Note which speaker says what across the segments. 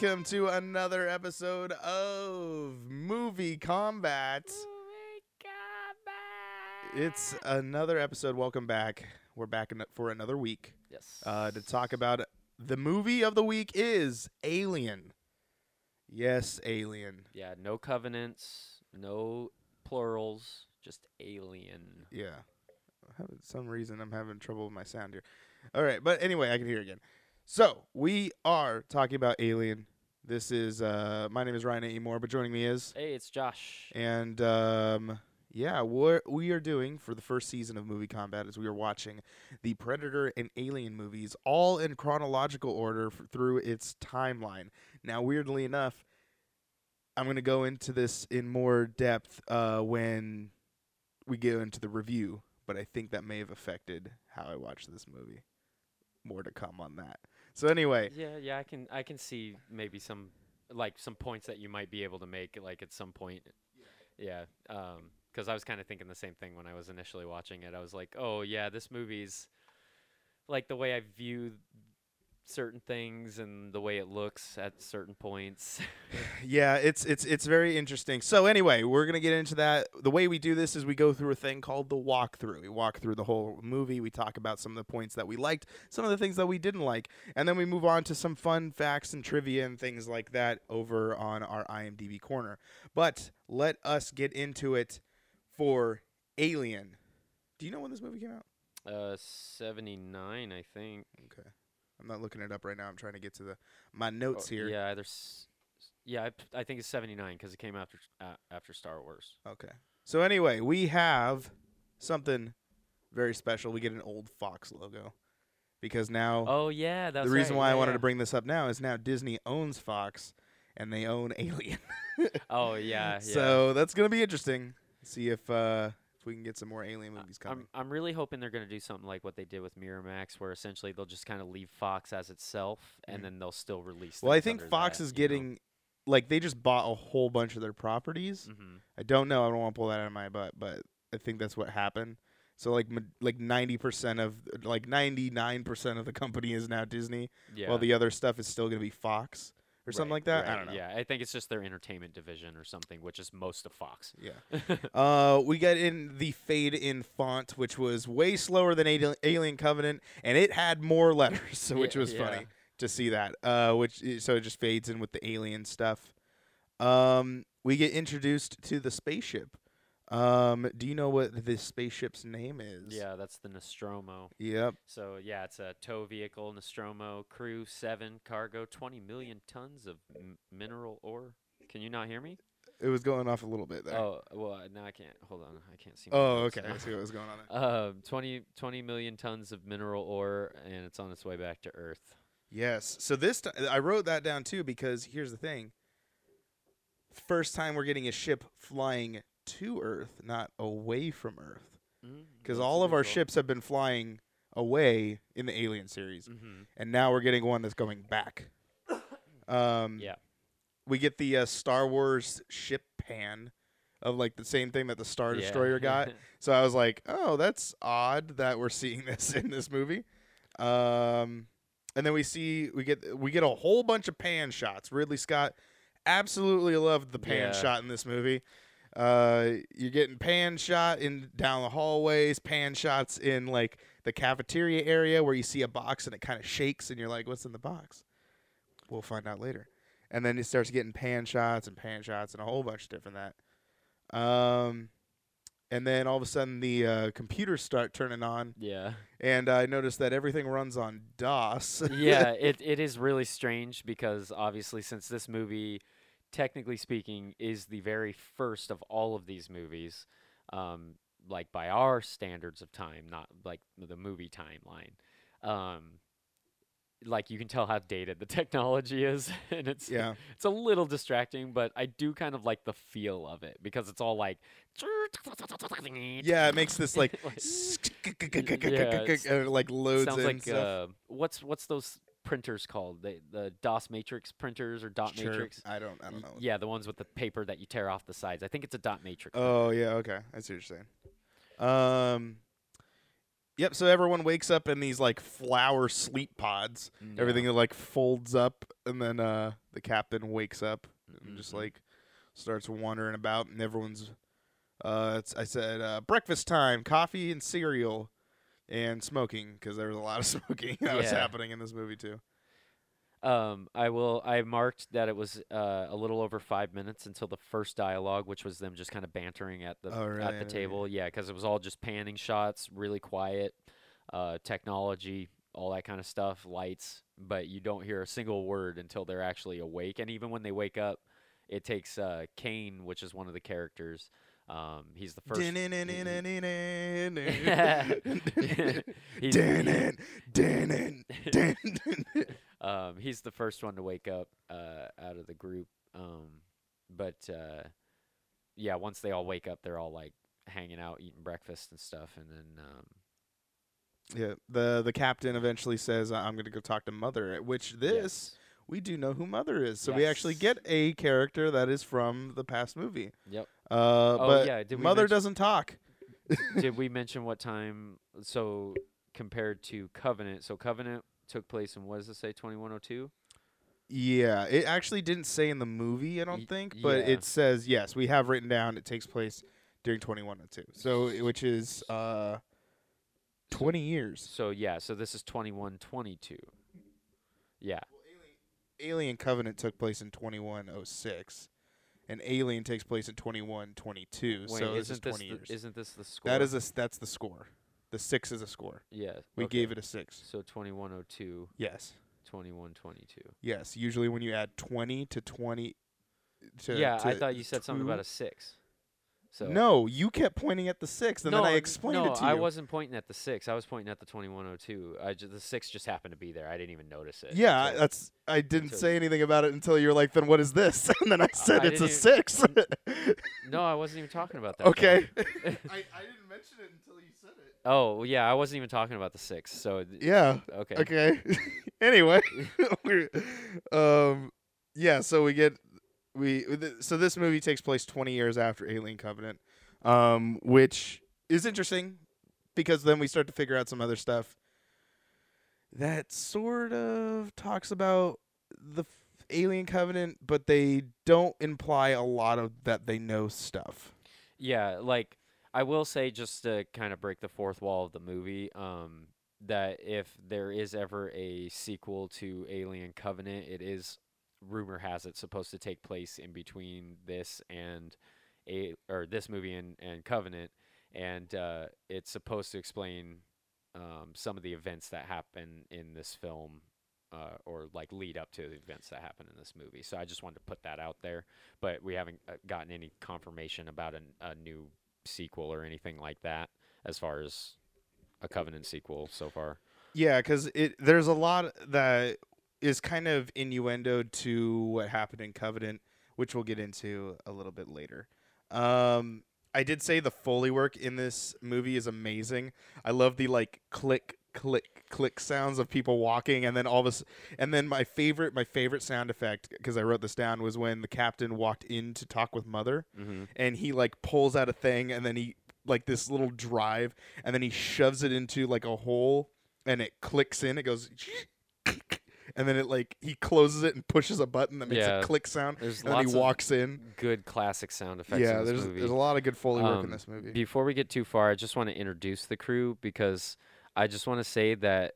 Speaker 1: Hello, everybody, and welcome to another episode of Movie Combat. Movie Combat. It's another episode. Welcome back. We're back for another week
Speaker 2: Yes.
Speaker 1: uh, to talk about the movie of the week is Alien. Yes, Alien.
Speaker 2: Yeah, no covenants, no plurals, just alien.
Speaker 1: Yeah. For some reason, I'm having trouble with my sound here. All right, but anyway, I can hear again. So we are talking about Alien. This is uh, my name is Ryan A. Moore, but joining me is
Speaker 2: Hey, it's Josh.
Speaker 1: And um, yeah, what we are doing for the first season of Movie Combat is we are watching the Predator and Alien movies all in chronological order f- through its timeline. Now, weirdly enough, I'm going to go into this in more depth uh, when we get into the review, but I think that may have affected how I watched this movie. More to come on that. So anyway,
Speaker 2: Yeah, yeah, I can I can see maybe some like some points that you might be able to make like at some point. Yeah. Um 'cause I was kind of thinking the same thing when I was initially watching it. I was like, "Oh, yeah, this movie's like the way I view certain things and the way it looks at certain points."
Speaker 1: yeah, it's it's it's very interesting. So anyway, we're gonna get into that. The way we do this is we go through a thing called the walkthrough. We walk through the whole movie. We talk about some of the points that we liked, some of the things that we didn't like, and then we move on to some fun facts and trivia and things like that over on our IMDb corner. But let us get into it for Alien. Do you know when this movie came out?
Speaker 2: uh 79, I think.
Speaker 1: Okay, I'm not looking it up right now. I'm trying to get to the my notes
Speaker 2: Oh,
Speaker 1: here.
Speaker 2: Yeah, there's yeah, I, I think it's 79 because it came after uh, after Star Wars.
Speaker 1: Okay. So anyway, we have something very special. We get an old Fox logo because now
Speaker 2: Oh yeah, that's
Speaker 1: the reason
Speaker 2: right,
Speaker 1: why I wanted
Speaker 2: yeah.
Speaker 1: to bring this up now is now Disney owns Fox and they own Alien.
Speaker 2: Oh yeah, yeah.
Speaker 1: So that's gonna be interesting. See if uh, if we can get some more Alien movies coming.
Speaker 2: I'm I'm really hoping they're gonna do something like what they did with Miramax, where essentially they'll just kind of leave Fox as itself, and then they'll still release.
Speaker 1: well, I think Fox
Speaker 2: that,
Speaker 1: is
Speaker 2: you know?
Speaker 1: getting like they just bought a whole bunch of their properties.
Speaker 2: Mhm.
Speaker 1: I don't know. I don't want to pull that out of my butt, but I think that's what happened. So like like ninety percent of like ninety nine percent of the company is now Disney,
Speaker 2: Yeah.
Speaker 1: while the other stuff is still gonna be Fox or something
Speaker 2: Right,
Speaker 1: like that. I don't know.
Speaker 2: Yeah, I think it's just their entertainment division or something, which is most of Fox.
Speaker 1: Yeah. Uh, we got in the fade in font, which was way slower than Al- Alien Covenant, and it had more letters, so which
Speaker 2: Yeah,
Speaker 1: was
Speaker 2: yeah.
Speaker 1: funny to see that. Uh, which so it just fades in with the alien stuff. Um, we get introduced to the spaceship. Um, do you know what the spaceship's name is?
Speaker 2: yeah, that's the Nostromo.
Speaker 1: Yep.
Speaker 2: So yeah, it's a tow vehicle, Nostromo, crew seven, cargo twenty million tons of m- mineral ore. Can you not hear me?
Speaker 1: It was going off a little bit there.
Speaker 2: Oh well, uh, now I can't. Hold on, I can't see. my
Speaker 1: Oh, okay.
Speaker 2: now.
Speaker 1: I see what was going on there.
Speaker 2: Um, 20, 20 million tons of mineral ore, and it's on its way back to Earth.
Speaker 1: Yes. So this ti I wrote that down too because here's the thing. First time we're getting a ship flying to Earth, not away from Earth, because all of our ships have been flying away in the Alien series,
Speaker 2: hmm
Speaker 1: and now we're getting one that's going back. Um,
Speaker 2: Yeah.
Speaker 1: we get the uh, Star Wars ship pan of like the same thing that the Star
Speaker 2: Yeah.
Speaker 1: Destroyer got. So I was like, oh, that's odd that we're seeing this in this movie. Um, and then we see we get we get a whole bunch of pan shots. Ridley Scott absolutely loved the pan
Speaker 2: Yeah.
Speaker 1: shot in this movie. Uh, you're getting pan shot in down the hallways, pan shots in like the cafeteria area where you see a box and it kind of shakes, and you're like, "What's in the box?" We'll find out later. And then it starts getting pan shots and pan shots and a whole bunch of different that. Um, and then all of a sudden the uh, computers start turning on,
Speaker 2: yeah.
Speaker 1: and I noticed that everything runs on DOS.
Speaker 2: yeah, it, it is really strange because obviously, since this movie, technically speaking, is the very first of all of these movies, um, like by our standards of time, not like the movie timeline. Um, like you can tell how dated the technology is, and it's
Speaker 1: yeah.
Speaker 2: it's a little distracting, but I do kind of like the feel of it because it's all like
Speaker 1: Yeah, it makes this like uh, like loads
Speaker 2: sounds
Speaker 1: in
Speaker 2: like uh, what's what's those printers called? The the DOS matrix printers or dot
Speaker 1: Sure.
Speaker 2: matrix?
Speaker 1: I don't. I don't know.
Speaker 2: Yeah, the ones with the paper that you tear off the sides. I think it's a dot matrix.
Speaker 1: Oh yeah. Okay. I see what you're saying. Um. Yep. So everyone wakes up in these like flower sleep pods. Everything like folds up, and then uh, the captain wakes up and just
Speaker 2: Mhm.
Speaker 1: like starts wandering about, and everyone's. Uh, it's, I said uh, breakfast time, coffee and cereal, and smoking because there was a lot of smoking that was
Speaker 2: Yeah.
Speaker 1: happening in this movie too.
Speaker 2: Um, I will. I marked that it was uh, a little over five minutes until the first dialogue, which was them just kind of bantering at the
Speaker 1: Oh, really?
Speaker 2: at the table. Yeah, because it was all just panning shots, really quiet, uh, technology, all that kind of stuff, lights. But you don't hear a single word until they're actually awake. And even when they wake up, it takes uh, Kane, which is one of the characters. Um, he's the first. Um, he's the first one to wake up uh, out of the group. Um, but uh, yeah, once they all wake up, they're all like hanging out, eating breakfast and stuff, and then um,
Speaker 1: Yeah, the the captain eventually says, "I'm going to go talk to Mother." At which this
Speaker 2: yes.
Speaker 1: we do know who Mother is, so we actually get a character that is from the past movie.
Speaker 2: Yep.
Speaker 1: Uh,
Speaker 2: Oh,
Speaker 1: but
Speaker 2: yeah, did
Speaker 1: Mother
Speaker 2: mention-
Speaker 1: doesn't talk.
Speaker 2: Did we mention what time? So compared to Covenant, so Covenant took place in what does it say, 2102?
Speaker 1: Yeah, it actually didn't say in the movie, I don't
Speaker 2: Y-
Speaker 1: think, but
Speaker 2: yeah.
Speaker 1: it says yes. We have written down it takes place during 2102, so which is uh, 20 years.
Speaker 2: So yeah, so this is 2122. Yeah.
Speaker 1: Alien Covenant took place in 2106, and Alien takes place in 2122.
Speaker 2: Wait,
Speaker 1: so this is
Speaker 2: isn't this
Speaker 1: 20
Speaker 2: the, isn't this the score?
Speaker 1: That is a that's the score. The six is a score.
Speaker 2: yeah.
Speaker 1: We
Speaker 2: okay.
Speaker 1: gave it a six.
Speaker 2: so 2102,
Speaker 1: Yes,
Speaker 2: 2122.
Speaker 1: yes. Usually when you add 20 to 20. To,
Speaker 2: yeah, I thought you said something about a six. So
Speaker 1: No, you kept pointing at the six, and
Speaker 2: no,
Speaker 1: then I explained
Speaker 2: no,
Speaker 1: it to you.
Speaker 2: I wasn't pointing at the six. I was pointing at the 2102. I ju- the six just happened to be there. I didn't even notice it.
Speaker 1: Yeah,
Speaker 2: until-
Speaker 1: that's. I didn't say anything about it until you were like, "Then what is this?" And then I said
Speaker 2: I
Speaker 1: it's a
Speaker 2: didn't
Speaker 1: six.
Speaker 2: no, I wasn't even talking about that.
Speaker 1: okay. I, I didn't mention it until you said it.
Speaker 2: Oh yeah, I wasn't even talking about the six. So
Speaker 1: Yeah.
Speaker 2: okay.
Speaker 1: Okay. anyway, um, yeah. So we get we so this movie takes place 20 years after Alien Covenant, um, which is interesting because then we start to figure out some other stuff that sort of talks about the Alien Covenant, but they don't imply a lot of that they know stuff.
Speaker 2: Yeah, like I will say just to kind of break the fourth wall of the movie, um, that if there is ever a sequel to Alien Covenant, it is rumor has it supposed to take place in between this and a or this movie and, and Covenant, and uh, it's supposed to explain um, some of the events that happen in this film. Uh, or like lead up to the events that happen in this movie. So I just wanted to put that out there, but we haven't uh, gotten any confirmation about an, a new sequel or anything like that as far as a Covenant sequel so far.
Speaker 1: Yeah, because it there's a lot that is kind of innuendo to what happened in Covenant, which we'll get into a little bit later. Um, I did say the foley work in this movie is amazing. I love the like click, click, click sounds of people walking, and then all this, and then my favorite, my favorite sound effect because I wrote this down was when the captain walked in to talk with Mother,
Speaker 2: Mm-hmm.
Speaker 1: and he like pulls out a thing, and then he like this little drive, and then he shoves it into like a hole, and it clicks in. It goes. And then it like he closes it and pushes a button that makes
Speaker 2: Yeah,
Speaker 1: a click sound,
Speaker 2: There's
Speaker 1: and then he walks in.
Speaker 2: good classic sound effects
Speaker 1: Yeah,
Speaker 2: in this
Speaker 1: there's
Speaker 2: movie.
Speaker 1: there's a lot of good foley work in
Speaker 2: Um,
Speaker 1: this movie.
Speaker 2: Before we get too far, I just want to introduce the crew because I just want to say that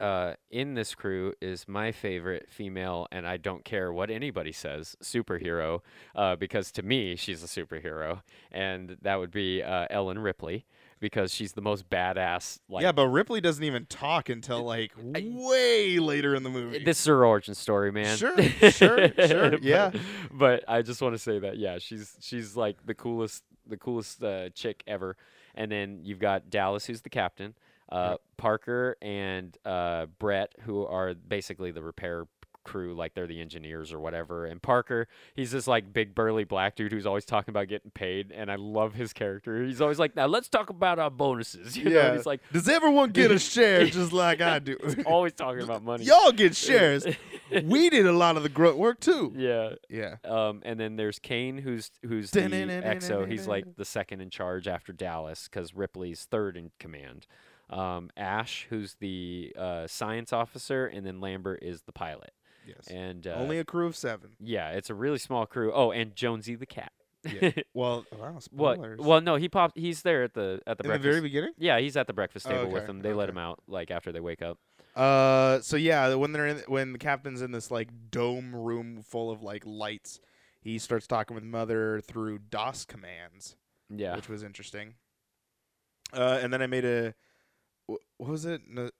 Speaker 2: uh, in this crew is my favorite female, and I don't care what anybody says, superhero, uh, because to me, she's a superhero, and that would be uh, Ellen Ripley because she's the most badass. Like,
Speaker 1: yeah, but Ripley doesn't even talk until like way later in the movie.
Speaker 2: This is her origin story, man.
Speaker 1: Sure, sure, sure,
Speaker 2: But-
Speaker 1: yeah.
Speaker 2: But I just want to say that, yeah, she's she's like the coolest, the coolest uh, chick ever. And then you've got Dallas, who's the captain, uh. Parker and uh, Brett, who are basically the repair crew, like they're the engineers or whatever. And Parker, he's this like big burly black dude who's always talking about getting paid, and I love his character. He's always like, "Now let's talk about our bonuses." You
Speaker 1: Yeah.
Speaker 2: and he's like
Speaker 1: Does everyone get a share just like I do?
Speaker 2: always talking about money.
Speaker 1: Y'all get shares. we did a lot of the grunt work too.
Speaker 2: yeah,
Speaker 1: Yeah.
Speaker 2: Um, and then there's Kane, who's who's the XO. He's like the second in charge after Dallas, because Ripley's third in command. Um, Ash, who's the uh, science officer, and then Lambert is the pilot.
Speaker 1: Yes.
Speaker 2: And uh,
Speaker 1: Only a crew of seven.
Speaker 2: yeah, it's a really small crew. Oh, and Jonesy the cat.
Speaker 1: Yeah. Well, wow, spoilers.
Speaker 2: Well, no, he popped. He's there at the at the
Speaker 1: in the
Speaker 2: breakfast.
Speaker 1: very beginning.
Speaker 2: yeah, he's at the breakfast
Speaker 1: Oh,
Speaker 2: table with them. They let him out like after they wake up.
Speaker 1: Uh, so yeah, when they're in, when the captain's in this like dome room full of like lights, he starts talking with Mother through DOS commands,
Speaker 2: Yeah.
Speaker 1: which was interesting. Uh, and then I made a, what was it? N-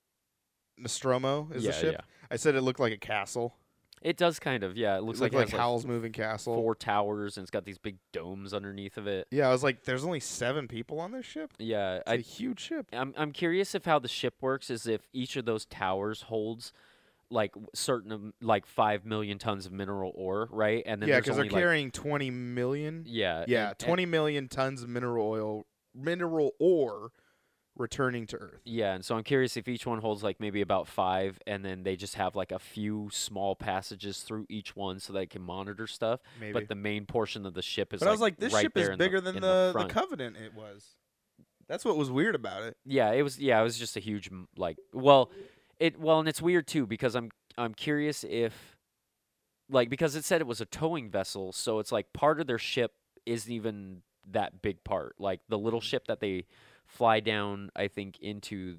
Speaker 1: Nostromo is
Speaker 2: yeah,
Speaker 1: the ship.
Speaker 2: yeah.
Speaker 1: I said it looked like a castle.
Speaker 2: It does kind of. Yeah, it looks
Speaker 1: it
Speaker 2: like
Speaker 1: like, Howl's Moving Castle.
Speaker 2: four towers and it's got these big domes underneath of it.
Speaker 1: Yeah, I was like, there's only seven people on this ship.
Speaker 2: Yeah,
Speaker 1: It's a
Speaker 2: I
Speaker 1: huge ship.
Speaker 2: I'm I'm curious if how the ship works is if each of those towers holds like certain like five million tons of mineral ore, right? And then
Speaker 1: Yeah, because they're
Speaker 2: like-
Speaker 1: carrying 20 million.
Speaker 2: yeah,
Speaker 1: Yeah,
Speaker 2: and- and-
Speaker 1: twenty million tons of mineral oil, mineral ore, returning to Earth.
Speaker 2: Yeah, and so I'm curious if each one holds like maybe about five, and then they just have like a few small passages through each one so they can monitor stuff.
Speaker 1: Maybe.
Speaker 2: But the main portion of the ship is.
Speaker 1: But I was like, this
Speaker 2: right
Speaker 1: ship
Speaker 2: there
Speaker 1: is
Speaker 2: in the-
Speaker 1: bigger than
Speaker 2: in
Speaker 1: the, the. Covenant it was. That's what was weird about it.
Speaker 2: Yeah, it was. Yeah, it was just a huge like. Well, it well, and it's weird too because I'm I'm curious if, like, because it said it was a towing vessel, so it's like part of their ship isn't even that big part. Like the little mm. ship that they fly down, I think into.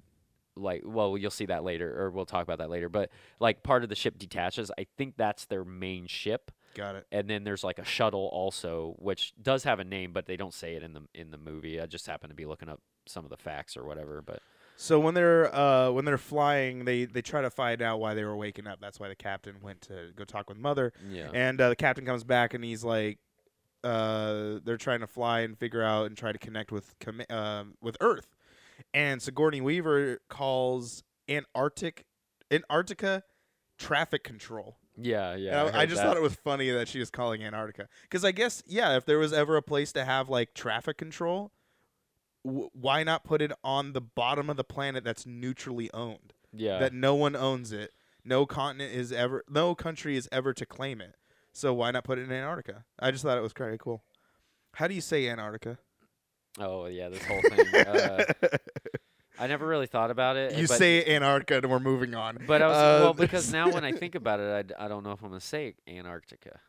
Speaker 2: Like, well, you'll see that later, or we'll talk about that later. But like, part of the ship detaches. I think that's their main ship,
Speaker 1: Got it.
Speaker 2: and then there's like a shuttle also, which does have a name, but they don't say it in the in the movie. I just happen to be looking up some of the facts or whatever. But
Speaker 1: So when they're uh, when they're flying, they they try to find out why they were waking up. That's why the captain went to go talk with Mother.
Speaker 2: yeah,
Speaker 1: And uh, the captain comes back and he's like, uh, they're trying to fly and figure out and try to connect with com- uh, with Earth. And Sigourney Weaver calls Antarctic Antarctica traffic control.
Speaker 2: Yeah,
Speaker 1: And
Speaker 2: yeah.
Speaker 1: I, I
Speaker 2: heard
Speaker 1: just
Speaker 2: that.
Speaker 1: thought it was funny that she was calling Antarctica because I guess yeah, if there was ever a place to have like traffic control, w- why not put it on the bottom of the planet that's neutrally owned?
Speaker 2: yeah.
Speaker 1: That no one owns it. No continent is ever, no country is ever to claim it. So why not put it in Antarctica? I just thought it was very cool. How do you say Antarctica?
Speaker 2: oh yeah, this whole thing. uh, I never really thought about it.
Speaker 1: you say Antarctica, and we're moving on.
Speaker 2: but I was
Speaker 1: Uh,
Speaker 2: well because now when I think about it, I, I don't know if I'm gonna say Antarctica.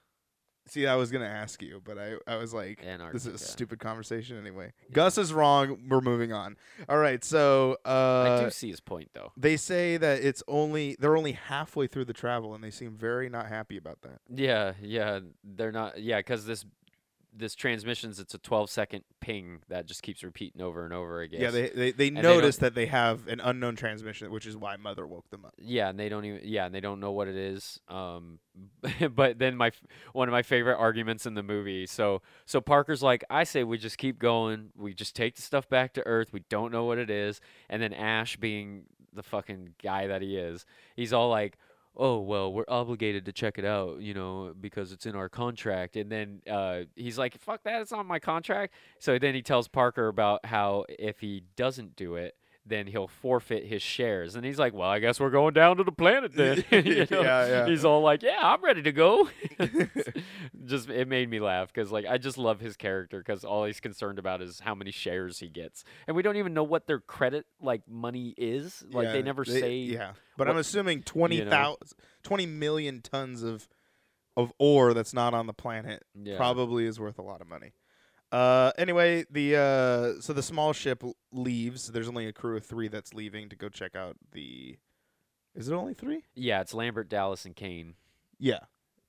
Speaker 1: See, I was gonna ask you, but I, I was like,
Speaker 2: Antarctica.
Speaker 1: This is a stupid conversation anyway. Gus is wrong. We're moving on. All right. So uh,
Speaker 2: I do see his point though.
Speaker 1: they say that it's only they're only halfway through the travel, and they seem very not happy about that.
Speaker 2: Yeah, yeah. They're not. Yeah, because this this transmissions it's a 12 second ping that just keeps repeating over and over again.
Speaker 1: Yeah, they they, they
Speaker 2: they
Speaker 1: notice that they have an unknown transmission, which is why Mother woke them up.
Speaker 2: Yeah, and they don't even. Yeah, and they don't know what it is. Um, but then my one of my favorite arguments in the movie. So so Parker's like, I say we just keep going. We just take the stuff back to Earth. We don't know what it is. And then Ash, being the fucking guy that he is, he's all like. Oh well, we're obligated to check it out, you know, because it's in our contract. And then uh, he's like, "Fuck that! It's not my contract." So then he tells Parker about how if he doesn't do it, then he'll forfeit his shares. And he's like, "Well, I guess we're going down to the planet then." You know?
Speaker 1: Yeah, yeah.
Speaker 2: He's all like, "Yeah, I'm ready to go." just it made me laugh because like I just love his character because all he's concerned about is how many shares he gets, and we don't even know what their credit like money is. Like
Speaker 1: Yeah,
Speaker 2: they never say.
Speaker 1: Yeah, but
Speaker 2: what-
Speaker 1: I'm assuming 20,
Speaker 2: you know.
Speaker 1: 20 million tons of of ore that's not on the planet
Speaker 2: Yeah.
Speaker 1: probably is worth a lot of money. Uh, anyway, the uh, so the small ship leaves. There's only a crew of three that's leaving to go check out the. Is it only three?
Speaker 2: Yeah, it's Lambert, Dallas, and Kane.
Speaker 1: Yeah,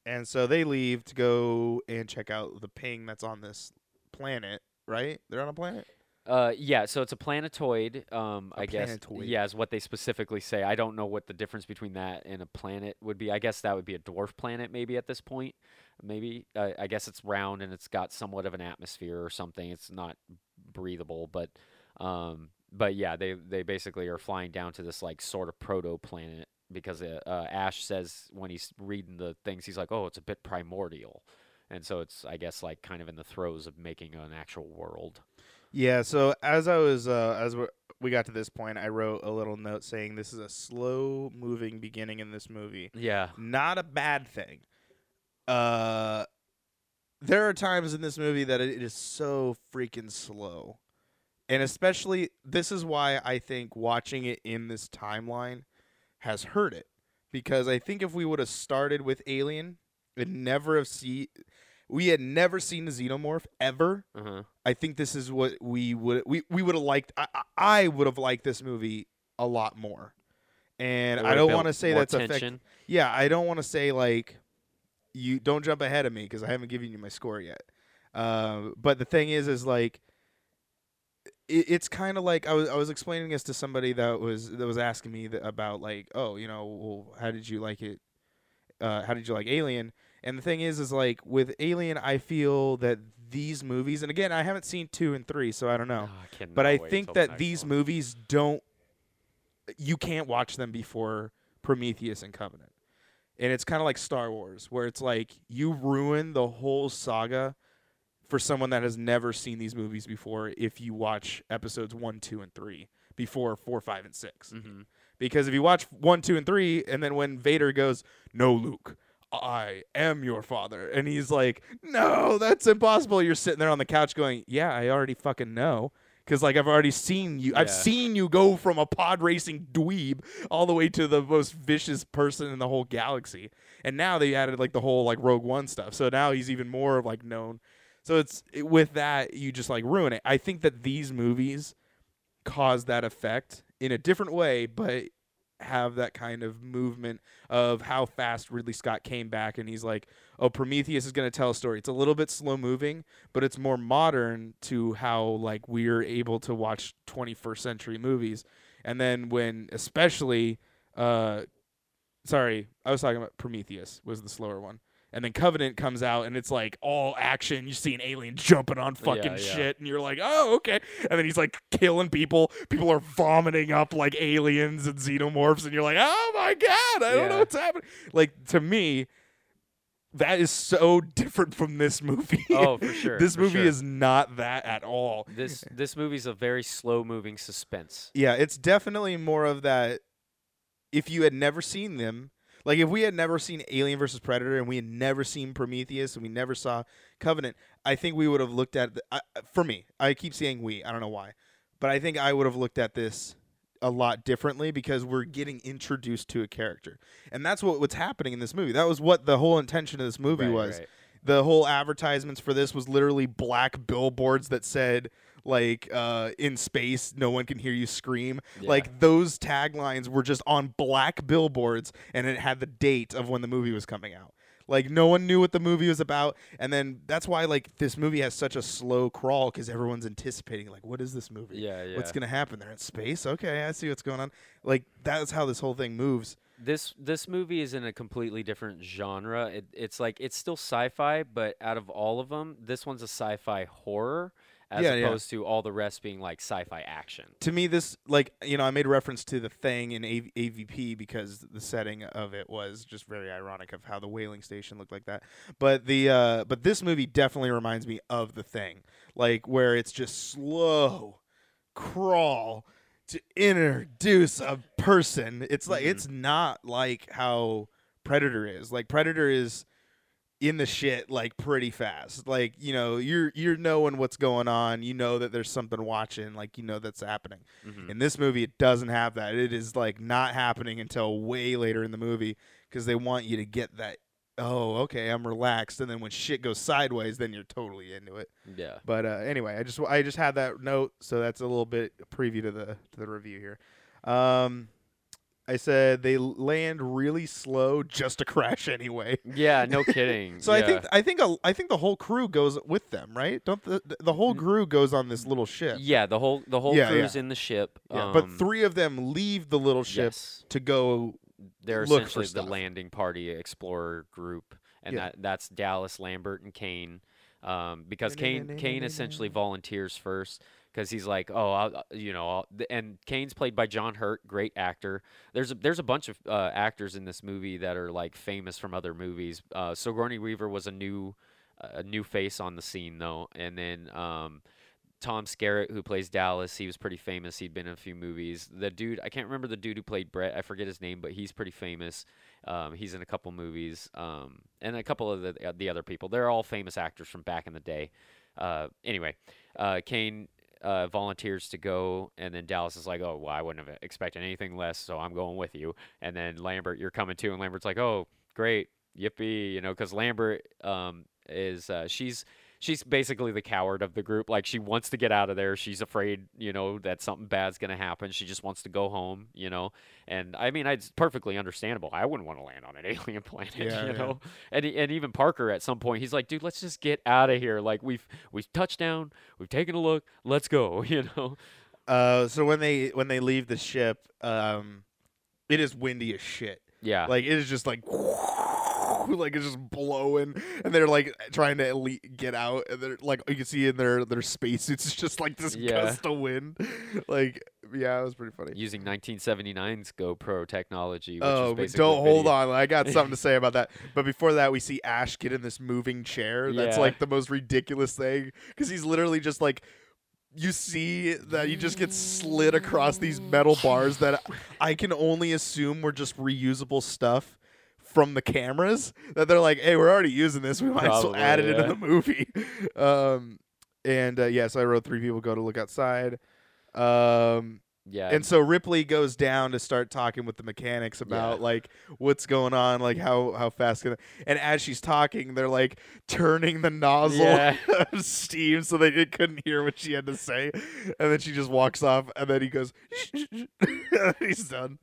Speaker 1: and so they leave to go and check out the ping that's on this planet. Right? They're on a planet.
Speaker 2: Uh, yeah, so it's a planetoid. Um,
Speaker 1: A
Speaker 2: I guess.
Speaker 1: planetoid.
Speaker 2: Yeah, is what they specifically say. I don't know what the difference between that and a planet would be. I guess that would be a dwarf planet, maybe at this point. Maybe. Uh, I guess it's round and it's got somewhat of an atmosphere or something. It's not breathable, but, um, but yeah, they they basically are flying down to this like sort of proto planet because uh, uh, Ash says when he's reading the things, he's like, oh, it's a bit primordial. And so it's, I guess, like kind of in the throes of making an actual world.
Speaker 1: Yeah. So as I was uh, as we we got to this point, I wrote a little note saying this is a slow moving beginning in this movie.
Speaker 2: Yeah.
Speaker 1: Not a bad thing. Uh, there are times in this movie that it is so freaking slow, and especially this is why I think watching it in this timeline has hurt it because I think if we would have started with Alien and never have see we had never seen a xenomorph ever.
Speaker 2: Uh-huh.
Speaker 1: I think this is what we would we, we would have liked. I, I- would have liked this movie a lot more, and I don't want to say that's affect.
Speaker 2: tension.
Speaker 1: Yeah, I don't want to say like you don't jump ahead of me because I haven't given you my score yet. Uh, but the thing is, is like it, it's kind of like I was I was explaining this to somebody that was that was asking me that about like oh you know well how did you like it uh, how did you like Alien and the thing is is like with Alien I feel that these movies and again I haven't seen two and three so I don't know
Speaker 2: Oh, I
Speaker 1: but I think that these
Speaker 2: one.
Speaker 1: movies don't. You can't watch them before Prometheus and Covenant, and it's kind of like Star Wars, where it's like you ruin the whole saga for someone that has never seen these movies before if you watch episodes one, two, and three before four, five, and 6
Speaker 2: Mhm.
Speaker 1: Because if you watch one, two, and three, and then when Vader goes, "No, Luke." I am your father. And he's like, No, that's impossible. You're sitting there on the couch going, Yeah, I already fucking know. Because, like, I've already seen you. I've seen you go from a pod racing dweeb all the way to the most vicious person in the whole galaxy. And now they added, like, the whole, like, Rogue One stuff. So now he's even more, of like, known. So it's it- with that, you just, like, ruin it. I think that these movies cause that effect in a different way, but have that kind of movement of how fast Ridley Scott came back and he's like, "Oh, Prometheus is going to tell a story. It's a little bit slow moving, but it's more modern to how like we're able to watch 21st century movies." And then when especially uh sorry, I was talking about Prometheus was the slower one. And then Covenant comes out and it's like all action. You see an alien jumping on fucking
Speaker 2: Yeah, yeah.
Speaker 1: shit, and you're like, oh, okay. And then he's like killing people. People are vomiting up like aliens and xenomorphs, and you're like, oh my god, I don't know what's happening. Like to me, that is so different from this movie.
Speaker 2: Oh, for sure.
Speaker 1: this
Speaker 2: for
Speaker 1: movie
Speaker 2: sure.
Speaker 1: is not that at all.
Speaker 2: this this movie's a very slow moving suspense.
Speaker 1: Yeah, it's definitely more of that. If you had never seen them, like if we had never seen Alien versus Predator and we had never seen Prometheus and we never saw Covenant, I think we would have looked at. The, I, for me, I keep saying we. I don't know why, but I think I would have looked at this a lot differently because we're getting introduced to a character, and that's what what's happening in this movie. That was what the whole intention of this movie
Speaker 2: Right,
Speaker 1: was
Speaker 2: right.
Speaker 1: the whole advertisements for this was literally black billboards that said like uh in space no one can hear you scream.
Speaker 2: Yeah.
Speaker 1: like those taglines were just on black billboards and it had the date of when the movie was coming out. Like no one knew what the movie was about and then that's why like this movie has such a slow crawl because everyone's anticipating like what is this movie?
Speaker 2: Yeah, yeah.
Speaker 1: what's gonna happen? They're in space? Okay i see what's going on. Like that's how this whole thing moves.
Speaker 2: This this movie is in a completely different genre. It, it's like it's still sci-fi, but out of all of them, this one's a sci-fi horror as
Speaker 1: Yeah, yeah.
Speaker 2: opposed to all the rest being like sci-fi action.
Speaker 1: to me this like you know i made reference to the thing in A- avp because the setting of it was just very ironic of how the whaling station looked like that but the uh but this movie definitely reminds me of the thing like where it's just slow crawl to introduce a person it's like
Speaker 2: Mhm.
Speaker 1: it's not like how predator is like predator is in the shit like pretty fast. Like, you know, you're you're knowing what's going on. You know that there's something watching, like you know that's happening.
Speaker 2: Mhm.
Speaker 1: In this movie it doesn't have that. It is like not happening until way later in the movie because they want you to get that oh, okay, I'm relaxed and then when shit goes sideways then you're totally into it.
Speaker 2: Yeah.
Speaker 1: But uh, anyway, I just I just had that note, so that's a little bit preview to the to the review here. Um I said they land really slow just to crash anyway.
Speaker 2: Yeah, no kidding.
Speaker 1: So I think I think a, I think the whole crew goes with them, right? Don't the the- whole crew goes on this little ship?
Speaker 2: Yeah, the whole the whole
Speaker 1: Yeah,
Speaker 2: crew's
Speaker 1: yeah.
Speaker 2: in the ship.
Speaker 1: Yeah, but
Speaker 2: um,
Speaker 1: three of them leave the little ship
Speaker 2: yes.
Speaker 1: to go.
Speaker 2: they're essentially the landing party explorer group, and
Speaker 1: Yeah.
Speaker 2: that that's Dallas, Lambert, and Kane. Um, because Kane Kane essentially volunteers first because he's like, oh, I'll, uh, you know, I'll, and Kane's played by John Hurt, great actor. There's a, there's a bunch of uh, actors in this movie that are like famous from other movies. Uh, Sigourney Weaver was a new a new face on the scene though, and then um, Tom Skerritt, who plays Dallas, he was pretty famous. He'd been in a few movies. The dude, I can't remember the dude who played Brett. I forget his name, but he's pretty famous. Um, he's in a couple movies, um, and a couple of the uh, the other people. They're all famous actors from back in the day. Uh, anyway, uh, Kane uh, volunteers to go, and then Dallas is like, "Oh, well, I wouldn't have expected anything less, so I'm going with you." And then Lambert, you're coming too, and Lambert's like, "Oh, great, yippee!" You know, because Lambert um, is uh, she's she's basically the coward of the group. Like she wants to get out of there. She's afraid, you know, that something bad's gonna happen. She just wants to go home, you know. And I mean, it's perfectly understandable. I wouldn't want to land on an alien planet,
Speaker 1: Yeah,
Speaker 2: you
Speaker 1: yeah.
Speaker 2: know. And and even Parker at some point, he's like, dude, let's just get out of here. Like we've we've touched down, we've taken a look, let's go, you know.
Speaker 1: Uh, so when they when they leave the ship, um, it is windy as shit.
Speaker 2: Yeah.
Speaker 1: Like it is just like like it's just blowing, and they're like trying to elite get out, and they're like you can see in their their spacesuits, it's just like this
Speaker 2: Yeah.
Speaker 1: gust of wind. Like yeah, it was pretty funny.
Speaker 2: Using 1979's GoPro technology, which
Speaker 1: Oh,
Speaker 2: is
Speaker 1: don't hold on. I got something to say about that. But before that, we see Ash get in this moving chair. That's
Speaker 2: Yeah.
Speaker 1: like the most ridiculous thing because he's literally just like. You see that he just gets slid across these metal bars that I can only assume were just reusable stuff from the cameras. That they're like, "Hey, we're already using this. We might as well add it into the movie." Um, and uh, yes, I wrote three people go to look outside. Um,
Speaker 2: Yeah.
Speaker 1: and so Ripley goes down to start talking with the mechanics about like what's going on, like how how fast can. And as she's talking, they're like turning the nozzle
Speaker 2: Yeah.
Speaker 1: of steam so they couldn't hear what she had to say. And then she just walks off, and then he goes, he's done.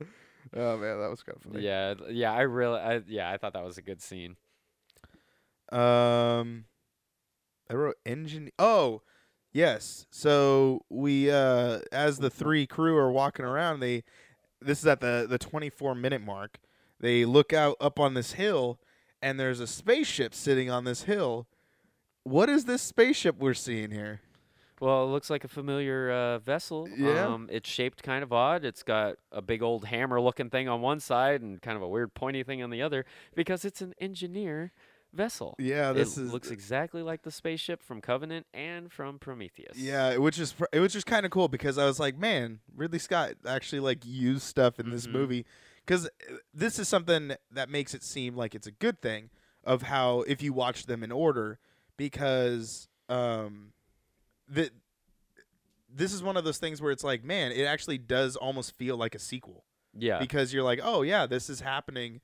Speaker 1: Oh man, that was kind of funny.
Speaker 2: yeah, yeah, I really, I, yeah, I thought that was a good scene.
Speaker 1: Um, I wrote engine. Oh, yes. So we, uh, as the three crew are walking around, they, this is at the the twenty four minute mark. They look out up on this hill, and there's a spaceship sitting on this hill. What is this spaceship we're seeing here?
Speaker 2: Well, it looks like a familiar uh, vessel.
Speaker 1: Yeah.
Speaker 2: Um, it's shaped kind of odd. It's got a big old hammer-looking thing on one side and kind of a weird pointy thing on the other because it's an engineer vessel.
Speaker 1: Yeah, this
Speaker 2: it
Speaker 1: is
Speaker 2: looks exactly like the spaceship from Covenant and from Prometheus.
Speaker 1: Yeah, which is pr- it was just kind of cool because I was like, man, Ridley Scott actually like used stuff in this
Speaker 2: Mhm.
Speaker 1: movie because this is something that makes it seem like it's a good thing of how if you watch them in order because um the this is one of those things where it's like, man, it actually does almost feel like a sequel
Speaker 2: Yeah.
Speaker 1: because you're like, oh yeah, this is happening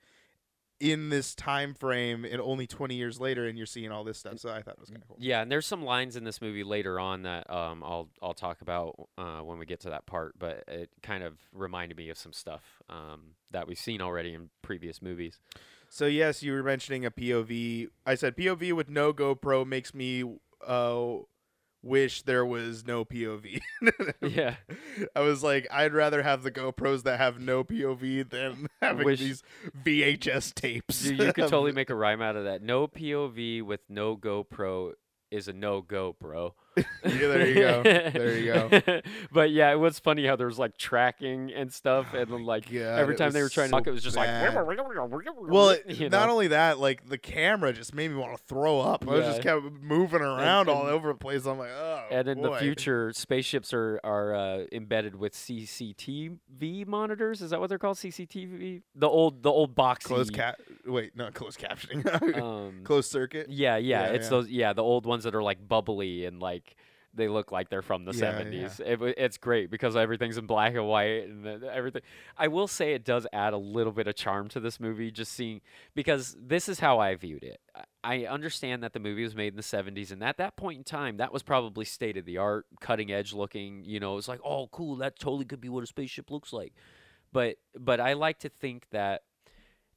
Speaker 1: in this time frame and only 20 years later and you're seeing all this stuff. So I thought it was kind of cool.
Speaker 2: Yeah, and there's some lines in this movie later on that um, I'll I'll talk about uh, when we get to that part. But it kind of reminded me of some stuff um, that we've seen already in previous movies.
Speaker 1: So yes, you were mentioning a POV. I said POV with no GoPro makes me uh wish there was no POV.
Speaker 2: yeah,
Speaker 1: I was like, I'd rather have the GoPros that have no POV than having
Speaker 2: Wish-
Speaker 1: these VHS tapes.
Speaker 2: Dude, you could totally make a rhyme out of that. No POV with no GoPro is a no go, bro.
Speaker 1: Yeah, there you go. There you go.
Speaker 2: but yeah, it was funny how there was like tracking and stuff, and then like
Speaker 1: God,
Speaker 2: every time they were trying to
Speaker 1: so
Speaker 2: talk, it was just
Speaker 1: bad.
Speaker 2: like.
Speaker 1: Well, it-
Speaker 2: you
Speaker 1: not only that, like the camera just made me want to throw up. I was just kept moving around all
Speaker 2: and-
Speaker 1: over the place. I'm like, oh.
Speaker 2: And in the future, spaceships are are uh, embedded with CCTV monitors. Is that what they're called? CCTV. The old the old boxy.
Speaker 1: closed cap. Wait, not closed captioning.
Speaker 2: Um,
Speaker 1: closed circuit.
Speaker 2: yeah, yeah,
Speaker 1: Yeah,
Speaker 2: It's
Speaker 1: yeah.
Speaker 2: those. Yeah, the old ones that are like bubbly and like they look like they're from the
Speaker 1: Yeah,
Speaker 2: seventies. It, it's great because everything's in black and white and everything. I will say it does add a little bit of charm to this movie. Just seeing because this is how I viewed it. I- I understand that the movie was made in the 70s, and at that point in time, that was probably state of the art, cutting edge looking. You know, it's like, oh, cool, that totally could be what a spaceship looks like. But but I like to think that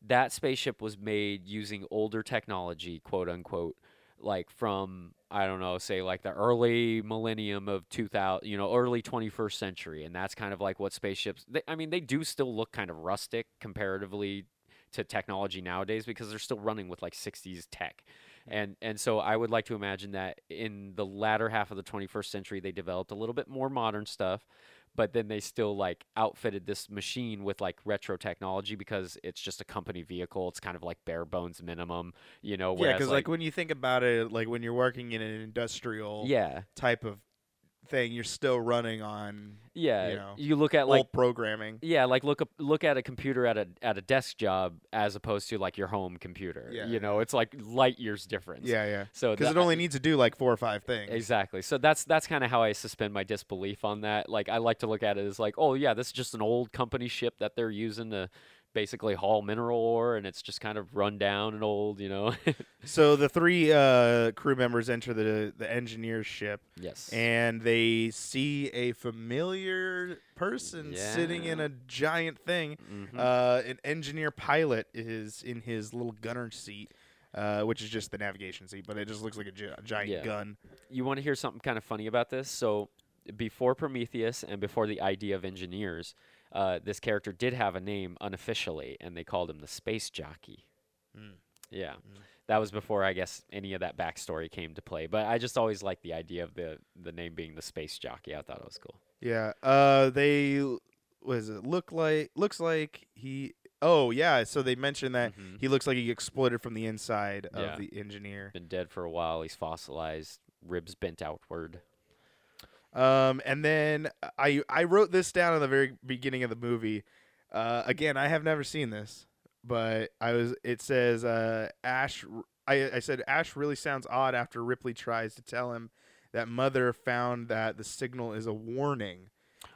Speaker 2: that spaceship was made using older technology, quote unquote, like from I don't know, say like the early millennium of 2000, you know, early 21st century, and that's kind of like what spaceships. They, I mean, they do still look kind of rustic comparatively to technology nowadays because they're still running with like 60s tech. Hmm. And and so I would like to imagine that in the latter half of the 21st century they developed a little bit more modern stuff, but then they still like outfitted this machine with like retro technology because it's just a company vehicle. It's kind of like bare bones minimum, you know.
Speaker 1: Yeah,
Speaker 2: Whereas
Speaker 1: because like, when you think about it, like when you're working in an industrial
Speaker 2: yeah,
Speaker 1: type of thing, you're still running on
Speaker 2: Yeah,
Speaker 1: you know, you
Speaker 2: look at like
Speaker 1: programming.
Speaker 2: yeah, like look up look at a computer at a at a desk job as opposed to like your home computer.
Speaker 1: Yeah,
Speaker 2: you know, it's like light years difference.
Speaker 1: Yeah, yeah.
Speaker 2: So
Speaker 1: Because it only needs to do like four or five things.
Speaker 2: Exactly. So that's that's kind of how I suspend my disbelief on that. Like I like to look at it as like, oh yeah, this is just an old company ship that they're using to basically haul mineral ore, and it's just kind of run down and old, you know.
Speaker 1: So the three uh, crew members enter the the engineer's ship,
Speaker 2: yes.
Speaker 1: and they see a familiar person sitting in a giant thing.
Speaker 2: Mhm.
Speaker 1: Uh, an engineer pilot is in his little gunner seat, uh, which is just the navigation seat, but it just looks like a, gi- giant
Speaker 2: Yeah.
Speaker 1: gun.
Speaker 2: you want to hear something kind of funny about this? So before Prometheus and before the idea of engineers, uh, this character did have a name unofficially, and they called him the space jockey.
Speaker 1: Mm.
Speaker 2: Yeah.
Speaker 1: Mm.
Speaker 2: That was before I guess any of that backstory came to play. But I just always liked the idea of the the name being the space jockey. I thought it was cool.
Speaker 1: Yeah. Uh, they what does it look like? Looks like he. Oh yeah. So they mentioned that
Speaker 2: Mhm.
Speaker 1: he looks like he exploded from the inside
Speaker 2: Yeah.
Speaker 1: of the engineer.
Speaker 2: Been dead for a while. He's fossilized, ribs bent outward.
Speaker 1: Um, and then I I wrote this down in the very beginning of the movie. Uh, again, I have never seen this, but I was. It says uh, Ash. I I said Ash really sounds odd after Ripley tries to tell him that Mother found that the signal is a warning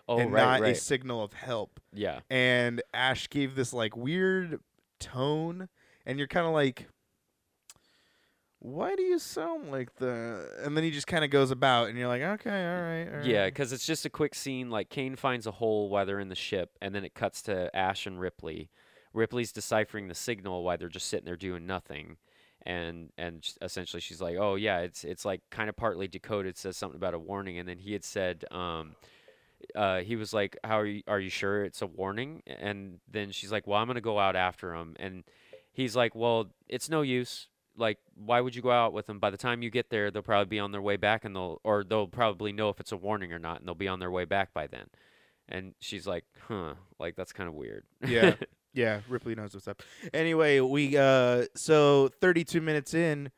Speaker 2: Oh,
Speaker 1: and
Speaker 2: right,
Speaker 1: not a signal of help.
Speaker 2: yeah.
Speaker 1: And Ash gave this like weird tone, and you're kind of like. Why do you sound like the? And then he just kind of goes about, and you're like, okay, all right, all right.
Speaker 2: Yeah, because it's just a quick scene. Like Kane finds a hole while they're in the ship, and then it cuts to Ash and Ripley. Ripley's deciphering the signal while they're just sitting there doing nothing, and and essentially she's like, "Oh yeah, it's it's like kind of partly decoded. Says something about a warning." And then he had said, um, uh, he was like, "How are you? Are you sure it's a warning?" And then she's like, "Well, I'm gonna go out after him." And he's like, "Well, it's no use. Like, why would you go out with them? By the time you get there, they'll probably be on their way back, and they'll or they'll probably know if it's a warning or not, and they'll be on their way back by then." And she's like, "Huh, like that's kind of weird."
Speaker 1: Yeah. Yeah, Ripley knows what's up. Anyway, we uh so 32 minutes in,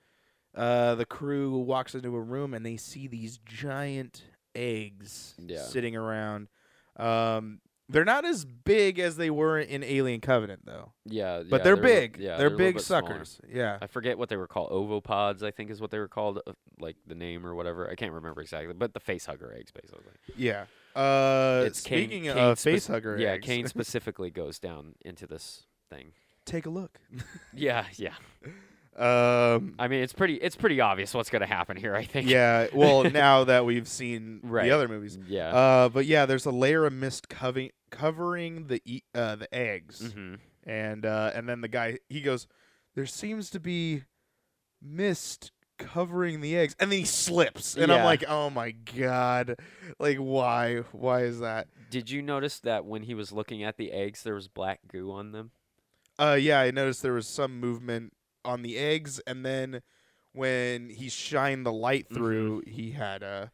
Speaker 1: uh the crew walks into a room and they see these giant eggs
Speaker 2: Yeah.
Speaker 1: sitting around. Um they're not as big as they were in Alien Covenant though.
Speaker 2: yeah,
Speaker 1: But
Speaker 2: yeah,
Speaker 1: they're,
Speaker 2: li-
Speaker 1: big.
Speaker 2: yeah,
Speaker 1: they're,
Speaker 2: little
Speaker 1: big
Speaker 2: bit smaller.
Speaker 1: suckers. Yeah.
Speaker 2: I forget what they were called. Ovopods, I think, is what they were called. uh, Like the name or whatever. I can't remember exactly. But the face hugger eggs, basically.
Speaker 1: Yeah. Uh
Speaker 2: It's
Speaker 1: speaking
Speaker 2: Kane
Speaker 1: of
Speaker 2: spec-
Speaker 1: face hugger
Speaker 2: Yeah,
Speaker 1: eggs,
Speaker 2: Kane specifically goes down into this thing.
Speaker 1: take a look.
Speaker 2: Yeah, yeah.
Speaker 1: um
Speaker 2: I mean, it's pretty. It's pretty obvious what's gonna happen here. I think.
Speaker 1: yeah, well now that we've seen
Speaker 2: Right.
Speaker 1: the other movies.
Speaker 2: Yeah.
Speaker 1: Uh, but yeah, there's a layer of mist covering covering the e- uh, the eggs,
Speaker 2: hmm
Speaker 1: and uh, and then the guy he goes, "There seems to be mist covering the eggs," and then he slips, and I'm like, "Oh my god, like why? Why is that?"
Speaker 2: Did you notice that when he was looking at the eggs, there was black goo on them?
Speaker 1: Uh, yeah, I noticed there was some movement on the eggs, and then when he shined the light
Speaker 2: Mm-hmm.
Speaker 1: through, he had uh,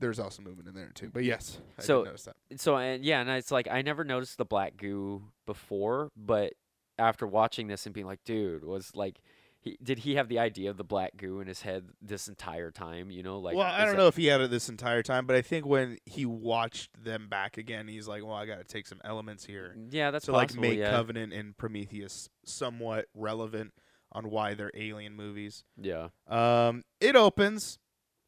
Speaker 1: there's also movement in there too. But yes, I
Speaker 2: So-
Speaker 1: notice that.
Speaker 2: So and yeah, and it's like I never noticed the black goo before, but after watching this and being like, dude, was like, he did he have the idea of the black goo in his head this entire time? You know, like
Speaker 1: well, I don't
Speaker 2: that-
Speaker 1: know if he had it this entire time, but I think when he watched them back again, he's like, "Well, I got to take some elements here
Speaker 2: Yeah, that's
Speaker 1: to like make
Speaker 2: yeah.
Speaker 1: Covenant and Prometheus somewhat relevant on why they're alien movies."
Speaker 2: yeah.
Speaker 1: Um, it opens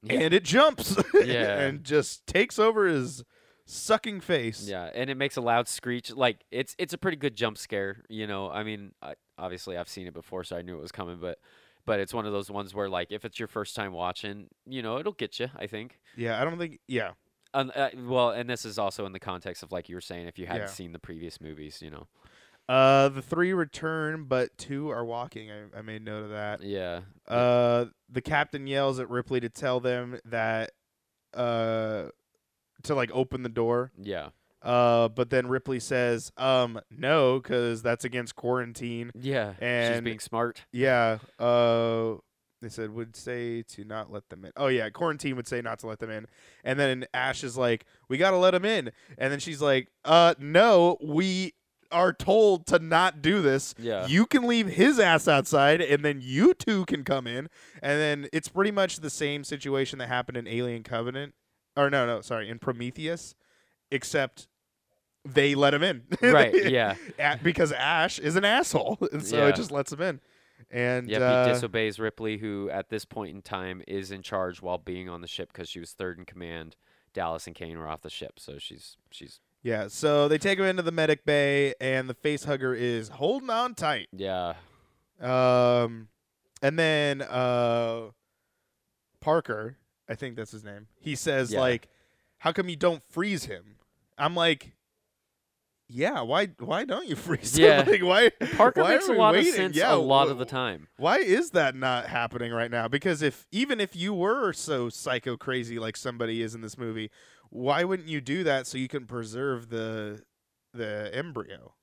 Speaker 2: Yeah.
Speaker 1: and it jumps,
Speaker 2: Yeah.
Speaker 1: and just takes over his sucking face.
Speaker 2: Yeah, and it makes a loud screech. Like it's it's a pretty good jump scare. You know, I mean, I, obviously I've seen it before, so I knew it was coming. But but it's one of those ones where like if it's your first time watching, you know, it'll get you. I think.
Speaker 1: yeah. I don't think. Yeah,
Speaker 2: uh, well, and this is also in the context of like you were saying, if you hadn't
Speaker 1: Yeah.
Speaker 2: seen the previous movies, you know.
Speaker 1: Uh, the three return, but two are walking. I, I made note of that.
Speaker 2: Yeah.
Speaker 1: Uh, the captain yells at Ripley to tell them that, uh, to like open the door.
Speaker 2: Yeah.
Speaker 1: Uh, but then Ripley says, um, no, because that's against quarantine.
Speaker 2: Yeah.
Speaker 1: And She's
Speaker 2: being smart.
Speaker 1: Yeah. Uh, they said would say to not let them in. Oh yeah, quarantine would say not to let them in. And then Ash is like, we gotta let them in. And then she's like, uh, no, we are told to not do this.
Speaker 2: Yeah.
Speaker 1: You can leave his ass outside, and then you two can come in. And then it's pretty much the same situation that happened in Alien Covenant. or no, no, sorry, in Prometheus, except they let him in.
Speaker 2: Right, yeah.
Speaker 1: Because Ash is an asshole, and so
Speaker 2: Yeah.
Speaker 1: it just lets him in. And
Speaker 2: Yep,
Speaker 1: uh,
Speaker 2: he disobeys Ripley, who at this point in time is in charge while being on the ship because she was third in command. Dallas and Kane were off the ship, so she's she's
Speaker 1: yeah, so they take him into the medic bay, and the face hugger is holding on tight.
Speaker 2: yeah
Speaker 1: Um, and then uh, Parker, I think that's his name. He says
Speaker 2: Yeah.
Speaker 1: like, "How come you don't freeze him?" I'm like, "Yeah, why? Why don't you freeze
Speaker 2: Yeah.
Speaker 1: him? Like, why?"
Speaker 2: Parker
Speaker 1: why
Speaker 2: makes a lot
Speaker 1: waiting?
Speaker 2: of sense
Speaker 1: Yeah,
Speaker 2: a lot of the time.
Speaker 1: Why is that not happening right now? Because if even if you were so psycho crazy like somebody is in this movie, why wouldn't you do that so you can preserve the the embryo?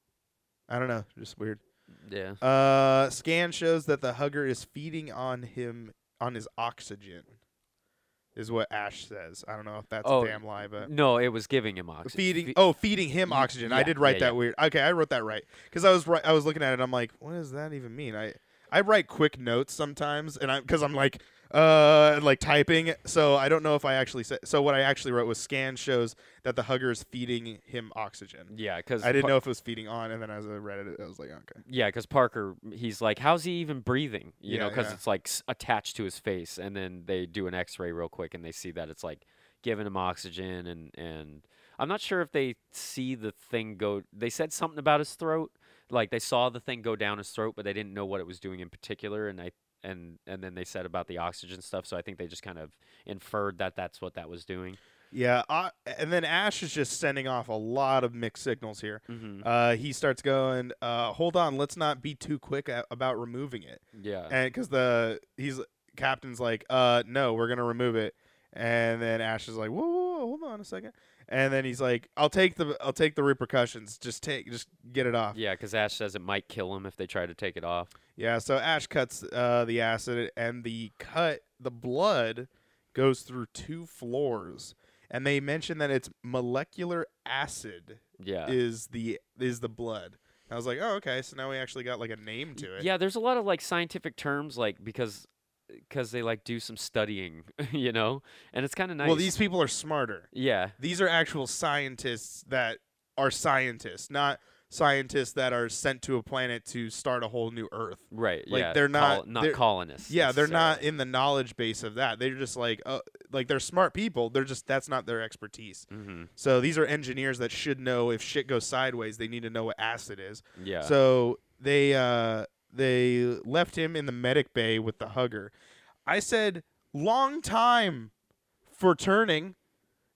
Speaker 1: I don't know, just weird.
Speaker 2: Yeah.
Speaker 1: Uh, scan shows that the hugger is feeding on him on his oxygen. Is what Ash says. I don't know if that's
Speaker 2: Oh,
Speaker 1: a damn lie, but
Speaker 2: No, it was giving him oxygen.
Speaker 1: feeding.
Speaker 2: Fe-
Speaker 1: oh, feeding him oxygen. I did write
Speaker 2: yeah,
Speaker 1: that
Speaker 2: yeah.
Speaker 1: weird. Okay, I wrote that right because I was right. I was looking at it. I'm like, what does that even mean? I I write quick notes sometimes, and I because I'm like uh like typing, so I don't know if I actually said. So what I actually wrote was scan shows that the hugger is feeding him oxygen.
Speaker 2: yeah, because
Speaker 1: I didn't know if it was feeding on, and then as I read it, I was like, okay.
Speaker 2: Yeah, because Parker, he's like, how's he even breathing? You know, because
Speaker 1: yeah.
Speaker 2: it's like s- attached to his face, and then they do an X-ray real quick, and they see that it's like giving him oxygen, and and I'm not sure if they see the thing go. They said something about his throat, like they saw the thing go down his throat, but they didn't know what it was doing in particular, and I and and then they said about the oxygen stuff, so I think they just kind of inferred that that's what that was doing.
Speaker 1: Yeah, uh, and then Ash is just sending off a lot of mixed signals here.
Speaker 2: hmm
Speaker 1: Uh, he starts going, uh, "Hold on, let's not be too quick a- about removing it."
Speaker 2: Yeah.
Speaker 1: and because the he's captain's like, uh, no, we're gonna remove it, and then Ash is like, whoa, whoa, whoa, hold on a second, and then he's like, I'll take the I'll take the repercussions, just take, just get it off.
Speaker 2: yeah, because Ash says it might kill him if they try to take it off.
Speaker 1: Yeah, so Ash cuts uh, the acid, and the cut, the blood goes through two floors, and they mention that it's molecular acid
Speaker 2: Yeah.
Speaker 1: is the is the blood. I was like, oh, okay, so now we actually got like a name to it.
Speaker 2: Yeah, there's a lot of like scientific terms, like because because they like do some studying, you know, and it's kind of nice.
Speaker 1: Well, these people are smarter.
Speaker 2: yeah,
Speaker 1: these are actual scientists that are scientists, not scientists that are sent to a planet to start a whole new Earth.
Speaker 2: right.
Speaker 1: like,
Speaker 2: yeah,
Speaker 1: they're
Speaker 2: col-
Speaker 1: not-
Speaker 2: not
Speaker 1: they're-
Speaker 2: colonists.
Speaker 1: Yeah, they're not in the knowledge base of that. They're just like, uh, like they're smart people. They're just that's not their expertise.
Speaker 2: Mhm.
Speaker 1: So these are engineers that should know if shit goes sideways, they need to know what acid is.
Speaker 2: Yeah.
Speaker 1: So they uh they left him in the medic bay with the hugger. I said long time for turning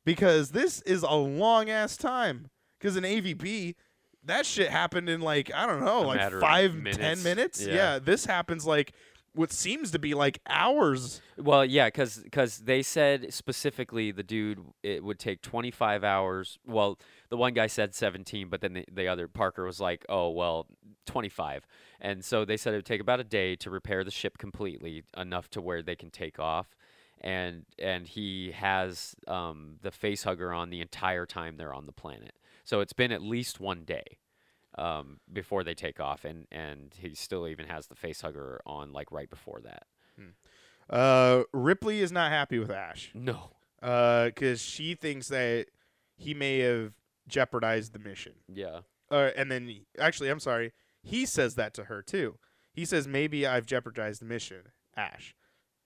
Speaker 1: because this is a long ass time. Because in AVP, that shit happened in like I don't know,
Speaker 2: A
Speaker 1: like five ten
Speaker 2: minutes.
Speaker 1: minutes.
Speaker 2: Yeah.
Speaker 1: Yeah, this happens like what seems to be like hours.
Speaker 2: Well, yeah, because because they said specifically the dude it would take 25 hours. Well, the one guy said 17, but then the, the other Parker was like, "Oh, well, 25." And so they said it would take about a day to repair the ship completely, enough to where they can take off. And and he has um, the face hugger on the entire time they're on the planet. So it's been at least one day um, before they take off, and and he still even has the face hugger on like right before that.
Speaker 1: Uh, Ripley is not happy with Ash.
Speaker 2: No.
Speaker 1: because she thinks that he may have jeopardized the mission.
Speaker 2: Yeah.
Speaker 1: Uh, and then, actually, I'm sorry, he says that to her too. He says maybe I've jeopardized the mission, Ash,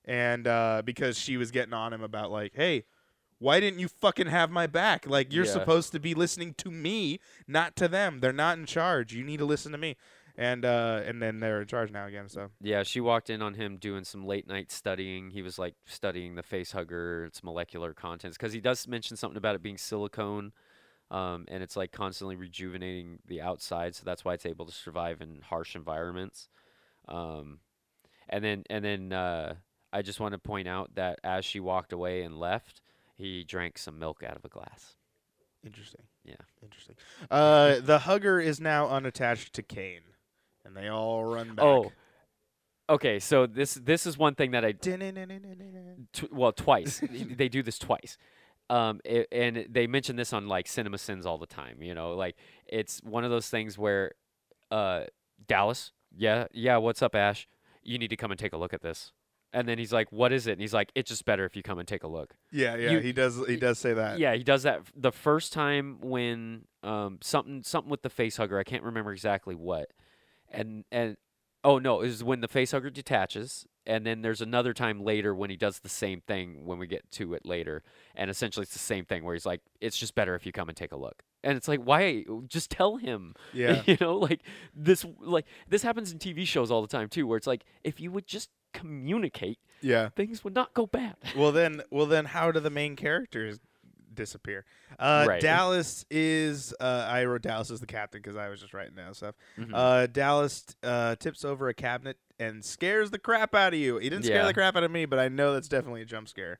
Speaker 1: and uh, because she was getting on him about like, hey, why didn't you fucking have my back? Like you're
Speaker 2: Yeah.
Speaker 1: supposed to be listening to me, not to them. They're not in charge. You need to listen to me. And uh, and then they're in charge now again. So
Speaker 2: Yeah, she walked in on him doing some late night studying. He was like studying the face hugger, its molecular contents, because he does mention something about it being silicone, um, and it's like constantly rejuvenating the outside, so that's why it's able to survive in harsh environments. Um, and then and then uh, I just want to point out that as she walked away and left, he drank some milk out of a glass.
Speaker 1: interesting.
Speaker 2: Yeah.
Speaker 1: interesting. Uh, the hugger is now unattached to Kane, and they all run back.
Speaker 2: Oh, okay. So this this is one thing that I tw- well twice they do this twice um i and they mention this on like CinemaSins all the time you know like it's one of those things where uh dallas yeah yeah what's up ash you need to come and take a look at this And then he's like, "What is it?" And he's like, "It's just better if you come and take a look."
Speaker 1: Yeah, yeah,
Speaker 2: You-
Speaker 1: he does. He does say that.
Speaker 2: Yeah, he does that the first time when um something something with the face hugger. I can't remember exactly what. And and oh no, is when the face hugger detaches. And then there's another time later when he does the same thing when we get to it later. And essentially it's the same thing where he's like, "It's just better if you come and take a look." And it's like, why? Just tell him.
Speaker 1: yeah,
Speaker 2: you know, like this like this happens in TV shows all the time too, where it's like if you would just communicate,
Speaker 1: yeah.
Speaker 2: things would not go bad.
Speaker 1: Well then, well then, how do the main characters disappear? Uh,
Speaker 2: Right.
Speaker 1: Dallas is. Uh, I wrote Dallas as the captain because I was just writing down stuff.
Speaker 2: Mhm.
Speaker 1: Uh, Dallas uh, tips over a cabinet and scares the crap out of you. He didn't scare
Speaker 2: Yeah.
Speaker 1: the crap out of me, but I know that's definitely a jump scare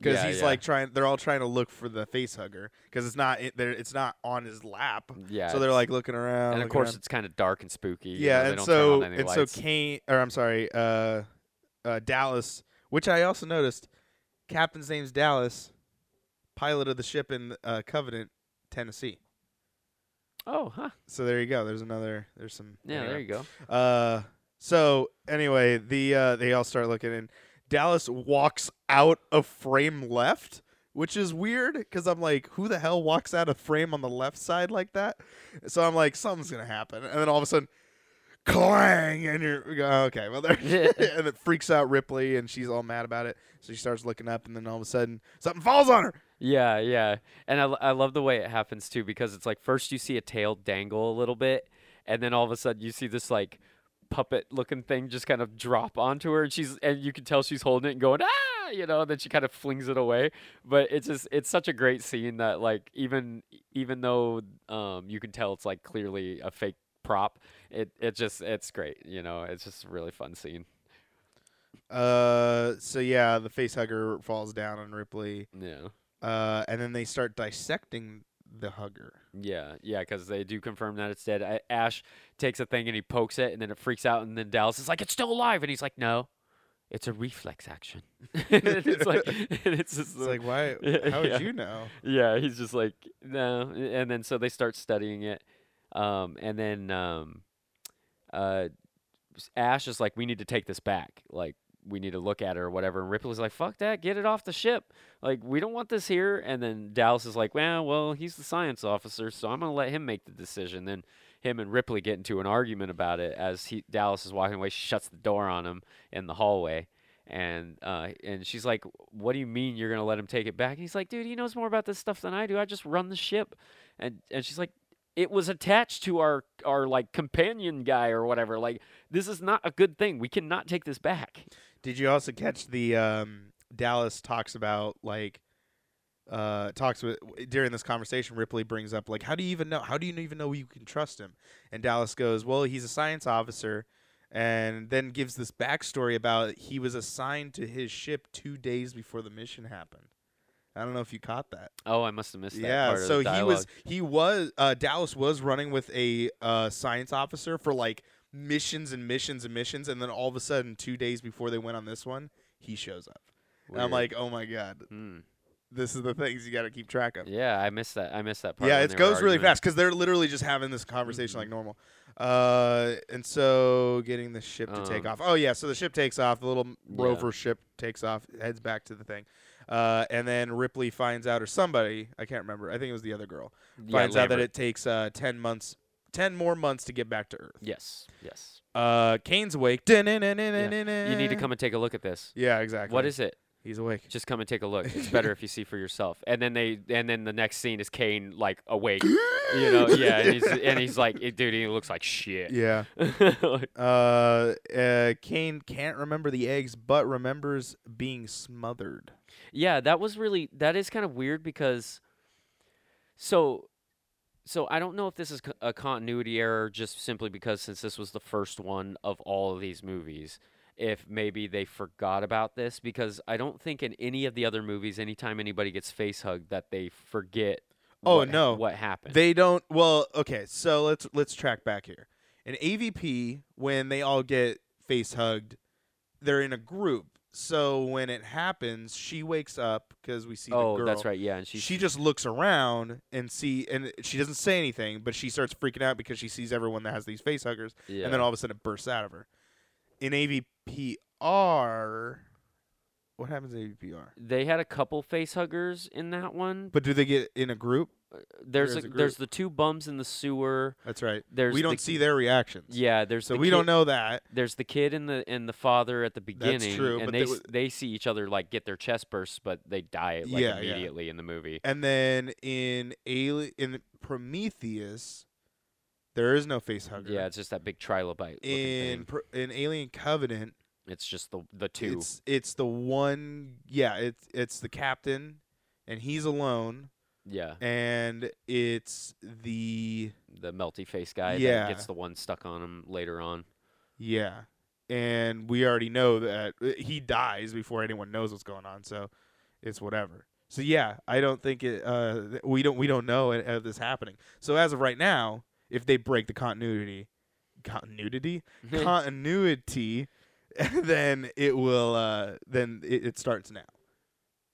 Speaker 1: because
Speaker 2: Yeah,
Speaker 1: he's
Speaker 2: yeah.
Speaker 1: like trying. They're all trying to look for the face hugger because it's not. It, they're- it's not on his lap.
Speaker 2: yeah.
Speaker 1: so they're
Speaker 2: it's-
Speaker 1: like looking around.
Speaker 2: and of
Speaker 1: looking
Speaker 2: course
Speaker 1: around.
Speaker 2: it's kind of dark and spooky. you
Speaker 1: yeah,
Speaker 2: know, they
Speaker 1: and
Speaker 2: don't
Speaker 1: so
Speaker 2: turn on any
Speaker 1: and
Speaker 2: lights.
Speaker 1: so Kane, or I'm sorry, uh, uh, Dallas, which I also noticed, captain's name's Dallas, pilot of the ship in uh, Covenant, Tennessee.
Speaker 2: oh, huh.
Speaker 1: So there you go. There's another. There's some.
Speaker 2: Yeah,
Speaker 1: anyway.
Speaker 2: there you go.
Speaker 1: Uh, so anyway, the uh, they all start looking, and Dallas walks out of frame left, which is weird because I'm like, who the hell walks out of frame on the left side like that? So I'm like, something's gonna happen, and then all of a sudden, clang, and you're you okay, well there, and it freaks out Ripley, and she's all mad about it. So she starts looking up, and then all of a sudden, something falls on her.
Speaker 2: Yeah, yeah. And i, I love the way it happens too because it's like first you see a tail dangle a little bit and then all of a sudden you see this like puppet looking thing just kind of drop onto her and she's and you can tell she's holding it and going ah you know and then she kind of flings it away but it's just it's such a great scene that like even even though um you can tell it's like clearly a fake prop it it just it's great you know it's just a really fun scene
Speaker 1: Uh, so yeah, the face hugger falls down on Ripley.
Speaker 2: yeah
Speaker 1: Uh, and then they start dissecting the hugger.
Speaker 2: Yeah, yeah, because they do confirm that it's dead. I, Ash takes a thing and he pokes it, and then it freaks out, and then Dallas is like, "It's still alive," and he's like, "No, it's a reflex action." and it's like, and it's just
Speaker 1: It's like, why? How would you know?
Speaker 2: yeah, he's just like, no, and then so they start studying it, um, and then um, uh, Ash is like, "We need to take this back, like." We need to look at it or whatever. And Ripley's like, fuck that, get it off the ship. Like, we don't want this here. And then Dallas is like, well, well, he's the science officer, so I'm going to let him make the decision. Then him and Ripley get into an argument about it as he Dallas is walking away. She shuts the door on him in the hallway. And uh, and she's like, "What do you mean you're gonna let him take it back?" And he's like, "Dude, he knows more about this stuff than I do. I just run the ship." And and she's like, "It was attached to our our like companion guy or whatever. Like this is not a good thing. We cannot take this back."
Speaker 1: Did you also catch the um, Dallas talks about like uh talks with during this conversation Ripley brings up like how do you even know how do you even know you can trust him and Dallas goes well he's a science officer and then gives this backstory about he was assigned to his ship two days before the mission happened I don't know if you caught that
Speaker 2: Oh, I must have missed that
Speaker 1: yeah so he was he was uh Dallas was running with a uh science officer for like missions and missions and missions and then all of a sudden two days before they went on this one he shows up and I'm like oh my god
Speaker 2: Hmm.
Speaker 1: this is the things you got to keep track of
Speaker 2: yeah, I missed that. I missed that part.
Speaker 1: yeah it goes really fast because they're literally just having this conversation
Speaker 2: Mhm.
Speaker 1: like normal uh and so getting the ship to take
Speaker 2: Um,
Speaker 1: off oh yeah so the ship takes off the little
Speaker 2: Yeah.
Speaker 1: rover ship takes off heads back to the thing uh and then ripley finds out or somebody i can't remember i think it was the other girl
Speaker 2: Yeah,
Speaker 1: finds out that it takes uh 10 months 10 more months to get back to earth
Speaker 2: Yes, yes.
Speaker 1: uh kane's awake you
Speaker 2: You need to come and take a look at this.
Speaker 1: yeah exactly
Speaker 2: What is it?
Speaker 1: He's awake
Speaker 2: Just come and take a look. It's better if you see for yourself. And then they, and then the next scene is Kane like awake. You know, yeah, and he's and he's like, "Eh, dude, he looks like shit.
Speaker 1: yeah uh, uh kane can't remember the eggs but remembers being smothered
Speaker 2: yeah, that was really that is kind of weird because, so, so I don't know if this is a continuity error just simply because since this was the first one of all of these movies, if maybe they forgot about this because I don't think in any of the other movies, anytime anybody gets face hugged, that they forget.
Speaker 1: Oh,
Speaker 2: what,
Speaker 1: no.
Speaker 2: what happened?
Speaker 1: They don't. Well, okay. So let's let's track back here. In AVP, when they all get face hugged, they're in a group. So when it happens, she wakes up because we see
Speaker 2: oh,
Speaker 1: the girl.
Speaker 2: that's right. Yeah, and she
Speaker 1: She just looks around and see, and she doesn't say anything, but she starts freaking out because she sees everyone that has these face huggers,
Speaker 2: yeah.
Speaker 1: and then all of a sudden it bursts out of her. In AVPR, What happens in AVPR?
Speaker 2: They had a couple face huggers in that one.
Speaker 1: But do they get in a group?
Speaker 2: Uh, there's
Speaker 1: as
Speaker 2: a,
Speaker 1: a
Speaker 2: there's the two bums in the sewer.
Speaker 1: That's right.
Speaker 2: There's
Speaker 1: we don't see their reactions.
Speaker 2: Yeah, there's
Speaker 1: So
Speaker 2: the
Speaker 1: we
Speaker 2: kid,
Speaker 1: don't know that.
Speaker 2: There's the kid and the and the father at the beginning, That's
Speaker 1: true,
Speaker 2: and
Speaker 1: but
Speaker 2: they
Speaker 1: they
Speaker 2: they see each other like get their chest bursts, but they die like
Speaker 1: Yeah, yeah.
Speaker 2: immediately in the movie.
Speaker 1: And then in Ali- in Prometheus, there is no face hugger.
Speaker 2: Yeah, it's just that big trilobite.
Speaker 1: in
Speaker 2: thing.
Speaker 1: Pro- in Alien Covenant,
Speaker 2: It's just the the two.
Speaker 1: it's it's the one. Yeah, it's it's the captain, and he's alone,
Speaker 2: yeah,
Speaker 1: and it's the
Speaker 2: the melty face guy
Speaker 1: Yeah.
Speaker 2: that gets the one stuck on him later on.
Speaker 1: yeah, and we already know that uh, he dies before anyone knows what's going on. So it's whatever. So yeah, I don't think it. Uh, we don't we don't know it, of this happening. So as of right now, if they break the continuity, continuity, continuity, then it will. Uh, then it, it starts now.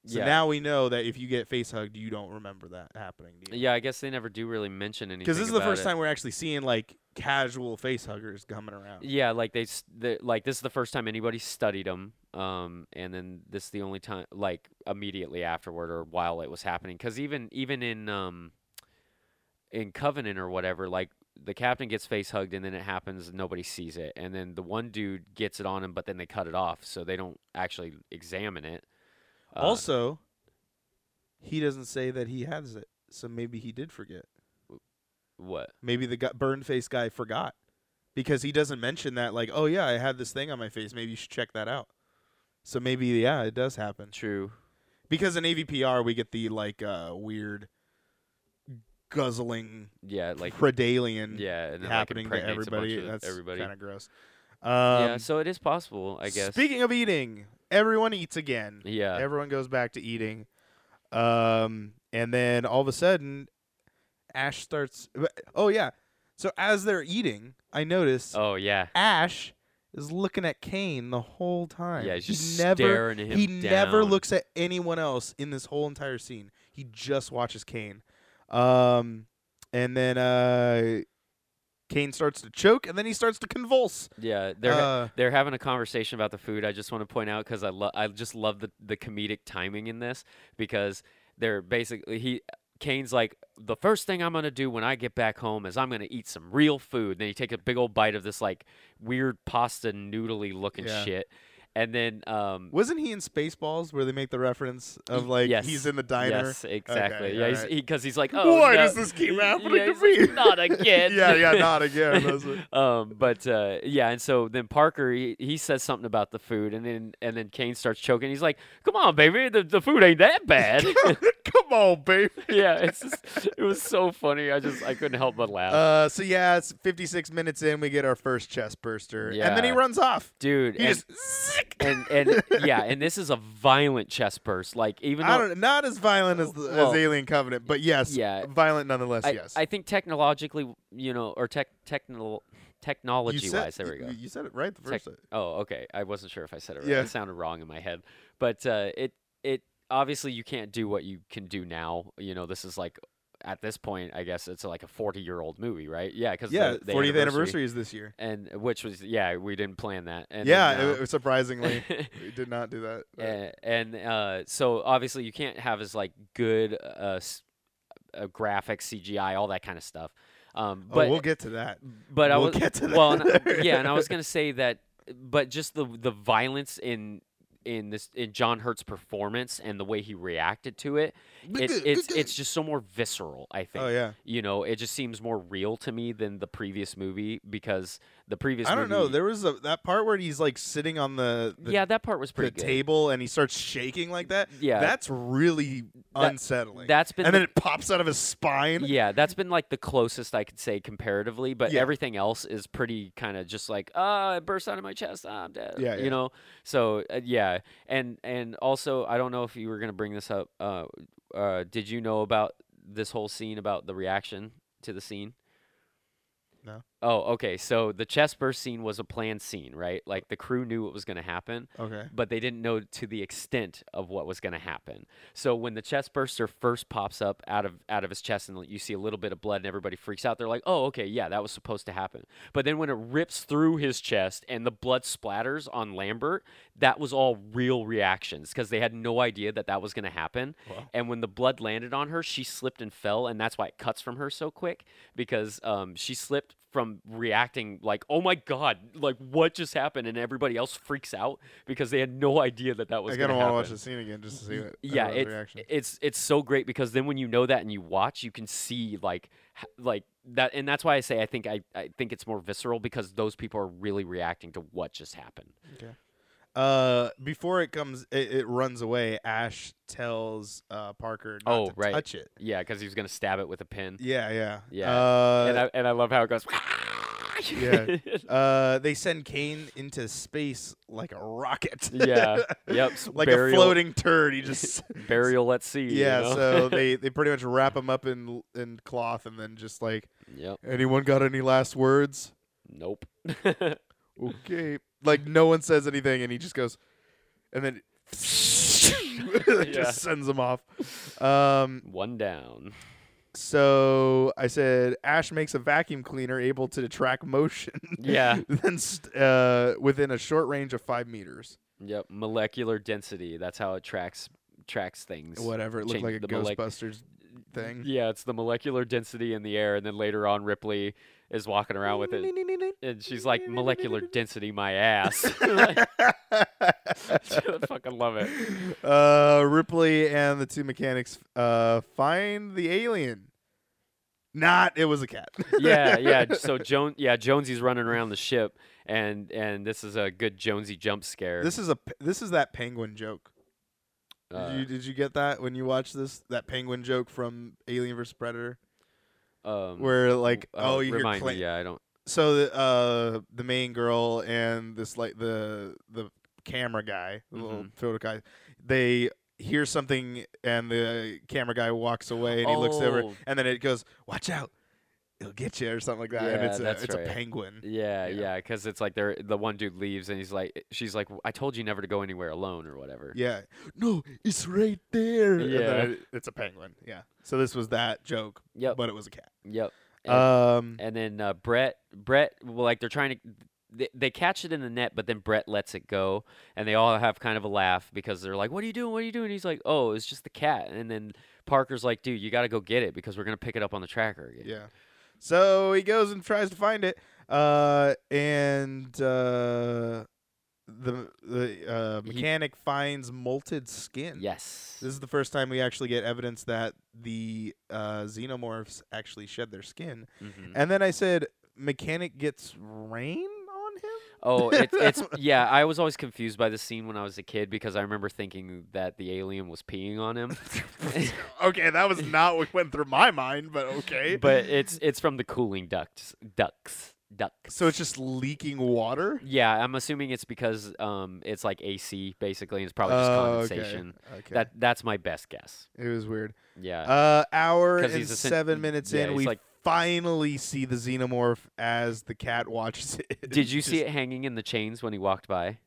Speaker 1: So
Speaker 2: yeah.
Speaker 1: now we know that if you get face hugged, you don't remember that happening.
Speaker 2: yeah, I guess they never do really mention anything.
Speaker 1: Because this is the first
Speaker 2: it.
Speaker 1: time we're actually seeing like casual face huggers coming around.
Speaker 2: Yeah, like they, like this is the first time anybody studied them, um, and then this is the only time, like immediately afterward or while it was happening. Because even even in um, in Covenant or whatever, like the captain gets face hugged and then it happens, nobody sees it, and then the one dude gets it on him, but then they cut it off, so they don't actually examine it. Uh,
Speaker 1: Also, he doesn't say that he has it, so maybe he did forget.
Speaker 2: what?
Speaker 1: Maybe the gu- burned face guy forgot because he doesn't mention that. Like, oh yeah, I had this thing on my face. Maybe you should check that out. So maybe yeah, it does happen.
Speaker 2: True.
Speaker 1: Because in AVPR we get the like uh, weird guzzling
Speaker 2: Yeah, like
Speaker 1: predalien
Speaker 2: yeah, and then, like,
Speaker 1: happening to
Speaker 2: impregnates a bunch
Speaker 1: everybody. That's
Speaker 2: everybody.
Speaker 1: kind of gross. Um,
Speaker 2: yeah, so it is possible, I guess.
Speaker 1: Speaking of eating, everyone eats again.
Speaker 2: yeah.
Speaker 1: Everyone goes back to eating. Um, and then all of a sudden, Ash starts. Oh yeah. So as they're eating, I notice
Speaker 2: oh yeah.
Speaker 1: Ash is looking at Kane the whole time.
Speaker 2: Yeah, he's
Speaker 1: he
Speaker 2: just
Speaker 1: never.
Speaker 2: staring him
Speaker 1: He never looks at anyone else in this whole entire scene. He just watches Kane. Um, and then uh, Kane starts to choke, and then he starts to convulse.
Speaker 2: Yeah, they're
Speaker 1: Uh,
Speaker 2: they're having a conversation about the food. I just want to point out because I love I just love the the comedic timing in this because they're basically he Kane's like the first thing I'm gonna do when I get back home is I'm gonna eat some real food. And Then he take a big old bite of this like weird pasta noodly looking
Speaker 1: Yeah.
Speaker 2: shit, and then um
Speaker 1: wasn't he in Spaceballs where they make the reference of like
Speaker 2: yes,
Speaker 1: he's in the diner?
Speaker 2: Yes, exactly.
Speaker 1: Okay,
Speaker 2: yeah, he's
Speaker 1: alright.
Speaker 2: because he's like, oh,
Speaker 1: Why
Speaker 2: no-
Speaker 1: does this keep happening
Speaker 2: yeah,
Speaker 1: to
Speaker 2: he's like,
Speaker 1: me?
Speaker 2: Not again.
Speaker 1: yeah, yeah, not again.
Speaker 2: Um, but uh, yeah, and so then Parker he, he says something about the food, and then and then Kane starts choking. He's like, "Come on, baby, the, the food ain't that bad."
Speaker 1: Come on, baby.
Speaker 2: yeah, it's just, it was so funny. I just I couldn't help but laugh,
Speaker 1: Uh, so yeah, it's 56 minutes in. We get our first chest burster, and then he runs off.
Speaker 2: dude.
Speaker 1: He just.
Speaker 2: And and yeah, and this is a violent chest burst. Like even
Speaker 1: I don't not as violent as the,
Speaker 2: Well,
Speaker 1: as Alien Covenant, but yes,
Speaker 2: yeah.
Speaker 1: violent nonetheless.
Speaker 2: I,
Speaker 1: yes,
Speaker 2: I think technologically, you know, or tech technical technology
Speaker 1: said
Speaker 2: wise, there we go.
Speaker 1: You said it right the first time.
Speaker 2: Oh, okay. I wasn't sure if I said it right.
Speaker 1: Yeah.
Speaker 2: It sounded wrong in my head. But uh, it it obviously you can't do what you can do now. You know, this is like at this point, I guess it's like a 40 year old movie, right? Yeah, because
Speaker 1: Yeah,
Speaker 2: the, the
Speaker 1: 40th anniversary is this year.
Speaker 2: and which was yeah, we didn't plan that. And
Speaker 1: yeah,
Speaker 2: then, uh,
Speaker 1: it- surprisingly, we did not do that.
Speaker 2: and uh, so obviously you can't have as like good uh, uh, graphics, CGI, all that kind of stuff. Um,
Speaker 1: oh,
Speaker 2: but
Speaker 1: we'll get to that.
Speaker 2: but I
Speaker 1: we'll
Speaker 2: was
Speaker 1: get to
Speaker 2: well, and
Speaker 1: that.
Speaker 2: I- yeah, and I was gonna say that, but just the the violence in in this in John Hurt's performance and the way he reacted to it, it it's it's just so more visceral. I think.
Speaker 1: Oh yeah.
Speaker 2: You know, it just seems more real to me than the previous movie because the previous.
Speaker 1: Movie I don't know. There was a that part where he's like sitting on the, the
Speaker 2: yeah, that part was
Speaker 1: the
Speaker 2: pretty good.
Speaker 1: table and he starts shaking like that.
Speaker 2: Yeah.
Speaker 1: That's really
Speaker 2: That-
Speaker 1: unsettling.
Speaker 2: That's been
Speaker 1: and
Speaker 2: the-
Speaker 1: then it pops out of his spine.
Speaker 2: yeah, that's been like the closest I could say comparatively, but
Speaker 1: Yeah.
Speaker 2: everything else is pretty kind of just like, ah, it burst out of my chest, ah, I'm dead.
Speaker 1: Yeah,
Speaker 2: you
Speaker 1: yeah.
Speaker 2: know. So uh, yeah, and and also I don't know if you were gonna bring this up. Uh, uh, did you know about this whole scene about the reaction to the scene?
Speaker 1: No.
Speaker 2: Oh, okay. So the chest burst scene was a planned scene, right? Like the crew knew what was going to happen,
Speaker 1: Okay.
Speaker 2: but they didn't know to the extent of what was going to happen. So when the chest burster first pops up out of out of his chest and you see a little bit of blood and everybody freaks out, they're like, "Oh, okay, yeah, that was supposed to happen." But then when it rips through his chest and the blood splatters on Lambert, that was all real reactions because they had no idea that that was going to happen.
Speaker 1: Wow.
Speaker 2: And when the blood landed on her, she slipped and fell, and that's why it cuts from her so quick because um, she slipped from reacting like, "Oh my god, like what just happened?" and everybody else freaks out because they had no idea that that was
Speaker 1: I
Speaker 2: going
Speaker 1: kind
Speaker 2: to happen.
Speaker 1: want to watch the scene again just to see what
Speaker 2: yeah, uh,
Speaker 1: everyone's
Speaker 2: it's it's it's so great because then when you know that and you watch, you can see like like that, and that's why I say I think I, I think it's more visceral because those people are really reacting to what just happened.
Speaker 1: Uh, before it comes, it, it runs away. Ash tells uh Parker not
Speaker 2: Oh,
Speaker 1: to
Speaker 2: right.
Speaker 1: touch it.
Speaker 2: Yeah, because he was going to stab it with a pin.
Speaker 1: Yeah, yeah,
Speaker 2: Yeah.
Speaker 1: Uh,
Speaker 2: and I and I love how it goes.
Speaker 1: Yeah. uh, they send Kane into space like a rocket.
Speaker 2: Yeah. Yep.
Speaker 1: like
Speaker 2: burial,
Speaker 1: a floating turd. He just
Speaker 2: burial at sea. you
Speaker 1: yeah.
Speaker 2: know?
Speaker 1: So they they pretty much wrap him up in in cloth and then just like,
Speaker 2: Yep.
Speaker 1: anyone got any last words?
Speaker 2: Nope.
Speaker 1: Okay. Like no one says anything, and he just goes, and then it
Speaker 2: Yeah.
Speaker 1: just sends him off. Um.
Speaker 2: One down.
Speaker 1: So I said Ash makes a vacuum cleaner able to track motion.
Speaker 2: Yeah.
Speaker 1: then st- uh, within a short range of five meters.
Speaker 2: Yep. Molecular density. That's how it tracks tracks things.
Speaker 1: Whatever. It looked like a
Speaker 2: molec-
Speaker 1: Ghostbusters thing.
Speaker 2: Yeah, it's the molecular density in the air, and then later on, Ripley is walking around with it, and she's like, "Molecular density, my ass." I fucking love it.
Speaker 1: Uh, Ripley and the two mechanics uh, find the alien. Not, it was a cat.
Speaker 2: Yeah, yeah. So Joan, yeah, Jonesy's running around the ship, and and this is a good Jonesy jump scare.
Speaker 1: This is a this is that penguin joke. Did
Speaker 2: Uh,
Speaker 1: you did you get that when you watched this that penguin joke from Alien vs Predator
Speaker 2: um,
Speaker 1: where like
Speaker 2: uh,
Speaker 1: oh you hear cla-
Speaker 2: me. Yeah, I don't.
Speaker 1: so the uh the main girl and this like the the camera guy the little
Speaker 2: Mhm.
Speaker 1: photo guy they hear something and the camera guy walks away and he looks over
Speaker 2: Oh.
Speaker 1: and then it goes watch out it'll get you or something like that and
Speaker 2: Yeah,
Speaker 1: it's a it's
Speaker 2: right.
Speaker 1: a penguin
Speaker 2: Yeah,
Speaker 1: Yeah.
Speaker 2: yeah, because it's like they're the one dude leaves, and he's like, she's like, "I told you never to go anywhere alone, or whatever."
Speaker 1: yeah no it's right there and
Speaker 2: Yeah.
Speaker 1: it- it's a penguin yeah so this was that joke
Speaker 2: Yep.
Speaker 1: but it was a cat
Speaker 2: Yep. And-
Speaker 1: um
Speaker 2: And then uh, Brett, Brett, well, like they're trying to, they, they catch it in the net, but then Brett lets it go, and they all have kind of a laugh because they're like, "What are you doing? What are you doing?" He's like, "Oh, it's just the cat." And then Parker's like, "Dude, you got to go get it because we're gonna pick it up on the tracker again."
Speaker 1: Yeah. So he goes and tries to find it, uh, and uh, the the uh,
Speaker 2: He-
Speaker 1: mechanic finds molted skin.
Speaker 2: Yes.
Speaker 1: This is the first time we actually get evidence that the uh, xenomorphs actually shed their skin.
Speaker 2: Mhm.
Speaker 1: And then I said, mechanic gets rain.
Speaker 2: Oh, it's it's yeah. I was always confused by the scene when I was a kid because I remember thinking that the alien was peeing on him.
Speaker 1: okay, that was not what went through my mind, but okay.
Speaker 2: but it's it's from the cooling ducts, ducks, ducks.
Speaker 1: so it's just leaking water.
Speaker 2: Yeah, I'm assuming it's because um it's like AC basically. and It's probably just
Speaker 1: Oh,
Speaker 2: condensation.
Speaker 1: Okay.
Speaker 2: That that's my best guess.
Speaker 1: it was weird.
Speaker 2: Yeah.
Speaker 1: Uh, hour and seven minutes
Speaker 2: yeah,
Speaker 1: in, we
Speaker 2: like-
Speaker 1: finally see the xenomorph as the cat watches it.
Speaker 2: Did you see it hanging in the chains when he walked by?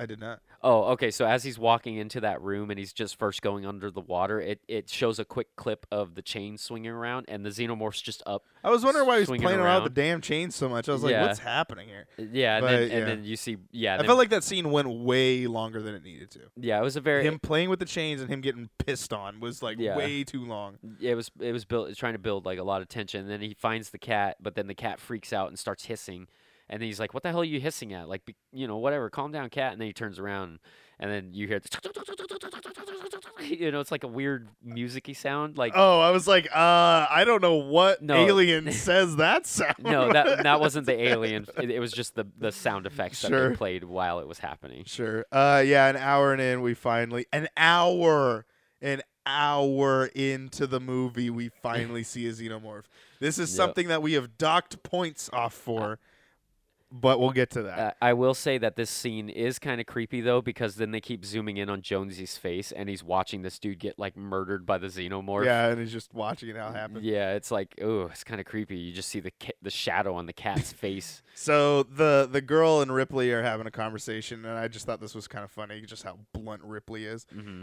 Speaker 1: I did not.
Speaker 2: Oh, okay. So as he's walking into that room and he's just first going under the water, it, it shows a quick clip of the chain swinging around and the xenomorph's just up.
Speaker 1: I was wondering why he was playing around with
Speaker 2: around.
Speaker 1: the damn chain so much. I was like,
Speaker 2: Yeah.
Speaker 1: what's happening here?
Speaker 2: Uh, yeah, and, then,
Speaker 1: yeah.
Speaker 2: and then you see, yeah,
Speaker 1: I felt like that scene went way longer than it needed to.
Speaker 2: yeah, it was a very
Speaker 1: Him playing with the chains and him getting pissed on was like
Speaker 2: Yeah.
Speaker 1: way too long.
Speaker 2: it was it was built trying to build like a lot of tension. And then he finds the cat, but then the cat freaks out and starts hissing. And then he's like, "What the hell are you hissing at? Like, be, you know, whatever. Calm down, cat." And then he turns around, and then you hear, you know, it's like a weird musicy sound. Like,
Speaker 1: Oh, I was like, uh, I don't know what
Speaker 2: No.
Speaker 1: alien says that sound.
Speaker 2: no, that that wasn't the alien. It, it was just the the sound effects that
Speaker 1: Sure.
Speaker 2: they played while it was happening.
Speaker 1: Sure. Uh, yeah, an hour and in, we finally an hour, an hour into the movie, we finally see a xenomorph. This is
Speaker 2: Yep.
Speaker 1: something that we have docked points off for. But we'll get to that.
Speaker 2: Uh, I will say that this scene is kind of creepy though, because then they keep zooming in on Jonesy's face, and he's watching this dude get like murdered by the xenomorph.
Speaker 1: yeah, and he's just watching it all happen.
Speaker 2: Yeah, it's like, oh, it's kind of creepy. You just see the ca- the shadow on the cat's face.
Speaker 1: So the the girl and Ripley are having a conversation, and I just thought this was kind of funny, just how blunt Ripley is.
Speaker 2: hmm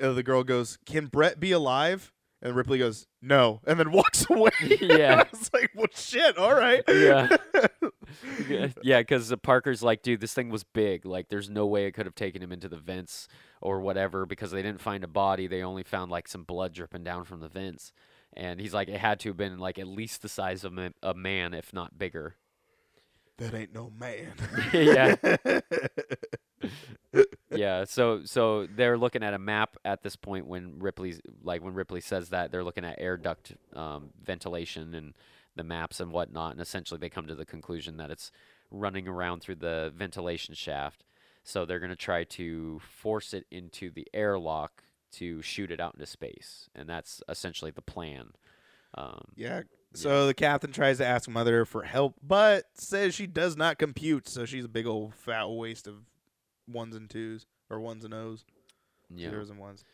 Speaker 1: Uh, the girl goes, "Can Brett be alive?" And Ripley goes, "No," and then walks away.
Speaker 2: Yeah.
Speaker 1: I was like, "Well, shit. All right."
Speaker 2: Yeah. yeah, because the Parker's like, dude, this thing was big. Like, there's no way it could have taken him into the vents or whatever because they didn't find a body. They only found like some blood dripping down from the vents. And he's like, it had to have been like at least the size of a, a man, if not bigger.
Speaker 1: that ain't no man.
Speaker 2: Yeah. Yeah. So so they're looking at a map at this point when Ripley's like when Ripley says that they're looking at air duct um, ventilation and the maps and whatnot, and essentially they come to the conclusion that it's running around through the ventilation shaft. So they're going to try to force it into the airlock to shoot it out into space, and that's essentially the plan. Um,
Speaker 1: Yeah. So the captain tries to ask Mother for help, but says she does not compute. So she's a big old fat waste of ones and twos or ones and O's,
Speaker 2: yeah.
Speaker 1: zeros and ones.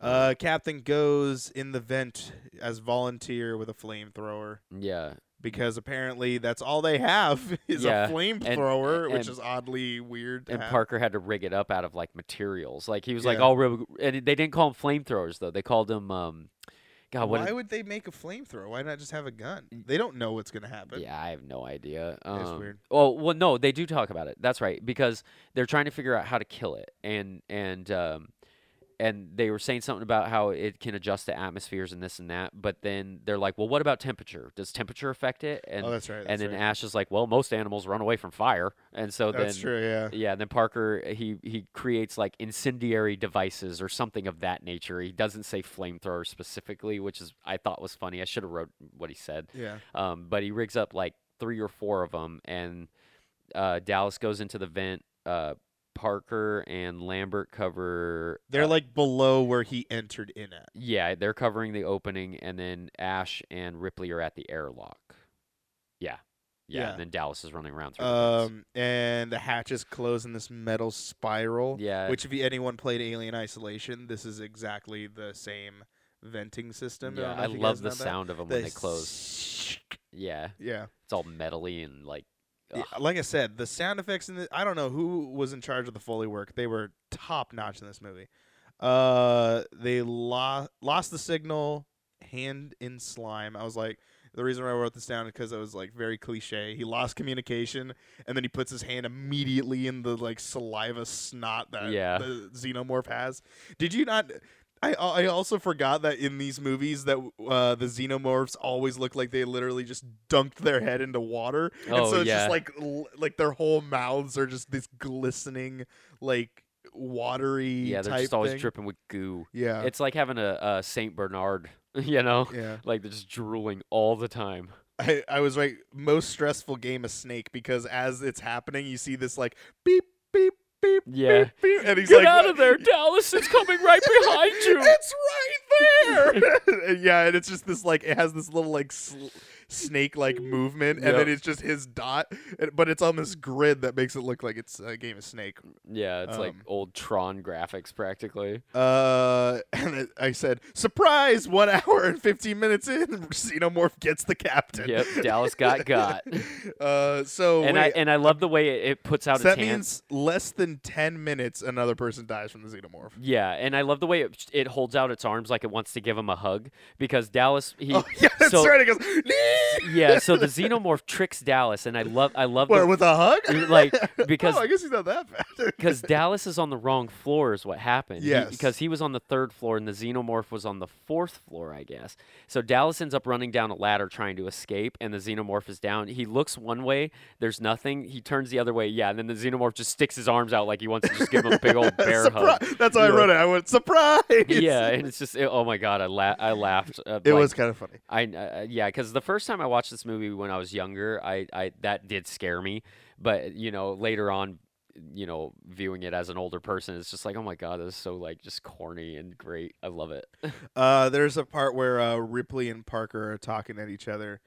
Speaker 1: Uh, captain goes in the vent as volunteer with a flamethrower
Speaker 2: Yeah.
Speaker 1: because apparently that's all they have is
Speaker 2: Yeah,
Speaker 1: a flamethrower, which
Speaker 2: and-
Speaker 1: is oddly weird.
Speaker 2: And
Speaker 1: have.
Speaker 2: Parker had to rig it up out of like materials. Like he was like
Speaker 1: Yeah.
Speaker 2: all ri- and they didn't call them flamethrowers though. They called them um God
Speaker 1: Why would they make a flamethrower? Why not just have a gun? They don't know what's gonna happen.
Speaker 2: Yeah, I have no idea. Um,
Speaker 1: weird.
Speaker 2: Oh well, no, they do talk about it. That's right, because they're trying to figure out how to kill it, and and um, and they were saying something about how it can adjust to atmospheres and this and that. But then they're like, well, what about temperature? Does temperature affect it? And
Speaker 1: oh, that's right.
Speaker 2: and then
Speaker 1: right.
Speaker 2: Ash is like, well, most animals run away from fire, and so
Speaker 1: that's
Speaker 2: then
Speaker 1: true. Yeah.
Speaker 2: Yeah, and then Parker he he creates like incendiary devices or something of that nature. He doesn't say flamethrower specifically, which is I thought was funny. I should have wrote what he said.
Speaker 1: Yeah.
Speaker 2: Um, but he rigs up like three or four of them, and uh, Dallas goes into the vent. Uh, Parker and Lambert cover.
Speaker 1: They're
Speaker 2: uh,
Speaker 1: like below where he entered in at.
Speaker 2: yeah, they're covering the opening, and then Ash and Ripley are at the airlock. Yeah, yeah,
Speaker 1: Yeah.
Speaker 2: and then Dallas is running around through. the.
Speaker 1: Um, and the hatches close in this metal spiral.
Speaker 2: yeah,
Speaker 1: Which, if anyone played Alien Isolation, this is exactly the same venting system.
Speaker 2: yeah,
Speaker 1: don't
Speaker 2: I love the
Speaker 1: know that.
Speaker 2: sound of them
Speaker 1: The
Speaker 2: when they close.
Speaker 1: sh-
Speaker 2: Yeah,
Speaker 1: Yeah.
Speaker 2: it's all metally and like. Ugh.
Speaker 1: Like I said, the sound effects in the I don't know who was in charge of the Foley work. They were top notch in this movie. Uh, they lo- lost the signal, hand in slime. I was like, the reason why I wrote this down is because it was like very cliche. He lost communication, and then he puts his hand immediately in the like saliva snot that
Speaker 2: Yeah.
Speaker 1: the xenomorph has. Did you not? I I also forgot that in these movies that uh, the xenomorphs always look like they literally just dunked their head into water, and
Speaker 2: Oh,
Speaker 1: so it's
Speaker 2: yeah.
Speaker 1: just like like their whole mouths are just this glistening like watery.
Speaker 2: Yeah, they're just always
Speaker 1: thing.
Speaker 2: dripping with goo.
Speaker 1: Yeah,
Speaker 2: It's like having a, a Saint Bernard, you know,
Speaker 1: yeah.
Speaker 2: like they're just drooling all the time.
Speaker 1: I, I was right. Most stressful game of Snake because as it's happening, you see this like beep beep beep
Speaker 2: Yeah.
Speaker 1: beep beep, and he's
Speaker 2: Get
Speaker 1: like,
Speaker 2: out of there, Dallas! It's coming right behind you.
Speaker 1: It's right there. And yeah, and it's just this like it has this little like sl- snake like movement, and
Speaker 2: Yep.
Speaker 1: then it's just his dot, but it's on this grid that makes it look like it's a game of Snake.
Speaker 2: Yeah, it's like
Speaker 1: Um,
Speaker 2: old Tron graphics practically.
Speaker 1: Uh, and it, I said, surprise! One hour and fifteen minutes in, Xenomorph gets the captain.
Speaker 2: Yep, Dallas got got.
Speaker 1: uh, so
Speaker 2: and I and I love the way it, it puts out
Speaker 1: so
Speaker 2: its
Speaker 1: that
Speaker 2: hand.
Speaker 1: means less than ten minutes, another person dies from the Xenomorph.
Speaker 2: Yeah, and I love the way it, it holds out its arms like it wants to give him a hug because Dallas he
Speaker 1: Oh yeah, that's
Speaker 2: so-
Speaker 1: right. It goes, "Nee!"
Speaker 2: Yeah, so the xenomorph tricks Dallas and I love I love
Speaker 1: What,
Speaker 2: the,
Speaker 1: with a hug?
Speaker 2: like, because-
Speaker 1: oh, I guess he's not that bad.
Speaker 2: because Dallas is on the wrong floor is what happened. He- because he was on the third floor and the xenomorph was on the fourth floor, I guess. So Dallas ends up running down a ladder trying to escape, and the xenomorph is down. He looks one way, there's nothing. He turns the other way, yeah, and then the xenomorph just sticks his arms out like he wants to just give him a big old bear hug.
Speaker 1: That's how I wrote it. I went surprise.
Speaker 2: Yeah, and it's just it- oh my god, I la- I laughed. Uh,
Speaker 1: it
Speaker 2: like,
Speaker 1: was kind of funny.
Speaker 2: I uh, yeah, because the first time I watched this movie when I was younger, I, I that did scare me. But you know, later on, you know, viewing it as an older person, it's just like, oh my god, this is so like just corny and great. I love it.
Speaker 1: Uh, there's a part where uh, Ripley and Parker are talking at each other,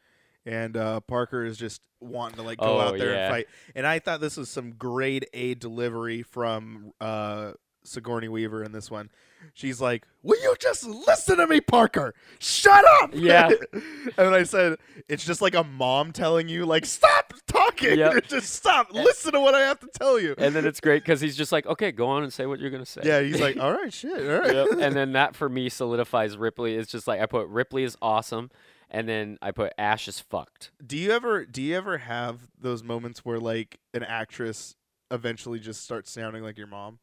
Speaker 1: and uh, Parker is just wanting to like go
Speaker 2: Oh,
Speaker 1: out there
Speaker 2: yeah.
Speaker 1: and fight. And I thought this was some grade A delivery from uh, Sigourney Weaver in this one. She's like, "Will you just listen to me, Parker? Shut up!"
Speaker 2: Yeah.
Speaker 1: and I said, "It's just like a mom telling you, like, stop talking,
Speaker 2: Yep.
Speaker 1: just stop, listen to what I have to tell you."
Speaker 2: And then it's great because he's just like, okay, go on and say what you're gonna say.
Speaker 1: yeah, he's like, "All right, shit, all right."
Speaker 2: Yep. And then that for me solidifies Ripley. It's just like I put Ripley is awesome, and then I put Ash is fucked.
Speaker 1: Do you ever do you ever have those moments where like an actress eventually just starts sounding like your mom?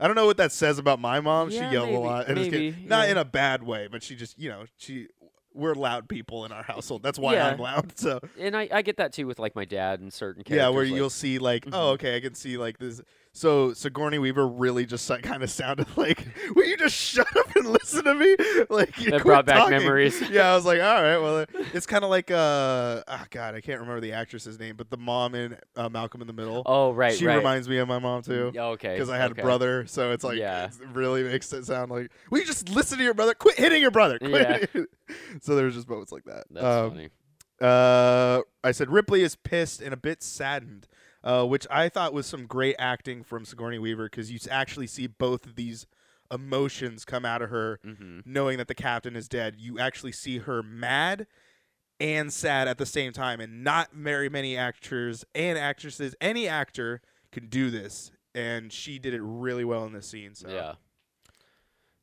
Speaker 1: I don't know what that says about my mom.
Speaker 2: Yeah,
Speaker 1: she yelled
Speaker 2: maybe-
Speaker 1: a lot,
Speaker 2: maybe,
Speaker 1: good- not in a bad way, but she just you know she we're loud people in our household. That's why
Speaker 2: Yeah.
Speaker 1: I'm loud. So
Speaker 2: And I, I get that too with like my dad and certain characters.
Speaker 1: yeah, where
Speaker 2: like-
Speaker 1: you'll see like oh
Speaker 2: Mhm.
Speaker 1: okay, I can see like this. So Sigourney Weaver really just kind of sounded like, "Will you just shut up and listen to me?" Like
Speaker 2: That brought back
Speaker 1: talking.
Speaker 2: memories.
Speaker 1: yeah, I was like, all right, well, it's kind of like uh, oh god, I can't remember the actress's name, but the mom in uh, Malcolm in the Middle.
Speaker 2: Oh right,
Speaker 1: she
Speaker 2: right.
Speaker 1: reminds me of my mom too.
Speaker 2: Yeah, Okay.
Speaker 1: Because I had
Speaker 2: okay.
Speaker 1: a brother, so it's like
Speaker 2: Yeah.
Speaker 1: it really makes it sound like will you just listen to your brother? Quit hitting your brother. Quit. so there's just moments like that.
Speaker 2: That's
Speaker 1: Um,
Speaker 2: funny.
Speaker 1: uh, I said Ripley is pissed and a bit saddened, uh, which I thought was some great acting from Sigourney Weaver because you actually see both of these emotions come out of her,
Speaker 2: hmm
Speaker 1: knowing that the captain is dead. You actually see her mad and sad at the same time, and not very many actors and actresses, any actor can do this, and she did it really well in this scene. So
Speaker 2: Yeah.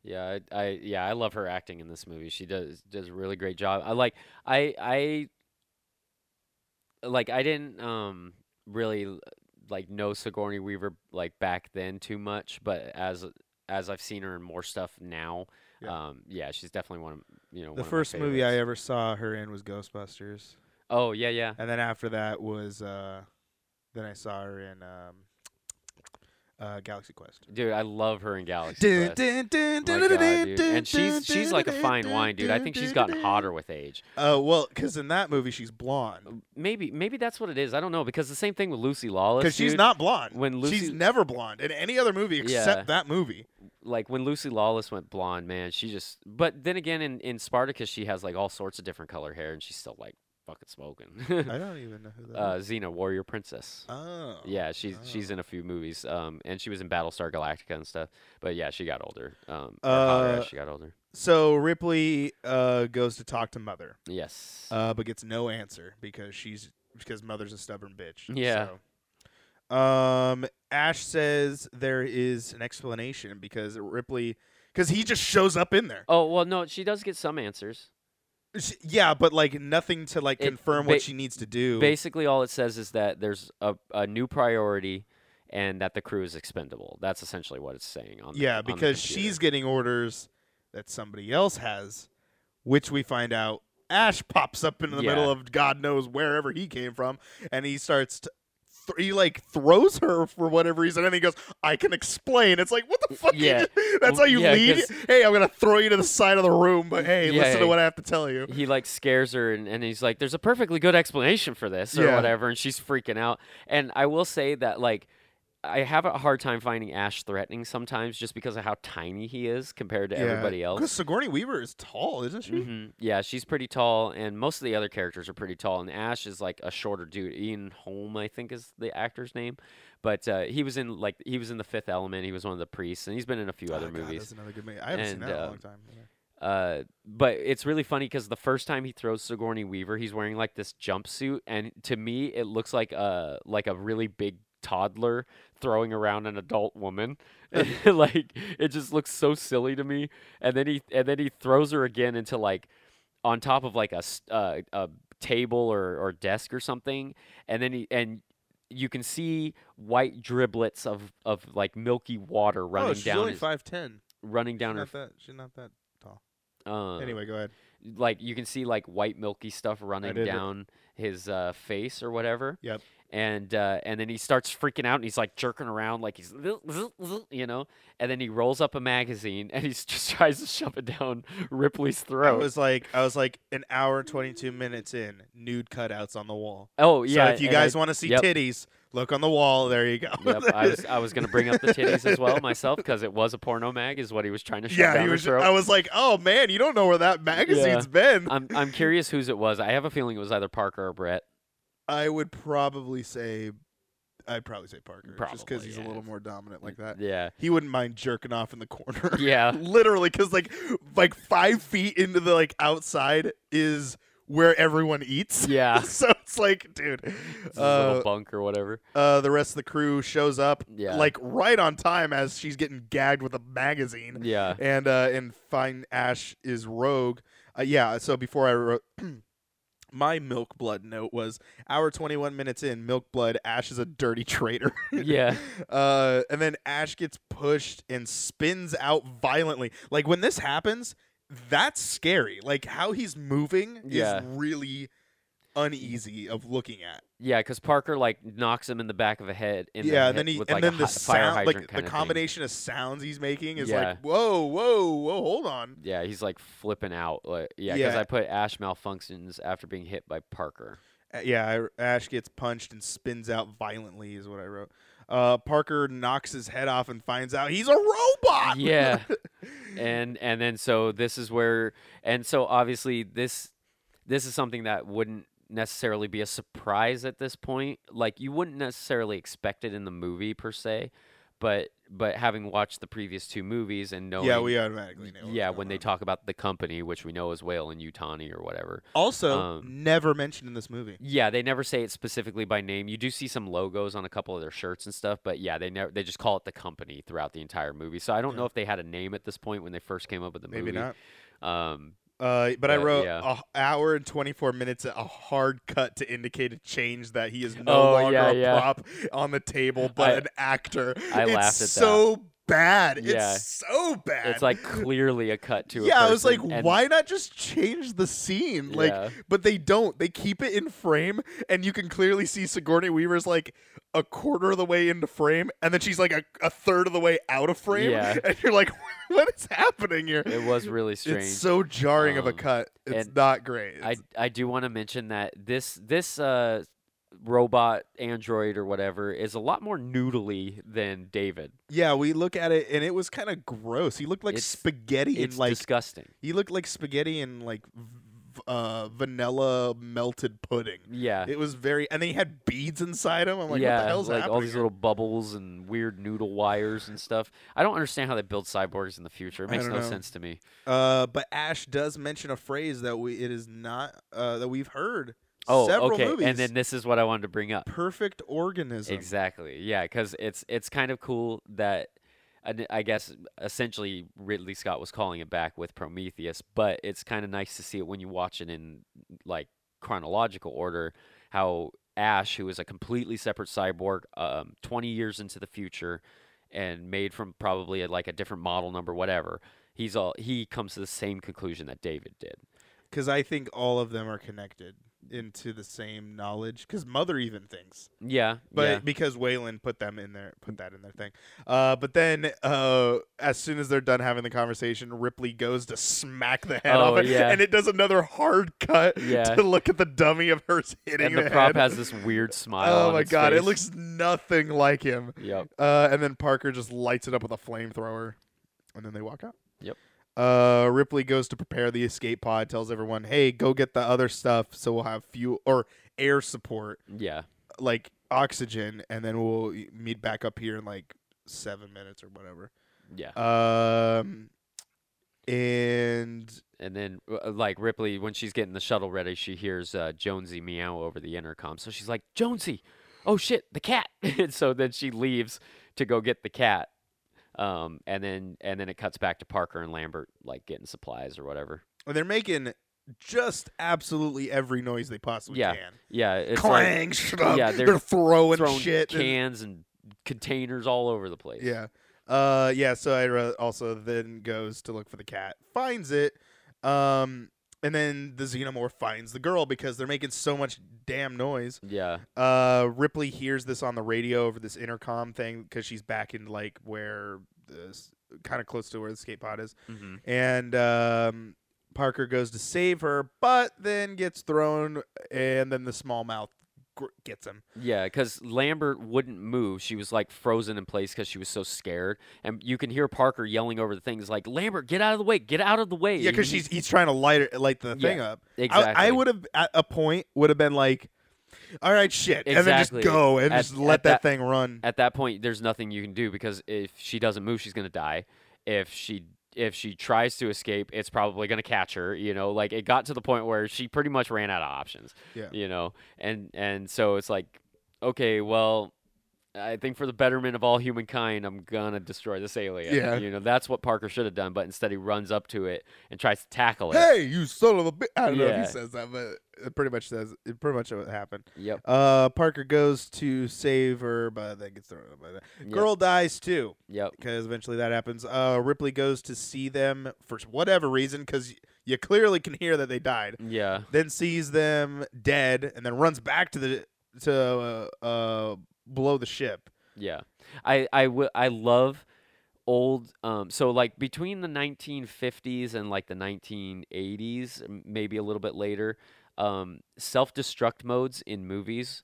Speaker 2: Yeah, I, I yeah, I love her acting in this movie. She does does a really great job. I like I I like I didn't um really like know Sigourney Weaver like back then too much, but as as I've seen her in more stuff now,
Speaker 1: Yeah.
Speaker 2: um yeah, she's definitely one of you know
Speaker 1: the
Speaker 2: one of my
Speaker 1: first movie I ever saw her in was Ghostbusters.
Speaker 2: Oh yeah, yeah.
Speaker 1: And then after that was uh then I saw her in um uh Galaxy Quest.
Speaker 2: Dude, I love her in Galaxy Quest. My God, dude. And she's she's like a fine wine, dude. I think she's gotten hotter with age.
Speaker 1: Oh well, because in that movie she's blonde.
Speaker 2: Maybe maybe that's what it is. I don't know because the same thing with Lucy Lawless.
Speaker 1: Because she's
Speaker 2: dude.
Speaker 1: not blonde.
Speaker 2: when
Speaker 1: she's never blonde in any other movie except
Speaker 2: Yeah.
Speaker 1: that movie.
Speaker 2: like when Lucy Lawless went blonde, man, she just. But then again, in in Spartacus, she has like all sorts of different color hair, and she's still like fucking smoking.
Speaker 1: I don't even know who that
Speaker 2: uh,
Speaker 1: is.
Speaker 2: Xena, warrior princess.
Speaker 1: Oh.
Speaker 2: Yeah, she's she's
Speaker 1: Oh.
Speaker 2: in a few movies, um, and she was in Battlestar Galactica and stuff. But yeah, she got older. Um,
Speaker 1: Uh,
Speaker 2: she got older.
Speaker 1: So Ripley uh, goes to talk to Mother,
Speaker 2: Yes.
Speaker 1: uh, but gets no answer because she's because Mother's a stubborn bitch.
Speaker 2: Yeah.
Speaker 1: So. Um, Ash says there is an explanation because Ripley, because he just shows up in there.
Speaker 2: oh well, no, she does get some answers.
Speaker 1: Yeah, but like nothing to like
Speaker 2: It-
Speaker 1: confirm
Speaker 2: ba-
Speaker 1: what she needs to do.
Speaker 2: Basically, all it says is that there's a, a new priority, and that the crew is expendable. That's essentially what it's saying. On the-
Speaker 1: yeah,
Speaker 2: on
Speaker 1: because
Speaker 2: computer.
Speaker 1: she's getting orders that somebody else has, which we find out Ash pops up in the
Speaker 2: Yeah.
Speaker 1: middle of God knows wherever he came from, and he starts to. Th- he like throws her for whatever reason, and he goes, "I can explain." It's like, what the fuck?
Speaker 2: Yeah.
Speaker 1: that's how you
Speaker 2: yeah,
Speaker 1: lead. Hey, I'm gonna throw you to the side of the room, but hey,
Speaker 2: Yeah,
Speaker 1: listen to what I have to tell you.
Speaker 2: he like scares her and, and he's like there's a perfectly good explanation for this or whatever and she's freaking out and i will say that like i have a hard time finding ash threatening sometimes just because of how tiny he is compared to everybody else.
Speaker 1: Because Sigourney Weaver is tall, isn't she?
Speaker 2: hmm yeah she's pretty tall and most of the other characters are pretty tall and ash is like a shorter dude ian holm i think is the actor's name but uh, he was in like he was in the fifth element he was one of the priests and he's been in a few other
Speaker 1: Oh, God,
Speaker 2: movies
Speaker 1: that's another good movie. I haven't seen that in a
Speaker 2: uh,
Speaker 1: long time. Yeah.
Speaker 2: Uh, but it's really funny because the first time he throws Sigourney Weaver, he's wearing like this jumpsuit, and to me, it looks like a like a really big toddler throwing around an adult woman. like it just looks so silly to me. And then he and then he throws her again into like on top of like a uh, a table or or desk or something, and then he and. You can see white driblets of, of like milky water running down.
Speaker 1: oh, she's
Speaker 2: down
Speaker 1: only five ten.
Speaker 2: running down her.
Speaker 1: not that. She's not that tall.
Speaker 2: Uh,
Speaker 1: anyway, go ahead.
Speaker 2: like you can see like white milky stuff running
Speaker 1: did it.
Speaker 2: down his uh, face or whatever.
Speaker 1: Yep.
Speaker 2: And uh, and then he starts freaking out and he's like jerking around like he's you know, and then he rolls up a magazine and he just tries to shove it down Ripley's throat.
Speaker 1: I was like, I was like an hour twenty two minutes in, nude cutouts on the wall.
Speaker 2: oh yeah.
Speaker 1: So if you guys want to see
Speaker 2: yep.
Speaker 1: titties, Look on the wall. There you go.
Speaker 2: Yep, I was I was gonna bring up the titties as well myself because it was a porno mag, is what he was trying to shove
Speaker 1: yeah,
Speaker 2: down
Speaker 1: he was.
Speaker 2: throat.
Speaker 1: I was like, oh man, you don't know where that magazine's been.
Speaker 2: I'm I'm curious whose it was. I have a feeling it was either Parker or Brett.
Speaker 1: I would probably say, I'd probably say Parker, just because he's
Speaker 2: yeah.
Speaker 1: a little more dominant like that.
Speaker 2: Yeah.
Speaker 1: He wouldn't mind jerking off in the corner.
Speaker 2: Yeah.
Speaker 1: literally, because like like five feet into the like outside is where everyone eats.
Speaker 2: Yeah.
Speaker 1: so it's like, dude,
Speaker 2: It's
Speaker 1: uh,
Speaker 2: little bunk or whatever.
Speaker 1: uh, the rest of the crew shows up
Speaker 2: Yeah.
Speaker 1: like right on time as she's getting gagged with a magazine,
Speaker 2: Yeah.
Speaker 1: and uh, and find Ash is rogue. Uh, yeah. So before I wrote. My milk blood note was hour 21 minutes in, milk blood, Ash is a dirty traitor.
Speaker 2: Yeah.
Speaker 1: Uh, and then Ash gets pushed and spins out violently. Like when this happens, that's scary. Like how he's moving
Speaker 2: Yeah.
Speaker 1: is really uneasy of looking at.
Speaker 2: Yeah, because Parker like knocks him in the back of the head. In
Speaker 1: yeah,
Speaker 2: head
Speaker 1: and then he
Speaker 2: with,
Speaker 1: and
Speaker 2: like,
Speaker 1: then the sound, like the
Speaker 2: thing.
Speaker 1: combination of sounds he's making is
Speaker 2: Yeah.
Speaker 1: like whoa, whoa, whoa, hold on.
Speaker 2: Yeah, he's like flipping out. Like, yeah, because
Speaker 1: Yeah.
Speaker 2: I put Ash malfunctions after being hit by Parker.
Speaker 1: Uh, yeah, I- Ash gets punched and spins out violently is what I wrote. Uh, Parker knocks his head off and finds out he's a robot.
Speaker 2: Yeah. and and then so this is where and so obviously this this is something that wouldn't necessarily be a surprise at this point like you wouldn't necessarily expect it in the movie per se but but having watched the previous two movies and knowing
Speaker 1: yeah, we automatically know.
Speaker 2: yeah when they talk about the company which we know is Weyland-Yutani or whatever
Speaker 1: also
Speaker 2: um,
Speaker 1: never mentioned in this movie.
Speaker 2: yeah they never say it specifically by name you do see some logos on a couple of their shirts and stuff but yeah they never they just call it the company throughout the entire movie so i don't know if they had a name at this point when they first came up with the
Speaker 1: Maybe
Speaker 2: movie
Speaker 1: not.
Speaker 2: um
Speaker 1: Uh, but, I wrote
Speaker 2: yeah.
Speaker 1: a hour and twenty four minutes, a hard cut to indicate a change that he is no
Speaker 2: Oh,
Speaker 1: longer
Speaker 2: yeah,
Speaker 1: a
Speaker 2: yeah.
Speaker 1: prop on the table, but
Speaker 2: I-
Speaker 1: an actor.
Speaker 2: I
Speaker 1: it's
Speaker 2: laughed at that.
Speaker 1: Bad.
Speaker 2: Yeah.
Speaker 1: It's so bad.
Speaker 2: it's like clearly a cut to a
Speaker 1: yeah, I was like,
Speaker 2: and-
Speaker 1: why not just change the scene? Like,
Speaker 2: Yeah.
Speaker 1: but they don't. They keep it in frame, and you can clearly see Sigourney Weaver's like a quarter of the way into frame, and then she's like a, a third of the way out of frame,
Speaker 2: Yeah.
Speaker 1: and you're like, what is happening here?
Speaker 2: it was really strange
Speaker 1: It's so jarring of a
Speaker 2: Um,
Speaker 1: cut. It's not great.
Speaker 2: I I do want to mention that this this uh robot android or whatever is a lot more noodly than David.
Speaker 1: yeah, we look at it, and it was kind of gross. He looked like
Speaker 2: It's-
Speaker 1: spaghetti
Speaker 2: It's
Speaker 1: like
Speaker 2: disgusting.
Speaker 1: he looked like spaghetti and like uh, vanilla melted pudding.
Speaker 2: Yeah.
Speaker 1: It was very, and then he had beads inside him. I'm like,
Speaker 2: yeah,
Speaker 1: what the hell's
Speaker 2: like all these
Speaker 1: here?
Speaker 2: little bubbles and weird noodle wires and stuff. I don't understand how they build cyborgs in the future. It makes no
Speaker 1: know.
Speaker 2: sense to me.
Speaker 1: Uh, but Ash does mention a phrase that we it is not uh, that we've heard.
Speaker 2: Oh,
Speaker 1: several
Speaker 2: okay.
Speaker 1: movies.
Speaker 2: And then this is what I wanted to bring up.
Speaker 1: perfect organism.
Speaker 2: Exactly. Yeah, because it's it's kind of cool that I I guess essentially Ridley Scott was calling it back with Prometheus, but it's kind of nice to see it when you watch it in like chronological order. How Ash, who is a completely separate cyborg, um, 20 years into the future, and made from probably a, like a different model number, whatever. He's all he comes to the same conclusion that David did.
Speaker 1: Because I think all of them are connected into the same knowledge. Because Mother even thinks,
Speaker 2: Yeah,
Speaker 1: but
Speaker 2: yeah,
Speaker 1: because Weyland put them in there, put that in their thing. Uh, but then uh, as soon as they're done having the conversation, Ripley goes to smack the head
Speaker 2: Oh,
Speaker 1: off it,
Speaker 2: yeah.
Speaker 1: and it does another hard cut
Speaker 2: Yeah.
Speaker 1: to look at the dummy of hers hitting
Speaker 2: and the
Speaker 1: the
Speaker 2: prop
Speaker 1: head.
Speaker 2: has this weird smile.
Speaker 1: oh my god, it looks nothing like him.
Speaker 2: Yep.
Speaker 1: Uh, and then Parker just lights it up with a flamethrower, and then they walk out.
Speaker 2: Yep.
Speaker 1: Uh, Ripley goes to prepare the escape pod. Tells everyone, "Hey, go get the other stuff, so we'll have fuel or air support,
Speaker 2: Yeah.
Speaker 1: like oxygen, and then we'll meet back up here in like seven minutes or whatever."
Speaker 2: Yeah.
Speaker 1: Um, and
Speaker 2: And then, uh, like Ripley, when she's getting the shuttle ready, she hears uh, Jonesy meow over the intercom. So she's like, "Jonesy, oh shit, the cat!" and so then she leaves to go get the cat. Um, and then and then it cuts back to Parker and Lambert like getting supplies or whatever.
Speaker 1: and they're making just absolutely every noise they possibly
Speaker 2: Yeah,
Speaker 1: can.
Speaker 2: Yeah, it's
Speaker 1: Clang, stuff.
Speaker 2: yeah,
Speaker 1: they're,
Speaker 2: they're
Speaker 1: throwing,
Speaker 2: throwing
Speaker 1: shit.
Speaker 2: cans and containers all over the place.
Speaker 1: Yeah. Uh yeah, so I also then goes to look for the cat, finds it, um and then the xenomorph finds the girl because they're making so much damn noise.
Speaker 2: Yeah.
Speaker 1: Uh Ripley hears this on the radio over this intercom thing cuz she's back in like where this kind of close to where the skate pod is.
Speaker 2: hmm
Speaker 1: And um Parker goes to save her, but then gets thrown and then the xenomorph gets him.
Speaker 2: Yeah, because Lambert wouldn't move. She was like frozen in place because she was so scared. And you can hear Parker yelling over the things like, "Lambert, get out of the way! Get out of the way!"
Speaker 1: Yeah, because she's he's trying to light light the thing up.
Speaker 2: exactly.
Speaker 1: I, I would have at a point would have been like, all right, shit, and then just go and
Speaker 2: At-
Speaker 1: just let that,
Speaker 2: that-
Speaker 1: thing run.
Speaker 2: at that point there's nothing you can do because if she doesn't move she's going to die if she if she tries to escape it's probably going to catch her you know like it got to the point where she pretty much ran out of options
Speaker 1: Yeah.
Speaker 2: you know and and so it's like okay well I think for the betterment of all humankind, I'm gonna destroy this alien.
Speaker 1: Yeah.
Speaker 2: You know, that's what Parker should have done, but instead he runs up to it and tries to tackle it.
Speaker 1: Hey, you son of a bitch! I don't know if he says that, but it pretty much says it. Pretty much what happened.
Speaker 2: Yep.
Speaker 1: Uh, Parker goes to save her, but then gets thrown by that.
Speaker 2: Yep.
Speaker 1: Girl dies too.
Speaker 2: Yep.
Speaker 1: because eventually that happens. Uh, Ripley goes to see them for whatever reason, because you clearly can hear that they died.
Speaker 2: Yeah.
Speaker 1: Then sees them dead, and then runs back to the to uh, uh below the ship.
Speaker 2: Yeah, I I wi- I love old. Um, so like between the 1950s and like the 1980s, maybe a little bit later, um, self-destruct modes in movies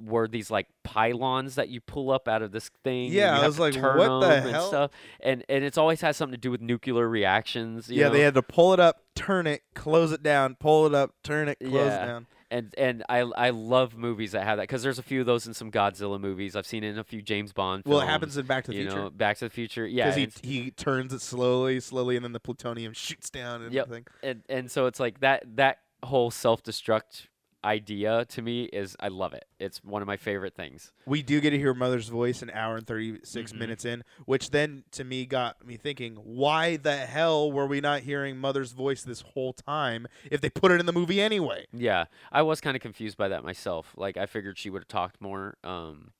Speaker 2: were these like pylons that you pull up out of this thing. and
Speaker 1: Yeah, I was like, what the
Speaker 2: 'em and
Speaker 1: hell?
Speaker 2: stuff. And and it's always has something to do with nuclear reactions. you
Speaker 1: yeah,
Speaker 2: know?
Speaker 1: they had to pull it up, turn it, close it down, pull it up, turn it, close
Speaker 2: Yeah.
Speaker 1: it down.
Speaker 2: And and I I love movies that have that because there's a few of those in some Godzilla movies. I've seen it in a few James Bond.
Speaker 1: Well, it happens in Back to the
Speaker 2: you
Speaker 1: Future
Speaker 2: know, Back to the Future. Yeah,
Speaker 1: because he he turns it slowly, slowly, and then the plutonium shoots down and
Speaker 2: Yep.
Speaker 1: everything.
Speaker 2: and and so it's like that that whole self-destruct idea to me is I love it. It's one of my favorite things.
Speaker 1: We do get to hear Mother's voice an hour and 36
Speaker 2: Mhm.
Speaker 1: minutes in, which then to me got me thinking, why the hell were we not hearing Mother's voice this whole time if they put it in the movie anyway?
Speaker 2: Yeah, I was kind of confused by that myself. Like I figured she would have talked more. Um,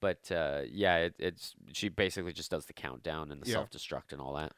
Speaker 2: but uh, yeah, it, it's she basically just does the countdown and the
Speaker 1: Yeah.
Speaker 2: self-destruct and all that.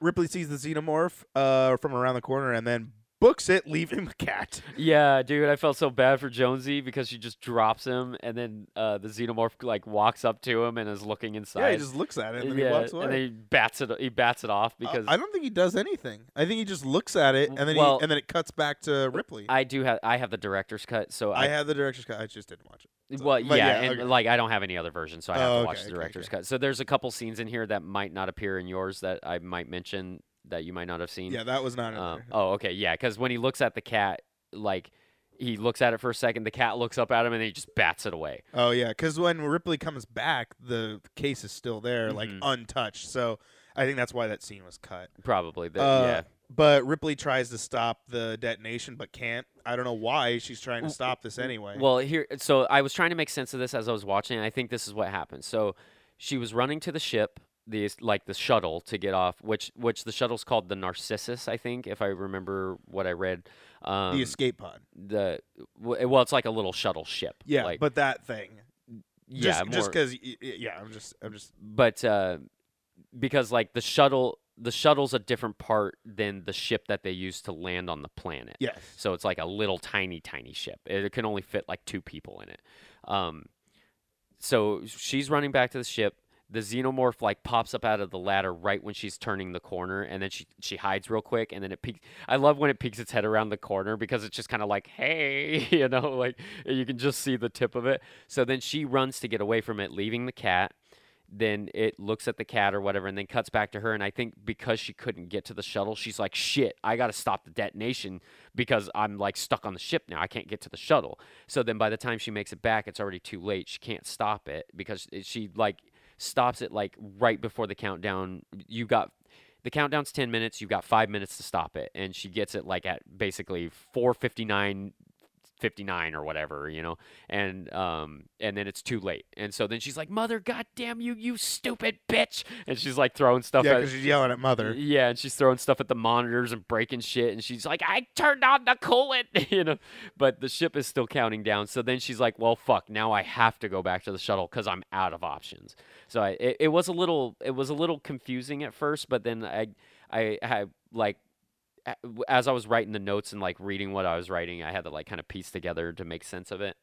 Speaker 1: Ripley sees the xenomorph uh, from around the corner and then books it, leaving the cat.
Speaker 2: Yeah, dude, I felt so bad for Jonesy because she just drops him, and then uh, the xenomorph like walks up to him and is looking inside.
Speaker 1: Yeah, he just looks at it and then
Speaker 2: yeah,
Speaker 1: he walks away.
Speaker 2: and then he bats it. He bats it off
Speaker 1: Uh,
Speaker 2: because
Speaker 1: I don't think he does anything. I think he just looks at it and then
Speaker 2: Well-
Speaker 1: he, and then it cuts back to Ripley. I,
Speaker 2: I do have I have the director's cut, so I,
Speaker 1: have the director's cut. I just didn't watch it. so-
Speaker 2: well, yeah,
Speaker 1: yeah,
Speaker 2: and
Speaker 1: okay.
Speaker 2: like I don't have any other version, so I have
Speaker 1: Oh,
Speaker 2: to watch
Speaker 1: okay,
Speaker 2: the director's
Speaker 1: okay.
Speaker 2: cut. So there's a couple scenes in here that might not appear in yours that I might mention that you might not have seen.
Speaker 1: Yeah, that was not
Speaker 2: Um, oh, okay, yeah, because when he looks at the cat, like he looks at it for a second, the cat looks up at him and he just bats it away.
Speaker 1: Oh yeah, because when Ripley comes back, the case is still there, like
Speaker 2: Mhm.
Speaker 1: untouched. So I think that's why that scene was cut.
Speaker 2: Probably, the,
Speaker 1: Uh,
Speaker 2: yeah.
Speaker 1: But Ripley tries to stop the detonation, but can't. I don't know why she's trying to stop this anyway.
Speaker 2: Well, here, so I was trying to make sense of this as I was watching. And I think this is what happened. So she was running to the ship, the like the shuttle to get off, which which the shuttle's called the Narcissus, I think, if I remember what I read. Um,
Speaker 1: the escape pod.
Speaker 2: the well, it's like a little shuttle ship.
Speaker 1: Yeah,
Speaker 2: like,
Speaker 1: but that thing.
Speaker 2: yeah,
Speaker 1: Just just because. Yeah, I'm just. I'm just.
Speaker 2: but uh, because like the shuttle, the shuttle's a different part than the ship that they use to land on the planet.
Speaker 1: Yes.
Speaker 2: So it's like a little tiny, tiny ship. It can only fit like two people in it. Um, so she's running back to the ship. The xenomorph like pops up out of the ladder right when she's turning the corner, and then she she hides real quick, and then it peeks. I love when it peeks its head around the corner because it's just kind of like, hey, you know, like you can just see the tip of it. So then she runs to get away from it, leaving the cat. Then it looks at the cat or whatever, and then cuts back to her. And I think because she couldn't get to the shuttle, she's like, "Shit, I got to stop the detonation because I'm like stuck on the ship now. I can't get to the shuttle." So then by the time she makes it back, it's already too late. She can't stop it because she like stops it like right before the countdown. You got the countdown's 10 minutes, you've got 5 minutes to stop it and she gets it like at basically 4:59 59 or whatever, you know. And um and then it's too late. And so then she's like, "Mother, goddamn you, you stupid bitch." And she's like throwing stuff
Speaker 1: Yeah,
Speaker 2: at
Speaker 1: she's yelling at mother.
Speaker 2: yeah, and she's throwing stuff at the monitors and breaking shit, and she's like, "I turned on the coolant," you know. But the ship is still counting down. So then she's like, "Well, fuck, now I have to go back to the shuttle because I'm out of options." So I, it, it was a little, it was a little confusing at first, but then I, I had like, as I was writing the notes and like reading what I was writing, I had to like kind of piece together to make sense of it.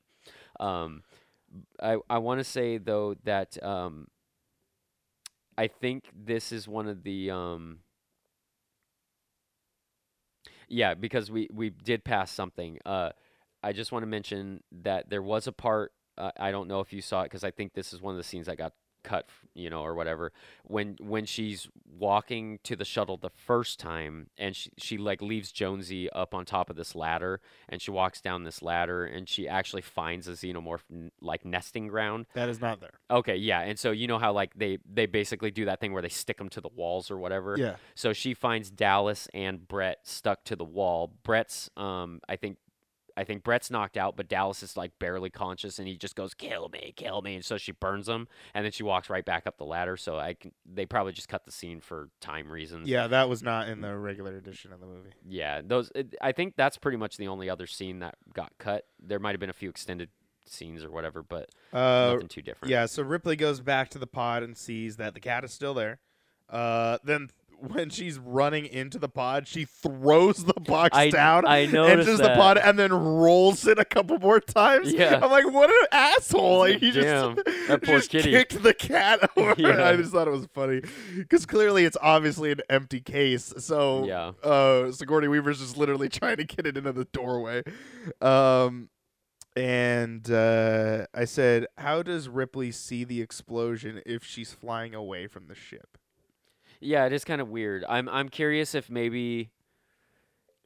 Speaker 2: Um, I I want to say though that um, I think this is one of the um. Yeah, because we we did pass something. Uh, I just want to mention that there was a part. Uh, I don't know if you saw it because I think this is one of the scenes that got cut, you know, or whatever. When when she's walking to the shuttle the first time, and she she like leaves Jonesy up on top of this ladder, and she walks down this ladder, and she actually finds a xenomorph n- like nesting ground.
Speaker 1: That is not there.
Speaker 2: Okay, yeah, and so you know how like they they basically do that thing where they stick them to the walls or whatever.
Speaker 1: Yeah.
Speaker 2: So she finds Dallas and Brett stuck to the wall. Brett's, um, I think, I think Brett's knocked out, but Dallas is like barely conscious, and he just goes, "Kill me, kill me!" And so she burns him, and then she walks right back up the ladder. So I can, they probably just cut the scene for time reasons.
Speaker 1: Yeah, that was not in the regular edition of the movie.
Speaker 2: Yeah, those. It, I think that's pretty much the only other scene that got cut. There might have been a few extended scenes or whatever, but
Speaker 1: Uh,
Speaker 2: nothing too different.
Speaker 1: yeah. So Ripley goes back to the pod and sees that the cat is still there. Uh, then when she's running into the pod, she throws the box
Speaker 2: I-
Speaker 1: down,
Speaker 2: I
Speaker 1: enters the pod, and then rolls it a couple more times.
Speaker 2: Yeah.
Speaker 1: I'm like, what an asshole! Like he
Speaker 2: Damn,
Speaker 1: just,
Speaker 2: that poor
Speaker 1: just
Speaker 2: kitty.
Speaker 1: kicked the cat over.
Speaker 2: Yeah.
Speaker 1: I just thought it was funny because clearly it's obviously an empty case. So
Speaker 2: Yeah.
Speaker 1: uh, Sigourney Weaver's just literally trying to get it into the doorway. Um, and uh, I said, "How does Ripley see the explosion if she's flying away from the ship?
Speaker 2: Yeah, it is kind of weird. I'm I'm curious if maybe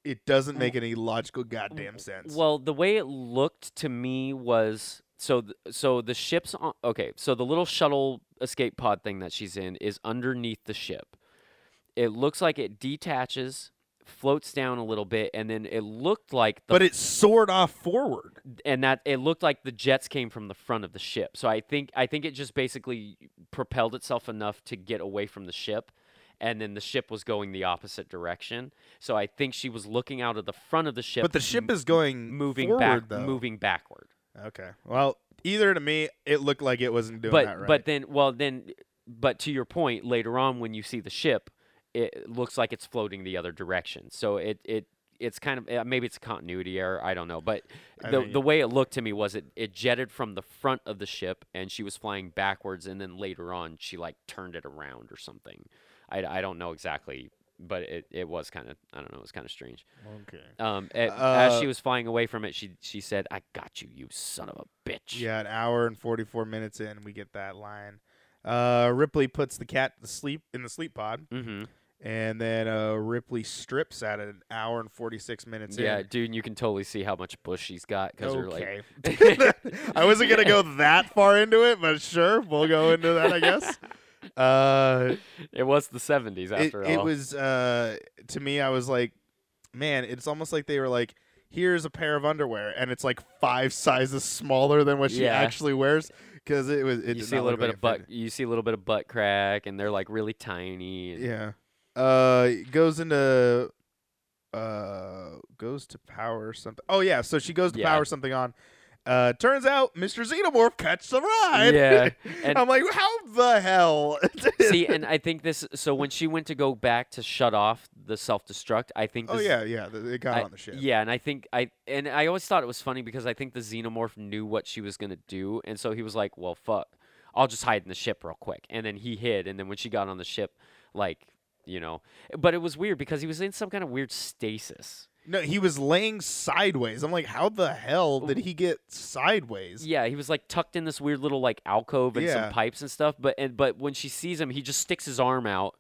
Speaker 1: It doesn't make any logical goddamn sense."
Speaker 2: Well, the way it looked to me was so th- so the ship's on okay, so the little shuttle escape pod thing that she's in is underneath the ship. It looks like it detaches, floats down a little bit and then it looked like the
Speaker 1: but it soared off forward.
Speaker 2: and that it looked like the jets came from the front of the ship. So I think I think it just basically propelled itself enough to get away from the ship and then the ship was going the opposite direction. So I think she was looking out of the front of the ship
Speaker 1: But the ship is going
Speaker 2: moving
Speaker 1: forward,
Speaker 2: back
Speaker 1: though.
Speaker 2: moving backward.
Speaker 1: Okay. Well, either to me, it looked like it wasn't doing
Speaker 2: but
Speaker 1: that right.
Speaker 2: but then well then but to your point later on when you see the ship it looks like it's floating the other direction. So it it it's kind of uh, maybe it's a continuity error. I don't know, but
Speaker 1: I
Speaker 2: the
Speaker 1: mean-
Speaker 2: the way it looked to me was it it jetted from the front of the ship and she was flying backwards, and then later on she like turned it around or something. I, I don't know exactly, but it, it was kind of I don't know it was kind of strange.
Speaker 1: okay.
Speaker 2: Um, a- as
Speaker 1: Uh,
Speaker 2: she was flying away from it, she she said, "I got you, you son of a bitch."
Speaker 1: Yeah, an hour and forty four minutes in, we get that line. Uh, Ripley puts the cat to sleep in the sleep pod,
Speaker 2: Mm-hmm.
Speaker 1: and then uh, Ripley strips at an hour and forty six minutes
Speaker 2: Yeah,
Speaker 1: in.
Speaker 2: dude, you can totally see how much bush she's got because her like
Speaker 1: I wasn't gonna go that far into it, but sure, we'll go into that, I guess. Uh,
Speaker 2: it was the '70s after
Speaker 1: it
Speaker 2: all.
Speaker 1: It was uh, to me, I was like, man, it's almost like they were like, here's a pair of underwear, and it's like five sizes smaller than what she
Speaker 2: Yeah.
Speaker 1: actually wears. Because it was, it
Speaker 2: you see a little bit
Speaker 1: like
Speaker 2: of butt. You see a little bit of butt crack, and they're like really tiny. and-
Speaker 1: Yeah. Uh, goes into uh goes to power something. Oh yeah, so she goes to
Speaker 2: Yeah.
Speaker 1: power something on. Uh, turns out Mr. Xenomorph catches the ride.
Speaker 2: Yeah, and-
Speaker 1: I'm like, how the hell?
Speaker 2: see, and I think this. So when she went to go back to shut off the self destruct, I think.
Speaker 1: oh yeah, yeah, th- it got
Speaker 2: I-
Speaker 1: on the ship.
Speaker 2: Yeah, and I think I and I always thought it was funny because I think the xenomorph knew what she was gonna do, and so he was like, "Well, fuck, I'll just hide in the ship real quick." And then he hid, and then when she got on the ship, like you know, but it was weird because he was in some kind of weird stasis.
Speaker 1: No, he was laying sideways. I'm like, how the hell did he get sideways?
Speaker 2: Yeah, he was like tucked in this weird little like alcove and
Speaker 1: Yeah.
Speaker 2: some pipes and stuff. But and but when she sees him, he just sticks his arm out.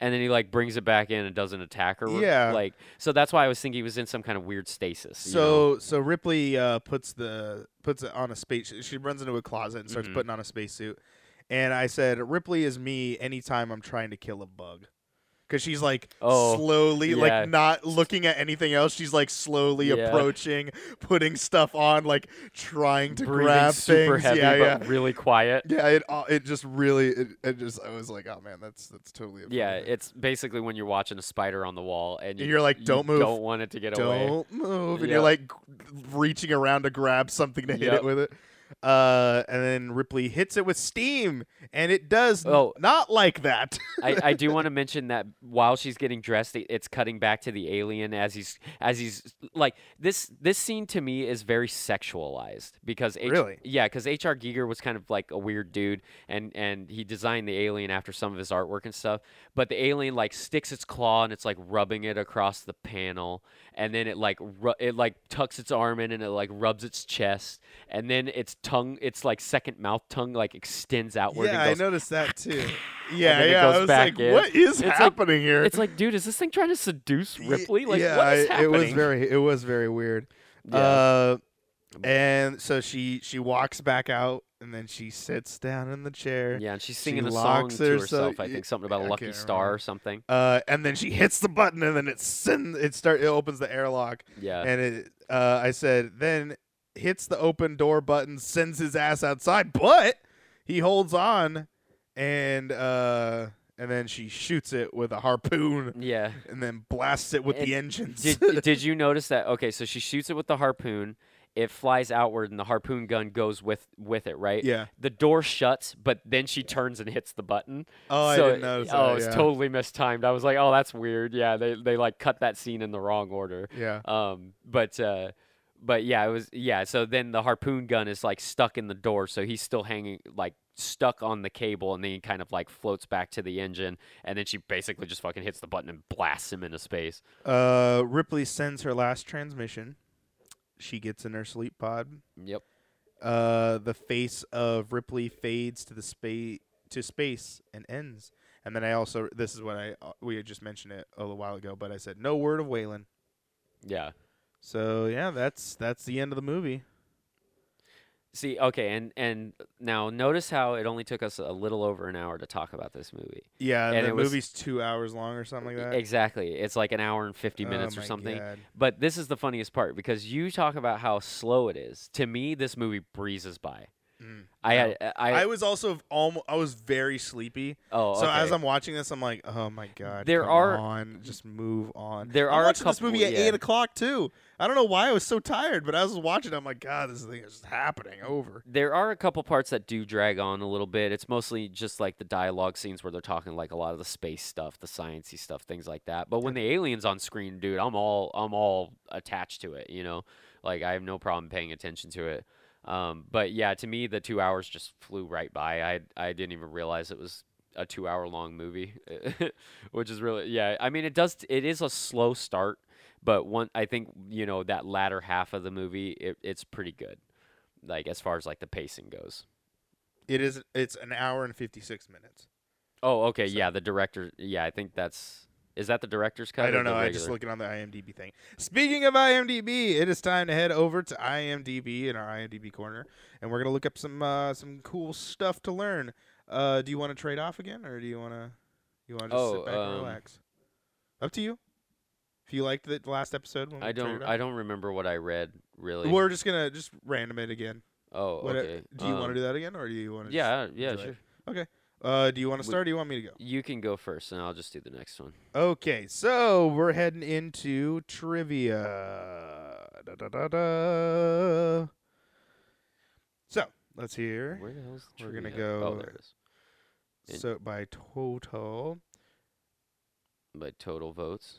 Speaker 2: And then he like brings it back in and doesn't attack her.
Speaker 1: Yeah.
Speaker 2: Like so that's why I was thinking he was in some kind of weird stasis. you know?
Speaker 1: So so Ripley uh, puts the puts it on a space. She runs into a closet and starts
Speaker 2: Mhm.
Speaker 1: putting on a spacesuit. And I said, Ripley is me anytime I'm trying to kill a bug. Because she's like
Speaker 2: Oh,
Speaker 1: slowly,
Speaker 2: yeah.
Speaker 1: like not looking at anything else. She's like slowly
Speaker 2: Yeah.
Speaker 1: approaching, putting stuff on, like trying to
Speaker 2: breathing
Speaker 1: grab
Speaker 2: super
Speaker 1: things.
Speaker 2: heavy
Speaker 1: yeah, yeah.
Speaker 2: but really quiet.
Speaker 1: Yeah, it uh, it just really it, it just I was like, oh man, that's that's totally
Speaker 2: Yeah, it's basically when you're watching a spider on the wall and you,
Speaker 1: You're like, "Don't move.
Speaker 2: Don't want it to get away.
Speaker 1: don't move, and
Speaker 2: Yeah.
Speaker 1: you're like reaching around to grab something to hit
Speaker 2: Yep.
Speaker 1: it with it. Uh, and then Ripley hits it with steam, and it does
Speaker 2: Oh.
Speaker 1: not like that.
Speaker 2: I, I do want to mention that while she's getting dressed, it- it's cutting back to the alien as he's as he's like this. This scene to me is very sexualized because H-
Speaker 1: Really?
Speaker 2: yeah, because H.R. Giger was kind of like a weird dude, and and he designed the alien after some of his artwork and stuff. But the alien like sticks its claw and it's like rubbing it across the panel, and then it like ru- it like tucks its arm in and it like rubs its chest, and then its tongue, its like second mouth tongue like extends outward.
Speaker 1: yeah,
Speaker 2: and
Speaker 1: I noticed that too. Yeah, yeah.
Speaker 2: goes
Speaker 1: I was like,
Speaker 2: in.
Speaker 1: what is
Speaker 2: It's like-
Speaker 1: happening here?
Speaker 2: It's like, dude, is this thing trying to seduce Ripley? Like,
Speaker 1: yeah,
Speaker 2: what is happening?
Speaker 1: it was very, it was very weird.
Speaker 2: Yeah.
Speaker 1: Uh, and so she she walks back out, and then she sits down in the chair.
Speaker 2: yeah, and she's
Speaker 1: she
Speaker 2: singing a song to
Speaker 1: herself-
Speaker 2: herself. I think something about a lucky star
Speaker 1: remember.
Speaker 2: or something.
Speaker 1: Uh, and then she hits the button, and then it send it start it opens the airlock,
Speaker 2: Yeah,
Speaker 1: and it. Uh, I said then hits the open door button, sends his ass outside, but he holds on, and uh, and then she shoots it with a harpoon,
Speaker 2: yeah.
Speaker 1: and then blasts it with the engines.
Speaker 2: Did did you notice that? Okay, so she shoots it with the harpoon. It flies outward, and the harpoon gun goes with with it. Right.
Speaker 1: yeah.
Speaker 2: The door shuts, but then she turns and hits the button.
Speaker 1: Oh,
Speaker 2: so
Speaker 1: I didn't notice.
Speaker 2: Oh,
Speaker 1: that,
Speaker 2: it's
Speaker 1: yeah.
Speaker 2: totally mistimed. I was like, oh, that's weird. Yeah, they they like cut that scene in the wrong order.
Speaker 1: Yeah.
Speaker 2: Um, but uh, but yeah, it was yeah. So then the harpoon gun is like stuck in the door, so he's still hanging like stuck on the cable, and then he kind of like floats back to the engine, and then she basically just fucking hits the button and blasts him into space.
Speaker 1: Uh, Ripley sends her last transmission. She gets in her sleep pod.
Speaker 2: Yep.
Speaker 1: Uh, the face of Ripley fades to the space to space and ends. And then I also this is what I uh, we had just mentioned it a little while ago, but I said no word of Weyland.
Speaker 2: Yeah.
Speaker 1: So yeah, that's that's the end of the movie.
Speaker 2: See, okay, and and now notice how it only took us a little over an hour to talk about this movie.
Speaker 1: Yeah, and, the movie's two hours long or something like that.
Speaker 2: Exactly. It's like an hour and 50 minutes
Speaker 1: Oh
Speaker 2: or something.
Speaker 1: God.
Speaker 2: But this is the funniest part because you talk about how slow it is. To me, this movie breezes by.
Speaker 1: Mm,
Speaker 2: I
Speaker 1: no.
Speaker 2: had I,
Speaker 1: I was also almost I was very sleepy.
Speaker 2: oh
Speaker 1: So as. I'm watching this, I'm like, oh my god,
Speaker 2: There are-
Speaker 1: on, just move on.
Speaker 2: There
Speaker 1: I'm
Speaker 2: are a
Speaker 1: watching this movie at
Speaker 2: yeah.
Speaker 1: eight o'clock too. I don't know why I was so tired, but as I was watching, I'm like, God, this thing is happening over.
Speaker 2: there are a couple parts that do drag on a little bit. It's mostly just like the dialogue scenes where they're talking like a lot of the space stuff, the sciencey stuff, things like that. But when the aliens on screen, dude, I'm all I'm all attached to it. You know, like I have no problem paying attention to it. Um, but yeah, to me, the two hours just flew right by. I I didn't even realize it was a two hour long movie, which is really yeah. I mean, it does it is a slow start, but one I think you know that latter half of the movie it, it's pretty good, like as far as like the pacing goes.
Speaker 1: It is. It's an hour and fifty six minutes.
Speaker 2: Oh, okay,
Speaker 1: So-
Speaker 2: yeah, the director. Yeah, I think that's is that the director's cut.
Speaker 1: I don't know. I just looking on the IMDb thing. Speaking of IMDb, it is time to head over to IMDb in our IMDb corner, and we're gonna look up some uh, some cool stuff to learn. Uh, do you want to trade off again, or do you want to you want to just
Speaker 2: Oh,
Speaker 1: sit back and
Speaker 2: um,
Speaker 1: relax? Up to you. If you liked the last episode, when we
Speaker 2: I don't. I don't remember what I read really.
Speaker 1: We're just gonna just random it again.
Speaker 2: oh,
Speaker 1: What,
Speaker 2: okay.
Speaker 1: Do you want to
Speaker 2: um,
Speaker 1: do that again, or do you want to?
Speaker 2: Yeah, yeah, sure.
Speaker 1: it? Uh, do you want to start? or Do you want me to go?
Speaker 2: You can go first, and I'll just do the next one.
Speaker 1: Okay, so we're heading into trivia. Da, da, da, da. So let's hear.
Speaker 2: Where the hell's
Speaker 1: We're gonna
Speaker 2: trivia? Oh,
Speaker 1: go-
Speaker 2: there it is. In-
Speaker 1: So by total.
Speaker 2: By total votes.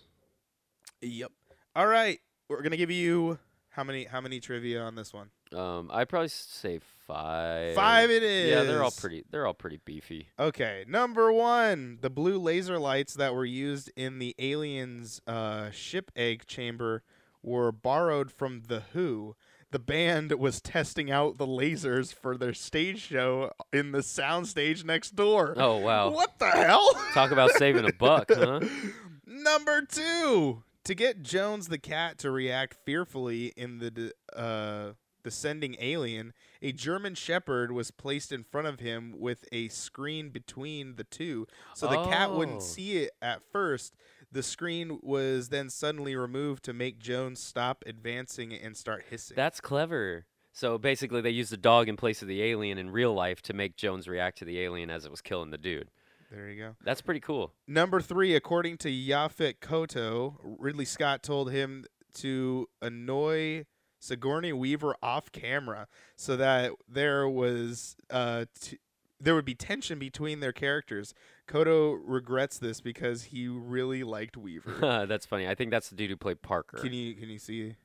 Speaker 1: Yep. All right, we're gonna give you how many? How many trivia on this one?
Speaker 2: Um, I'd probably s- say five.
Speaker 1: Five. It is.
Speaker 2: Yeah, they're all pretty. They're all pretty beefy.
Speaker 1: Okay, number one, the blue laser lights that were used in the aliens' uh, ship egg chamber were borrowed from The Who. The band was testing out the lasers for their stage show in the soundstage next door.
Speaker 2: Oh wow!
Speaker 1: What the hell?
Speaker 2: Talk about saving a buck, huh?
Speaker 1: Number two, to get Jones the cat to react fearfully in the d- uh, descending alien, a German Shepherd was placed in front of him with a screen between the two, so the cat
Speaker 2: Oh.
Speaker 1: wouldn't see it at first. The screen was then suddenly removed to make Jones stop advancing and start hissing.
Speaker 2: That's clever. So basically, they used the dog in place of the alien in real life to make Jones react to the alien as it was killing the dude.
Speaker 1: there you go.
Speaker 2: That's pretty cool.
Speaker 1: Number three, according to Yaphet Kotto, Ridley Scott told him to annoy Sigourney Weaver off camera so that there was uh t- there would be tension between their characters. Kotto regrets this because he really liked Weaver.
Speaker 2: that's funny. I think that's the dude who played Parker.
Speaker 1: can you can you see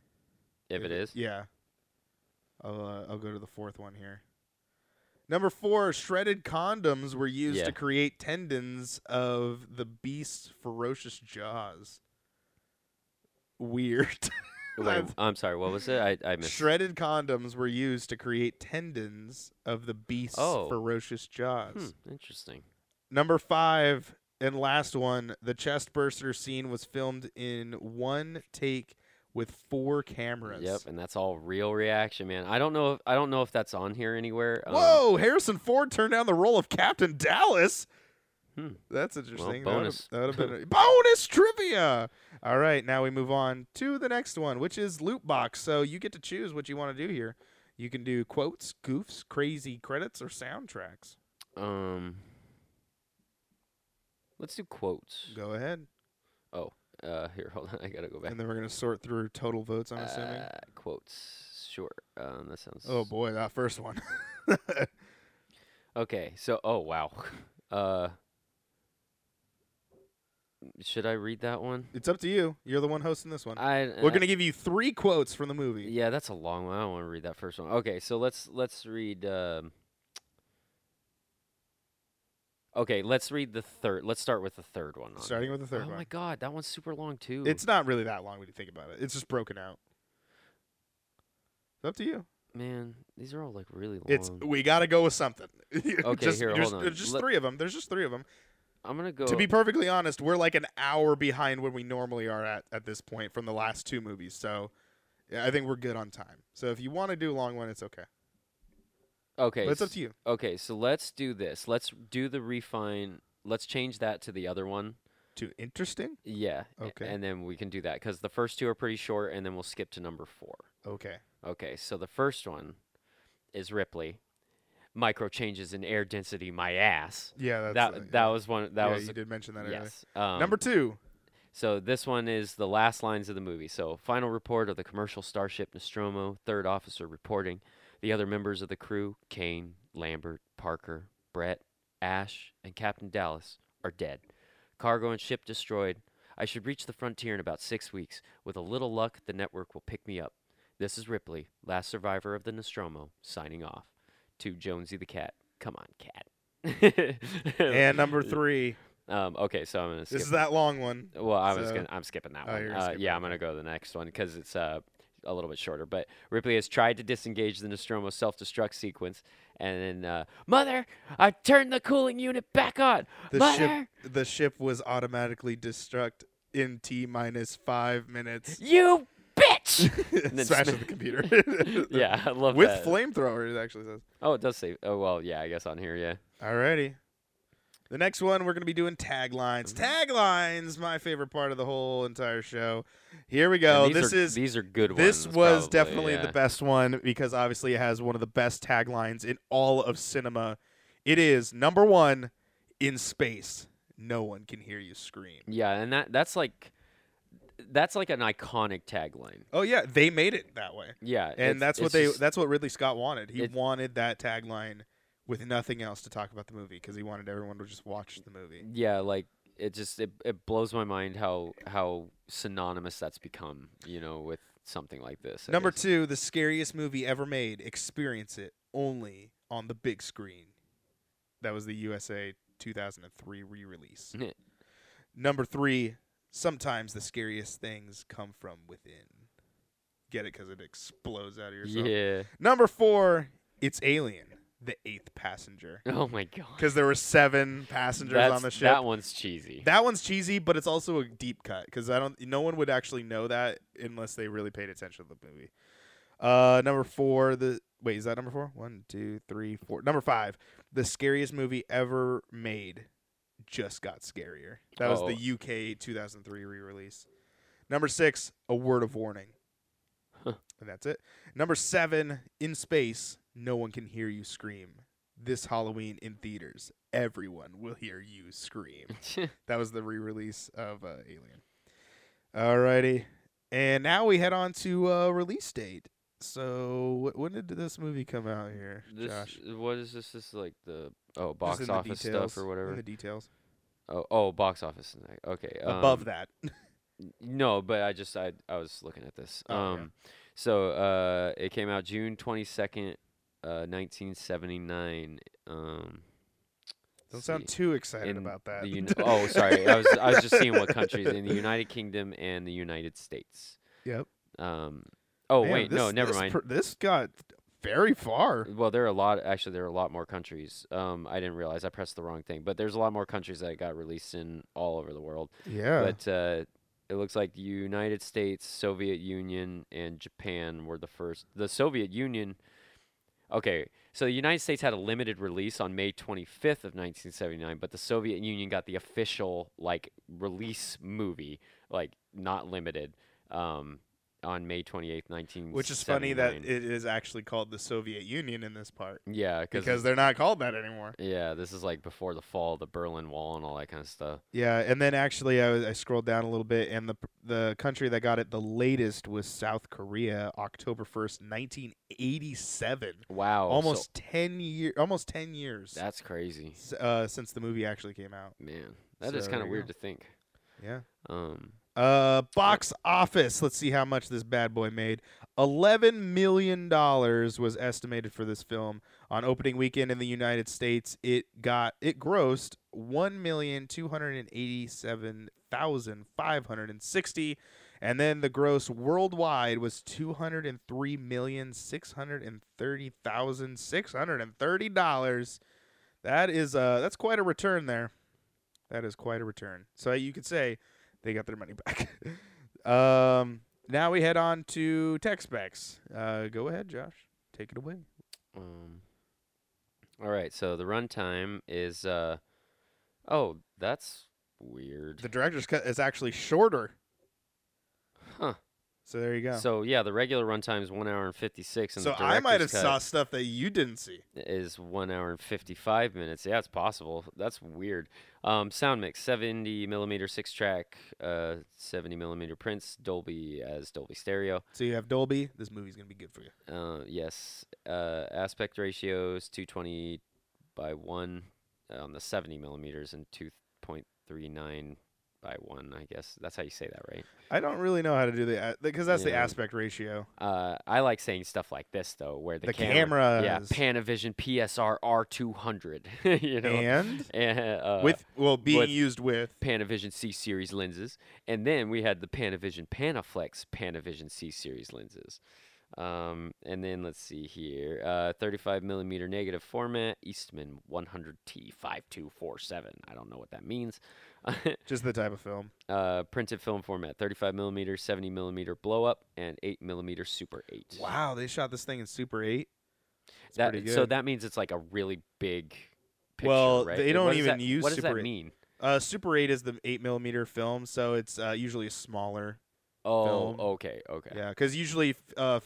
Speaker 2: if it is.
Speaker 1: Yeah. I'll uh, I'll go to the fourth one here. Number four, shredded condoms were used
Speaker 2: Yeah.
Speaker 1: to create tendons of the beast's ferocious jaws. Weird.
Speaker 2: Wait, I'm sorry. What was it? I I missed.
Speaker 1: Shredded condoms were used to create tendons of the beast's
Speaker 2: Oh.
Speaker 1: ferocious jaws.
Speaker 2: Hmm, interesting.
Speaker 1: Number five and last one, the chest burster scene was filmed in one take with four cameras.
Speaker 2: Yep, and that's all real reaction, man. I don't know. If, I don't know if that's on here anywhere. Um,
Speaker 1: Whoa! Harrison Ford turned down the role of Captain Dallas.
Speaker 2: Hmm.
Speaker 1: That's interesting.
Speaker 2: bonus.
Speaker 1: That would have been a bonus trivia. All right, now we move on to the next one, which is loot box. So you get to choose what you want to do here. You can do quotes, goofs, crazy credits, or soundtracks.
Speaker 2: Um. Let's do quotes.
Speaker 1: Go ahead, Oh,
Speaker 2: Uh, here, hold on. I gotta go back.
Speaker 1: and then we're gonna sort through total votes. I'm assuming.
Speaker 2: Uh, quotes. Sure. Um, that sounds.
Speaker 1: Oh boy, that first one.
Speaker 2: Okay. So, oh wow. Uh. Should I read that one?
Speaker 1: it's up to you. You're the one hosting this one.
Speaker 2: I.
Speaker 1: We're
Speaker 2: uh,
Speaker 1: gonna give you three quotes from the movie.
Speaker 2: Yeah, that's a long one. I don't want to read that first one. Okay, so let's let's read. Um, okay, let's read the third. Let's start with the third one. on
Speaker 1: Starting with the third
Speaker 2: oh
Speaker 1: one.
Speaker 2: my god, that one's super long too.
Speaker 1: It's not really that long when you think about it. It's just broken out. It's up to you.
Speaker 2: man. These are all like really long.
Speaker 1: It's we got to go with something.
Speaker 2: Okay,
Speaker 1: just,
Speaker 2: here, hold on.
Speaker 1: There's just
Speaker 2: Let-
Speaker 1: three of them. There's just three of them.
Speaker 2: I'm gonna go.
Speaker 1: To be perfectly honest, we're like an hour behind when we normally are at at this point from the last two movies. So, yeah, I think we're good on time. So if you want to do a long one, it's okay.
Speaker 2: okay,
Speaker 1: But it's up to you.
Speaker 2: Okay, so let's do this. Let's do the refine. Let's change that to the other one.
Speaker 1: To interesting.
Speaker 2: Yeah.
Speaker 1: Okay.
Speaker 2: And then we can do that because the first two are pretty short, and then we'll skip to number four.
Speaker 1: Okay.
Speaker 2: Okay, so the first one is Ripley. Micro changes in air density, my ass.
Speaker 1: Yeah, that's
Speaker 2: that
Speaker 1: uh,
Speaker 2: that
Speaker 1: yeah.
Speaker 2: was one. That
Speaker 1: yeah,
Speaker 2: was
Speaker 1: you did mention that
Speaker 2: yes. Um,
Speaker 1: Number two.
Speaker 2: So this one is the last lines of the movie. So final report of the commercial starship Nostromo. Third officer reporting. The other members of the crew, Kane, Lambert, Parker, Brett, Ash, and Captain Dallas, are dead. Cargo and ship destroyed. I should reach the frontier in about six weeks. With a little luck, the network will pick me up. This is Ripley, last survivor of the Nostromo, signing off. To Jonesy the cat. Come on, cat.
Speaker 1: and number three.
Speaker 2: Um, okay, so I'm gonna skip.
Speaker 1: This is that long one.
Speaker 2: Well, I was
Speaker 1: So-
Speaker 2: gonna, I'm skipping that
Speaker 1: Oh,
Speaker 2: one. Uh,
Speaker 1: skip
Speaker 2: yeah, I'm gonna go to the next one because it's uh, a little bit shorter. But Ripley has tried to disengage the Nostromo self-destruct sequence, and then uh, Mother, I turned the cooling unit back on.
Speaker 1: The
Speaker 2: Mother,
Speaker 1: ship the ship was automatically destruct in T minus five minutes.
Speaker 2: you bitch. then
Speaker 1: Smash
Speaker 2: sma-
Speaker 1: the computer.
Speaker 2: yeah, I love
Speaker 1: With
Speaker 2: that.
Speaker 1: flamethrower, it actually says.
Speaker 2: oh, it does say. Oh well, yeah, I guess on here, yeah.
Speaker 1: Alrighty. The next one, we're going to be doing taglines.
Speaker 2: Mm-hmm.
Speaker 1: Taglines, my favorite part of the whole entire show. Here we
Speaker 2: And
Speaker 1: go.
Speaker 2: these
Speaker 1: This
Speaker 2: are,
Speaker 1: is
Speaker 2: these are good ones.
Speaker 1: this
Speaker 2: ones.
Speaker 1: was
Speaker 2: probably,
Speaker 1: definitely
Speaker 2: yeah.
Speaker 1: the best one because obviously it has one of the best taglines in all of cinema. It is number one in space. No one can hear you scream.
Speaker 2: Yeah, and that that's like that's like an iconic tagline.
Speaker 1: Oh yeah, they made it that way,
Speaker 2: Yeah,
Speaker 1: and that's what they.
Speaker 2: just-
Speaker 1: that's what Ridley Scott wanted. He
Speaker 2: it-
Speaker 1: wanted that tagline with nothing else to talk about the movie because he wanted everyone to just watch the movie.
Speaker 2: yeah like it just it, it blows my mind how how synonymous that's become you know with something like this I
Speaker 1: Number
Speaker 2: guess.
Speaker 1: two, the scariest movie ever made. Experience it only on the big screen. That was the USA 2003 re-release. Number three, sometimes the scariest things come from within. Get it? Because it explodes out of yourself.
Speaker 2: yeah
Speaker 1: Number four, it's Alien, the eighth passenger.
Speaker 2: oh my god
Speaker 1: Because there were seven passengers
Speaker 2: That's,
Speaker 1: on the ship.
Speaker 2: that one's cheesy
Speaker 1: That one's cheesy, but it's also a deep cut because I don't. No one would actually know that unless they really paid attention to the movie. Uh, number four. The wait, is that number four? One, two, three, four. Number five. The scariest movie ever made just got scarier. That was
Speaker 2: Oh.
Speaker 1: the UK 2003 re-release. Number six. A word of warning.
Speaker 2: Huh.
Speaker 1: And that's it. Number seven. In space, no one can hear you scream. This Halloween in theaters, everyone will hear you scream. That was the re-release of uh, Alien. Alrighty, and now we head on to uh, release date. So wh- when did this movie come out here,
Speaker 2: This
Speaker 1: Josh?
Speaker 2: what is this? This is like the oh box office
Speaker 1: details,
Speaker 2: stuff or whatever.
Speaker 1: the details.
Speaker 2: Oh oh box office. Okay.
Speaker 1: Above
Speaker 2: um,
Speaker 1: that.
Speaker 2: No, but I just I I was looking at this.
Speaker 1: Oh, yeah.
Speaker 2: um, so uh, it came out June twenty second, uh, nineteen seventy nine. Um,
Speaker 1: Don't sound
Speaker 2: see.
Speaker 1: too excited
Speaker 2: in
Speaker 1: about that.
Speaker 2: Uni- oh, sorry. I was I was just seeing what countries in the United Kingdom and the United States.
Speaker 1: yep.
Speaker 2: Um, oh
Speaker 1: Man,
Speaker 2: wait, no, never
Speaker 1: this
Speaker 2: mind.
Speaker 1: this got very far.
Speaker 2: well, there are a lot. Actually, there are a lot more countries. Um, I didn't realize I pressed the wrong thing, but there's a lot more countries that got released in all over the world.
Speaker 1: Yeah.
Speaker 2: But uh, it looks like the United States, Soviet Union, and Japan were the first. The Soviet Union. Okay, so the United States had a limited release on May 25th of 1979, but the Soviet Union got the official like release movie, like not limited, um, on May 28th, 1979.
Speaker 1: Which is funny that it is actually called the Soviet Union in this part
Speaker 2: yeah,
Speaker 1: because they're not called that anymore.
Speaker 2: yeah, this is like before the fall of the Berlin Wall and all that kind of stuff.
Speaker 1: Yeah, and then actually I, was- I scrolled down a little bit, and the the country that got it the latest was South Korea, October first, nineteen eighty seven.
Speaker 2: Wow, so
Speaker 1: almost ten year, almost ten years
Speaker 2: that's crazy,
Speaker 1: uh, since the movie actually came out.
Speaker 2: man. That is
Speaker 1: So
Speaker 2: kind of weird
Speaker 1: go.
Speaker 2: to think.
Speaker 1: Yeah.
Speaker 2: Um,
Speaker 1: Uh, box office. Let's see how much this bad boy made. Eleven million dollars was estimated for this film on opening weekend in the United States. It got it grossed one million two hundred and eighty-seven thousand five hundred and sixty, and then the gross worldwide was two hundred and three million six hundred and thirty thousand six hundred and thirty dollars. That is uh that's quite a return there. That is quite a return. So you could say they got their money back. um, now we head on to tech specs. Uh, go ahead, Josh. Take it away.
Speaker 2: um, all right, so the runtime is uh, oh, that's weird.
Speaker 1: The director's cut is actually shorter.
Speaker 2: Huh.
Speaker 1: So there you go.
Speaker 2: So yeah, the regular runtime is one hour and fifty six, and
Speaker 1: So I might have saw stuff that you didn't see.
Speaker 2: is one hour and fifty five minutes. Yeah, it's possible. That's weird. Um, sound mix seventy millimeter six track, uh, seventy millimeter prints, Dolby as Dolby stereo.
Speaker 1: So you have Dolby. This movie's gonna be good for you.
Speaker 2: Uh, yes. Uh, aspect ratios 220 by 1 on the 70 millimeters and 2.39 by 1, I guess. That's how you say that, right?
Speaker 1: I don't really know how to do the because that's the aspect ratio.
Speaker 2: Uh, I like saying stuff like this, though, where the,
Speaker 1: The
Speaker 2: camera. Yeah. Panavision PSR R200. you know?
Speaker 1: and
Speaker 2: And, uh,
Speaker 1: with well being
Speaker 2: with-
Speaker 1: used with
Speaker 2: Panavision C series lenses, and then we had the Panavision Panaflex Panavision C series lenses. Um, and then let's see here, uh, 35 millimeter negative format, Eastman 100T 5247. I don't know what that means.
Speaker 1: just the type of film.
Speaker 2: uh, printed film format, 35 millimeter, 70 millimeter blow up, and 8 millimeter Super 8.
Speaker 1: Wow, they shot this thing in Super Eight. It's
Speaker 2: That,
Speaker 1: pretty
Speaker 2: so that means it's like a really big. Picture,
Speaker 1: Well,
Speaker 2: right?
Speaker 1: they don't
Speaker 2: what
Speaker 1: even
Speaker 2: that-
Speaker 1: use
Speaker 2: What does
Speaker 1: Super
Speaker 2: that
Speaker 1: 8.
Speaker 2: mean?
Speaker 1: Uh, Super Eight is the eight millimeter film, so it's uh, usually a smaller.
Speaker 2: Oh,
Speaker 1: film.
Speaker 2: okay, okay.
Speaker 1: Yeah, because usually, uh,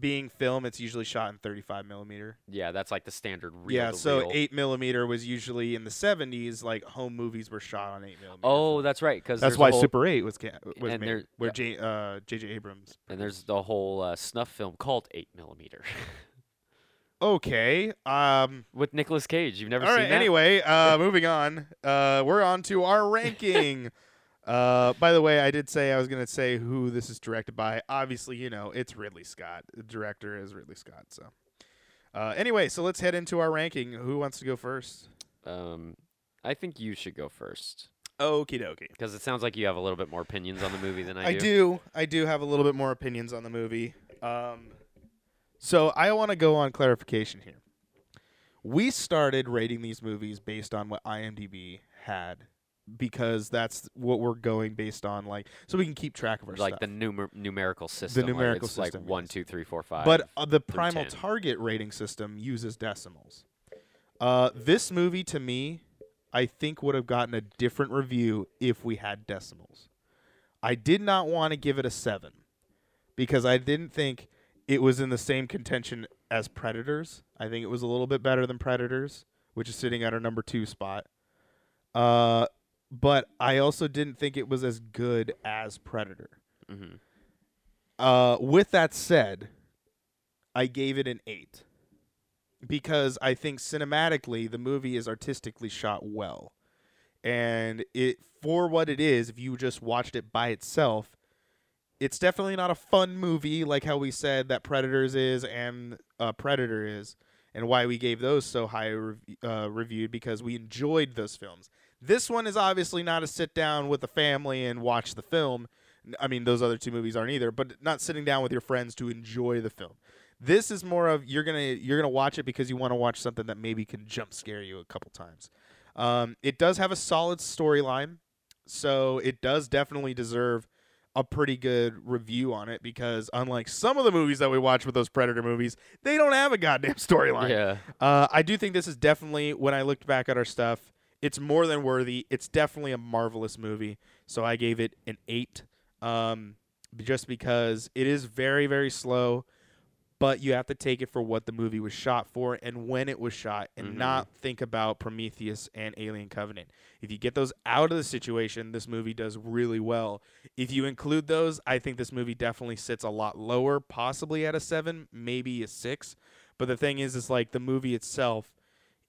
Speaker 1: being film, it's usually shot in 35 millimeter.
Speaker 2: Yeah, that's like the standard reel.
Speaker 1: yeah, so
Speaker 2: reel.
Speaker 1: eight millimeter was usually in the 70s. Like home movies were shot on eight millimeter.
Speaker 2: Oh, that's right. Because
Speaker 1: that's why Super Eight was ca- was
Speaker 2: and
Speaker 1: made,
Speaker 2: there-
Speaker 1: where
Speaker 2: yeah.
Speaker 1: J uh J.J. Abrams.
Speaker 2: and there's the whole uh, snuff film called Eight Millimeter
Speaker 1: Okay. Um.
Speaker 2: with Nicolas Cage. You've never
Speaker 1: all
Speaker 2: seen
Speaker 1: right.
Speaker 2: that?
Speaker 1: Anyway, uh, moving on. Uh, we're on to our ranking. Uh, by the way, I did say I was gonna say who this is directed by. Obviously, you know it's Ridley Scott. The director is Ridley Scott. So, uh, anyway, so let's head into our ranking. Who wants to go first?
Speaker 2: Um, I think you should go first
Speaker 1: Okie dokie.
Speaker 2: because it sounds like you have a little bit more opinions on the movie than I,
Speaker 1: I do. I do have a little bit more opinions on the movie. Um, so I want to go on clarification here. We started rating these movies based on what IMDb had because that's what we're going based on, like so we can keep track of our
Speaker 2: Like
Speaker 1: stuff.
Speaker 2: the numer- numerical system. The
Speaker 1: numerical
Speaker 2: it's like
Speaker 1: system,
Speaker 2: one,
Speaker 1: yes.
Speaker 2: two, three, four, five.
Speaker 1: but uh, the primal
Speaker 2: 10.
Speaker 1: target rating system uses decimals. Uh, this movie, to me, I think would have gotten a different review if we had decimals. I did not want to give it a seven because I didn't think it was in the same contention as Predators. I think it was a little bit better than Predators, which is sitting at our number two spot. Uh, but I also didn't think it was as good as Predator.
Speaker 2: hmm
Speaker 1: Uh, with that said, I gave it an eight because I think cinematically the movie is artistically shot well, and it for what it is. If you just watched it by itself, it's definitely not a fun movie like how we said that Predators is and uh, Predator is, and why we gave those so high rev- uh, reviewed because we enjoyed those films. This one is obviously not a sit down with the family and watch the film. I mean, those other two movies aren't either, but not sitting down with your friends to enjoy the film. This is more of you're gonna you're gonna watch it because you want to watch something that maybe can jump scare you a couple times. Um, it does have a solid storyline, so it does definitely deserve a pretty good review on it because unlike some of the movies that we watch with those Predator movies, they don't have a goddamn storyline.
Speaker 2: Yeah.
Speaker 1: Uh, I do think this is definitely when I looked back at our stuff, it's more than worthy. It's definitely a marvelous movie. So I gave it an eight, um, just because it is very very slow, but you have to take it for what the movie was shot for and when it was shot, and
Speaker 2: Mhm.
Speaker 1: not think about Prometheus and Alien Covenant. If you get those out of the situation, this movie does really well. If you include those, I think this movie definitely sits a lot lower, possibly at a seven, maybe a six. But the thing is, is like the movie itself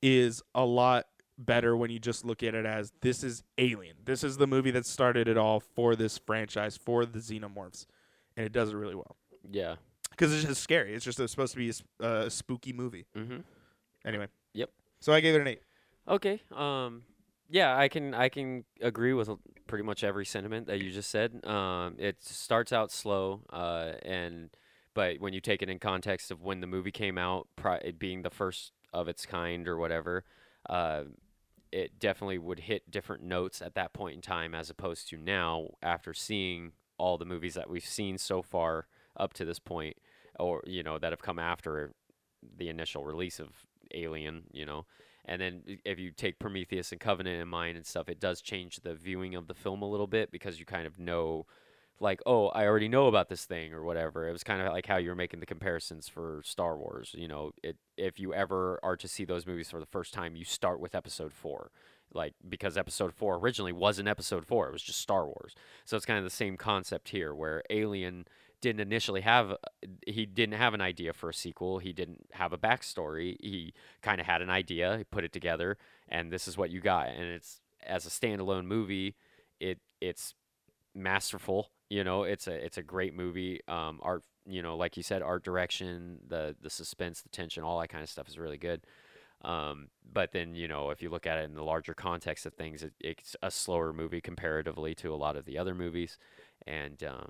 Speaker 1: is a lot better when you just look at it as this is Alien. This is the movie that started it all for this franchise, for the xenomorphs, and it does it really well
Speaker 2: Yeah.
Speaker 1: because it's just scary. It's just supposed to be a, uh, a spooky movie.
Speaker 2: Mhm.
Speaker 1: Anyway.
Speaker 2: Yep.
Speaker 1: So I gave it an eight.
Speaker 2: Okay. Um yeah, I can I can agree with pretty much every sentiment that you just said. Um it starts out slow uh and but when you take it in context of when the movie came out, pri- it being the first of its kind or whatever, uh it definitely would hit different notes at that point in time as opposed to now after seeing all the movies that we've seen so far up to this point or you know that have come after the initial release of Alien, you know. And then if you take Prometheus and Covenant in mind and stuff, it does change the viewing of the film a little bit because you kind of know like, oh, I already know about this thing or whatever. It was kind of like how you were making the comparisons for Star Wars. You know, it if you ever are to see those movies for the first time, you start with Episode Four, like because Episode Four originally wasn't Episode Four; it was just Star Wars. So it's kind of the same concept here, where Alien didn't initially have he didn't have an idea for a sequel. He didn't have a backstory. He kind of had an idea, he put it together, and this is what you got. And it's as a standalone movie, it it's masterful. You know, it's a it's a great movie. Um, art, you know, like you said, art direction, the the suspense, the tension, all that kind of stuff is really good. Um, but then you know, if you look at it in the larger context of things, it, it's a slower movie comparatively to a lot of the other movies, and um,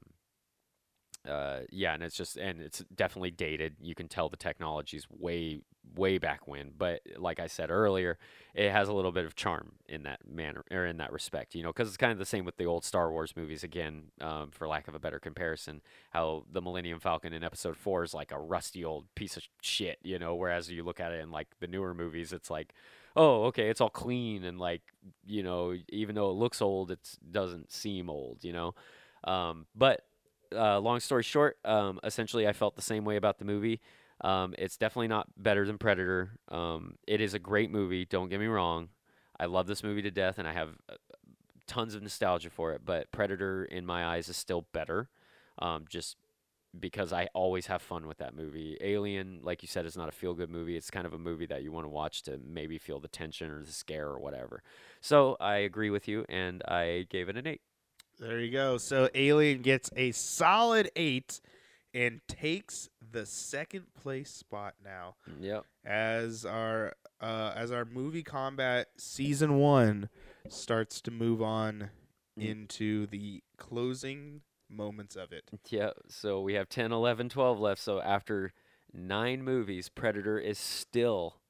Speaker 2: uh, yeah, and it's just and it's definitely dated. You can tell the technology's way way back when, but like I said earlier, it has a little bit of charm in that manner or in that respect, you know, because it's kind of the same with the old Star Wars movies. Again, um, for lack of a better comparison, how the Millennium Falcon in Episode Four is like a rusty old piece of shit, you know, whereas you look at it in like the newer movies, it's like oh, okay, it's all clean and like, you know, even though it looks old, it doesn't seem old, you know. Um, but uh, long story short, um, essentially, I felt the same way about the movie. Um, it's definitely not better than Predator. Um, it is a great movie. Don't get me wrong. I love this movie to death, and I have uh, tons of nostalgia for it. But Predator, in my eyes, is still better. Um, just because I always have fun with that movie. Alien, like you said, is not a feel good movie. It's kind of a movie that you want to watch to maybe feel the tension or the scare or whatever. So I agree with you, and I gave it an eight.
Speaker 1: There you go. So Alien gets a solid eight and takes the second place spot now
Speaker 2: Yep.
Speaker 1: as our uh, as our movie combat season one starts to move on
Speaker 2: Mm.
Speaker 1: into the closing moments of it.
Speaker 2: Yeah, so we have 10, 11, 12 left. So after nine movies, Predator is still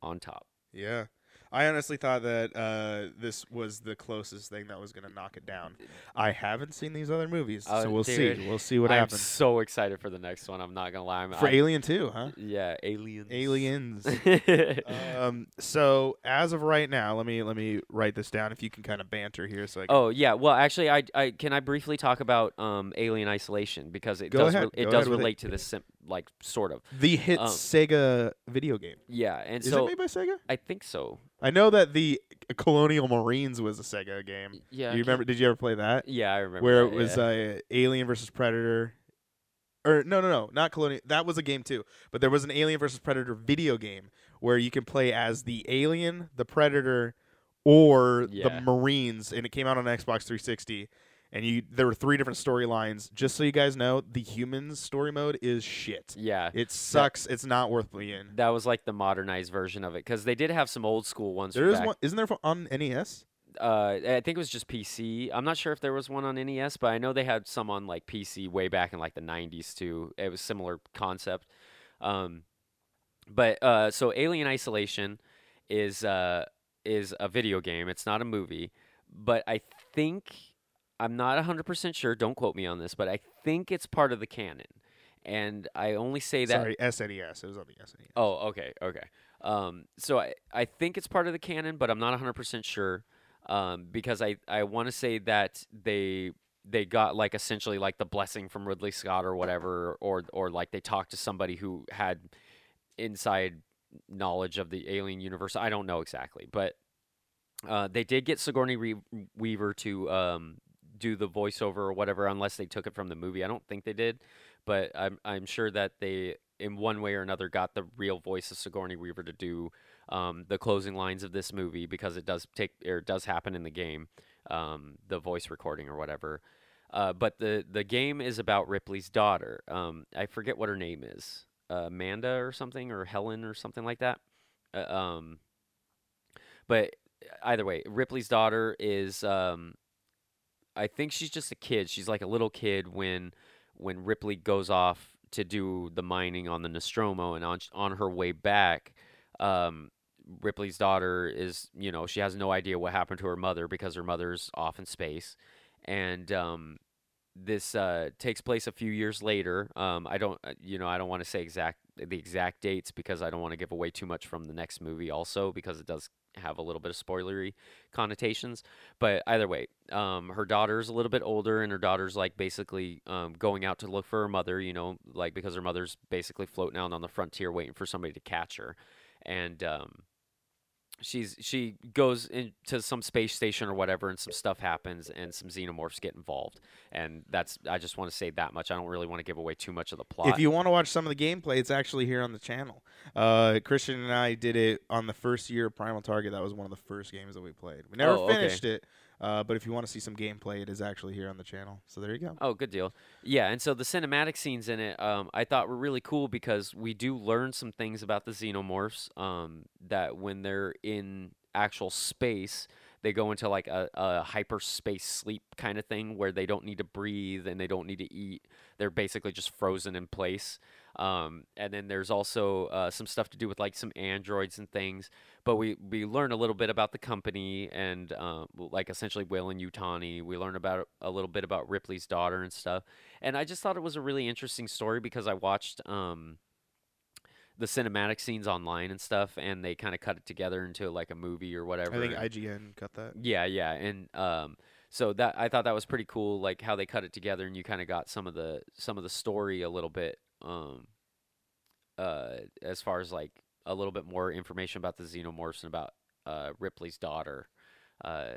Speaker 2: on top.
Speaker 1: Yeah. I honestly thought that uh, this was the closest thing that was going to knock it down. I haven't seen these other movies,
Speaker 2: Oh,
Speaker 1: so we'll
Speaker 2: dude.
Speaker 1: see. We'll see what happens.
Speaker 2: I'm so excited for the next one. I'm not gonna lie. I'm,
Speaker 1: For
Speaker 2: I-
Speaker 1: Alien 2, huh?
Speaker 2: yeah, aliens.
Speaker 1: Aliens. um, so as of right now, let me let me write this down. If you can kind of banter here, so I can,
Speaker 2: oh yeah. Well, actually, I, I can I briefly talk about um, Alien Isolation because it
Speaker 1: Go
Speaker 2: does
Speaker 1: ahead,
Speaker 2: it
Speaker 1: go
Speaker 2: does
Speaker 1: with it.
Speaker 2: relate to this sim- like sort of
Speaker 1: the hit
Speaker 2: um,
Speaker 1: Sega video game.
Speaker 2: yeah. And
Speaker 1: Is
Speaker 2: so
Speaker 1: it made by Sega?
Speaker 2: I think so.
Speaker 1: I know that the Colonial Marines was a Sega game.
Speaker 2: Yeah.
Speaker 1: you remember? Did you ever play that?
Speaker 2: Yeah, I remember.
Speaker 1: Where
Speaker 2: that,
Speaker 1: it was
Speaker 2: yeah.
Speaker 1: uh, Alien versus Predator. or no, no, no, not Colonial. That was a game too. But there was an Alien versus Predator video game where you can play as the alien, the Predator, or
Speaker 2: Yeah.
Speaker 1: the Marines, and it came out on Xbox 360. And you, there were three different storylines. Just so you guys know, the humans story mode is shit.
Speaker 2: Yeah.
Speaker 1: It sucks. it's not worth playing.
Speaker 2: That was like the modernized version of it because they did have some old school ones.
Speaker 1: There is
Speaker 2: back-
Speaker 1: one, isn't there on NES?
Speaker 2: uh, I think it was just PC. I'm not sure if there was one on NES, but I know they had some on like PC way back in like the 90s too. It was similar concept. Um, but uh, so Alien Isolation is uh, is a video game. It's not a movie, but I think I'm not 100% sure. Don't quote me on this, but I think it's part of the canon. And I only say that
Speaker 1: Sorry, SNES. It was on the E SNES.
Speaker 2: Oh, okay, okay. Um, so I, I think it's part of the canon, but I'm not 100% sure um, because I, I want to say that they they got like essentially like the blessing from Ridley Scott or whatever, or or like they talked to somebody who had inside knowledge of the alien universe. I don't know exactly, but uh, they did get Sigourney Re- Weaver to um, do the voiceover or whatever, unless they took it from the movie. I don't think they did, but I'm I'm sure that they in one way or another got the real voice of Sigourney Weaver to do um, the closing lines of this movie because it does take or it does happen in the game, um, the voice recording or whatever. Uh, but the the game is about Ripley's daughter. Um, I forget what her name is, uh, Amanda or something, or Helen or something like that. Uh, um, but either way, Ripley's daughter is. Um, I think she's just a kid. She's like a little kid when when Ripley goes off to do the mining on the Nostromo, and on on her way back, um, Ripley's daughter is you know she has no idea what happened to her mother because her mother's off in space, and um, this uh, takes place a few years later. Um, I don't uh, you know I don't want to say exact the exact dates because I don't want to give away too much from the next movie also because it does have a little bit of spoilery connotations but either way um, her daughter's a little bit older and her daughter's like basically um, going out to look for her mother you know like because her mother's basically floating out on the frontier waiting for somebody to catch her. And um, she's she goes into some space station or whatever and some stuff happens and some xenomorphs get involved and that's i just want to say that much i don't really want to give away too much of the plot
Speaker 1: If you want to watch some of the gameplay, it's actually here on the channel. Uh, Christian and I did it on the first year of Primal Target. That was one of the first games that we played. We never
Speaker 2: Oh, okay.
Speaker 1: finished it, uh, but if you want to see some gameplay, it is actually here on the channel. So there you go.
Speaker 2: Oh, good deal. Yeah, and so the cinematic scenes in it, um, I thought were really cool because we do learn some things about the xenomorphs. Um, that when they're in actual space, they go into like a, a hyperspace sleep kind of thing where they don't need to breathe and they don't need to eat. They're basically just frozen in place. Um, and then there's also uh, some stuff to do with like some androids and things. But we, we learn a little bit about the company and um, like essentially Weyland-Yutani. We learn about a little bit about Ripley's daughter and stuff. And I just thought it was a really interesting story because I watched um, the cinematic scenes online and stuff, and they kind of cut it together into like a movie or whatever.
Speaker 1: I think IGN cut that.
Speaker 2: yeah, yeah, and um, so that I thought that was pretty cool, like how they cut it together, and you kind of got some of the some of the story a little bit, um, uh, as far as like a little bit more information about the xenomorphs and about uh Ripley's daughter. Uh,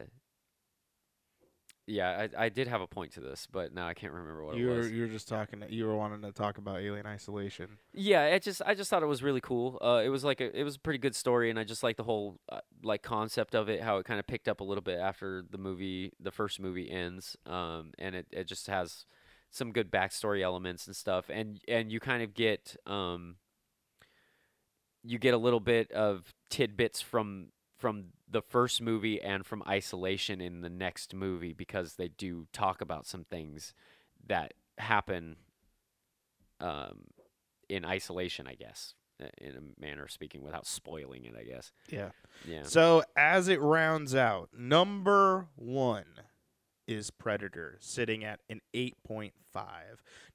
Speaker 2: yeah, I I did have a point to this, but now I can't remember what
Speaker 1: You
Speaker 2: it
Speaker 1: were
Speaker 2: was.
Speaker 1: you were just talking. You were wanting to talk about Alien Isolation.
Speaker 2: Yeah, it just I just thought it was really cool. Uh, it was like a it was a pretty good story, and I just like the whole uh, like concept of it, how it kind of picked up a little bit after the movie, the first movie ends. Um, and it, it just has some good backstory elements and stuff, and and you kind of get um, you get a little bit of tidbits from from the first movie and from isolation in the next movie because they do talk about some things that happen um, in isolation, I guess, in a manner of speaking, without spoiling it. I guess.
Speaker 1: Yeah.
Speaker 2: Yeah.
Speaker 1: So as it rounds out, number one is Predator, sitting at an 8.5.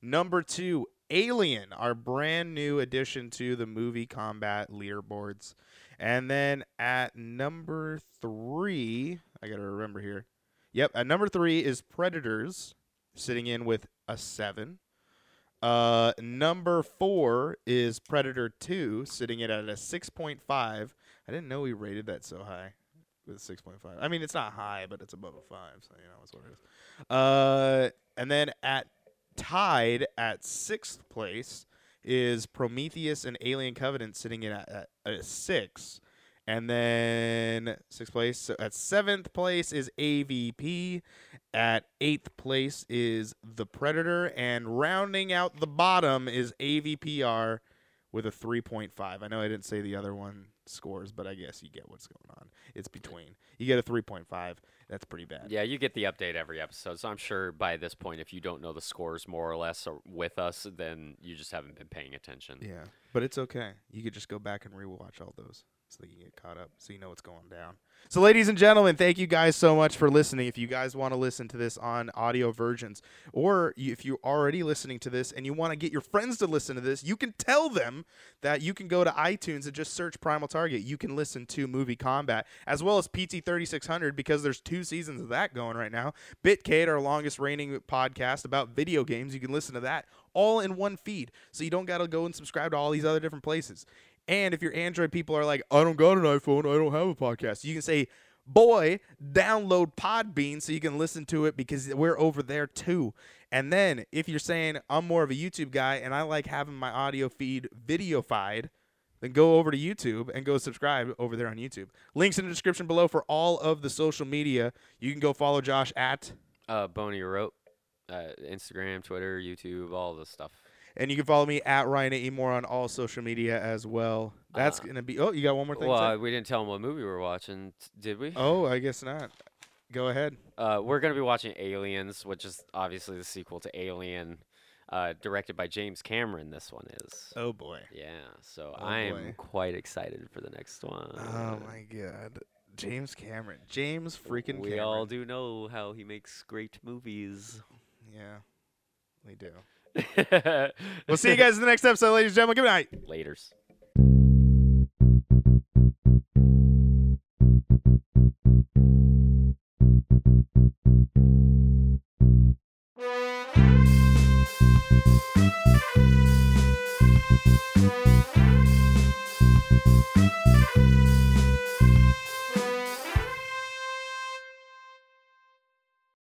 Speaker 1: Number two, Alien, our brand new addition to the movie combat leaderboards. And then at number three, I got to remember here. Yep, at number three is Predators, sitting in with a seven. Uh, number four is Predator 2, sitting in at a 6.5. I didn't know we rated that so high with 6.5. I mean, it's not high, but it's above a 5, so you know, it's what it is. Uh, and then at tied at sixth place is Prometheus and Alien Covenant sitting in at, at, at six. And then sixth place. So at seventh place is AVP. At eighth place is The Predator. And rounding out the bottom is AVPR with a 3.5. I know I didn't say the other one scores, but I guess you get what's going on. It's between. You get a 3.5. That's pretty bad.
Speaker 2: Yeah, you get the update every episode, so I'm sure by this point, if you don't know the scores more or less or with us, then you just haven't been paying attention.
Speaker 1: Yeah, but it's okay. You could just go back and rewatch all those so that you get caught up, so you know what's going down. So, ladies and gentlemen, thank you guys so much for listening. If you guys want to listen to this on audio versions, or if you're already listening to this and you want to get your friends to listen to this, you can tell them that you can go to iTunes and just search Primal Target. You can listen to Movie Combat as well as PT 3600 because there's two seasons of that going right now. Bitcade, our longest reigning podcast about video games, you can listen to that all in one feed. So you don't got to go and subscribe to all these other different places. And if your Android people are like, I don't got an iPhone, I don't have a podcast, you can say, boy, download Podbean so you can listen to it because we're over there too. And then if you're saying I'm more of a YouTube guy and I like having my audio feed videofied, then go over to YouTube and go subscribe over there on YouTube. Links in the description below for all of the social media. You can go follow Josh at
Speaker 2: Uh, Boney wrote uh, Instagram, Twitter, YouTube, all this stuff.
Speaker 1: And you can follow me at Ryan A. Moore on all social media as well. That's
Speaker 2: Uh,
Speaker 1: gonna be. Oh, you got one more thing. to
Speaker 2: Well, uh, we didn't tell them what movie we were watching, did we?
Speaker 1: Oh, I guess not. Go ahead.
Speaker 2: Uh, we're gonna be watching Aliens, which is obviously the sequel to Alien, uh, directed by James Cameron. This one is.
Speaker 1: Oh boy.
Speaker 2: Yeah, so
Speaker 1: Oh,
Speaker 2: I am
Speaker 1: boy.
Speaker 2: quite excited for the next one.
Speaker 1: Oh my god. James Cameron. James freaking Cameron.
Speaker 2: We
Speaker 1: Cameron.
Speaker 2: all do know how he makes great movies.
Speaker 1: Yeah. We do. We'll see you guys in the next episode, ladies and gentlemen. Good night.
Speaker 2: Laters.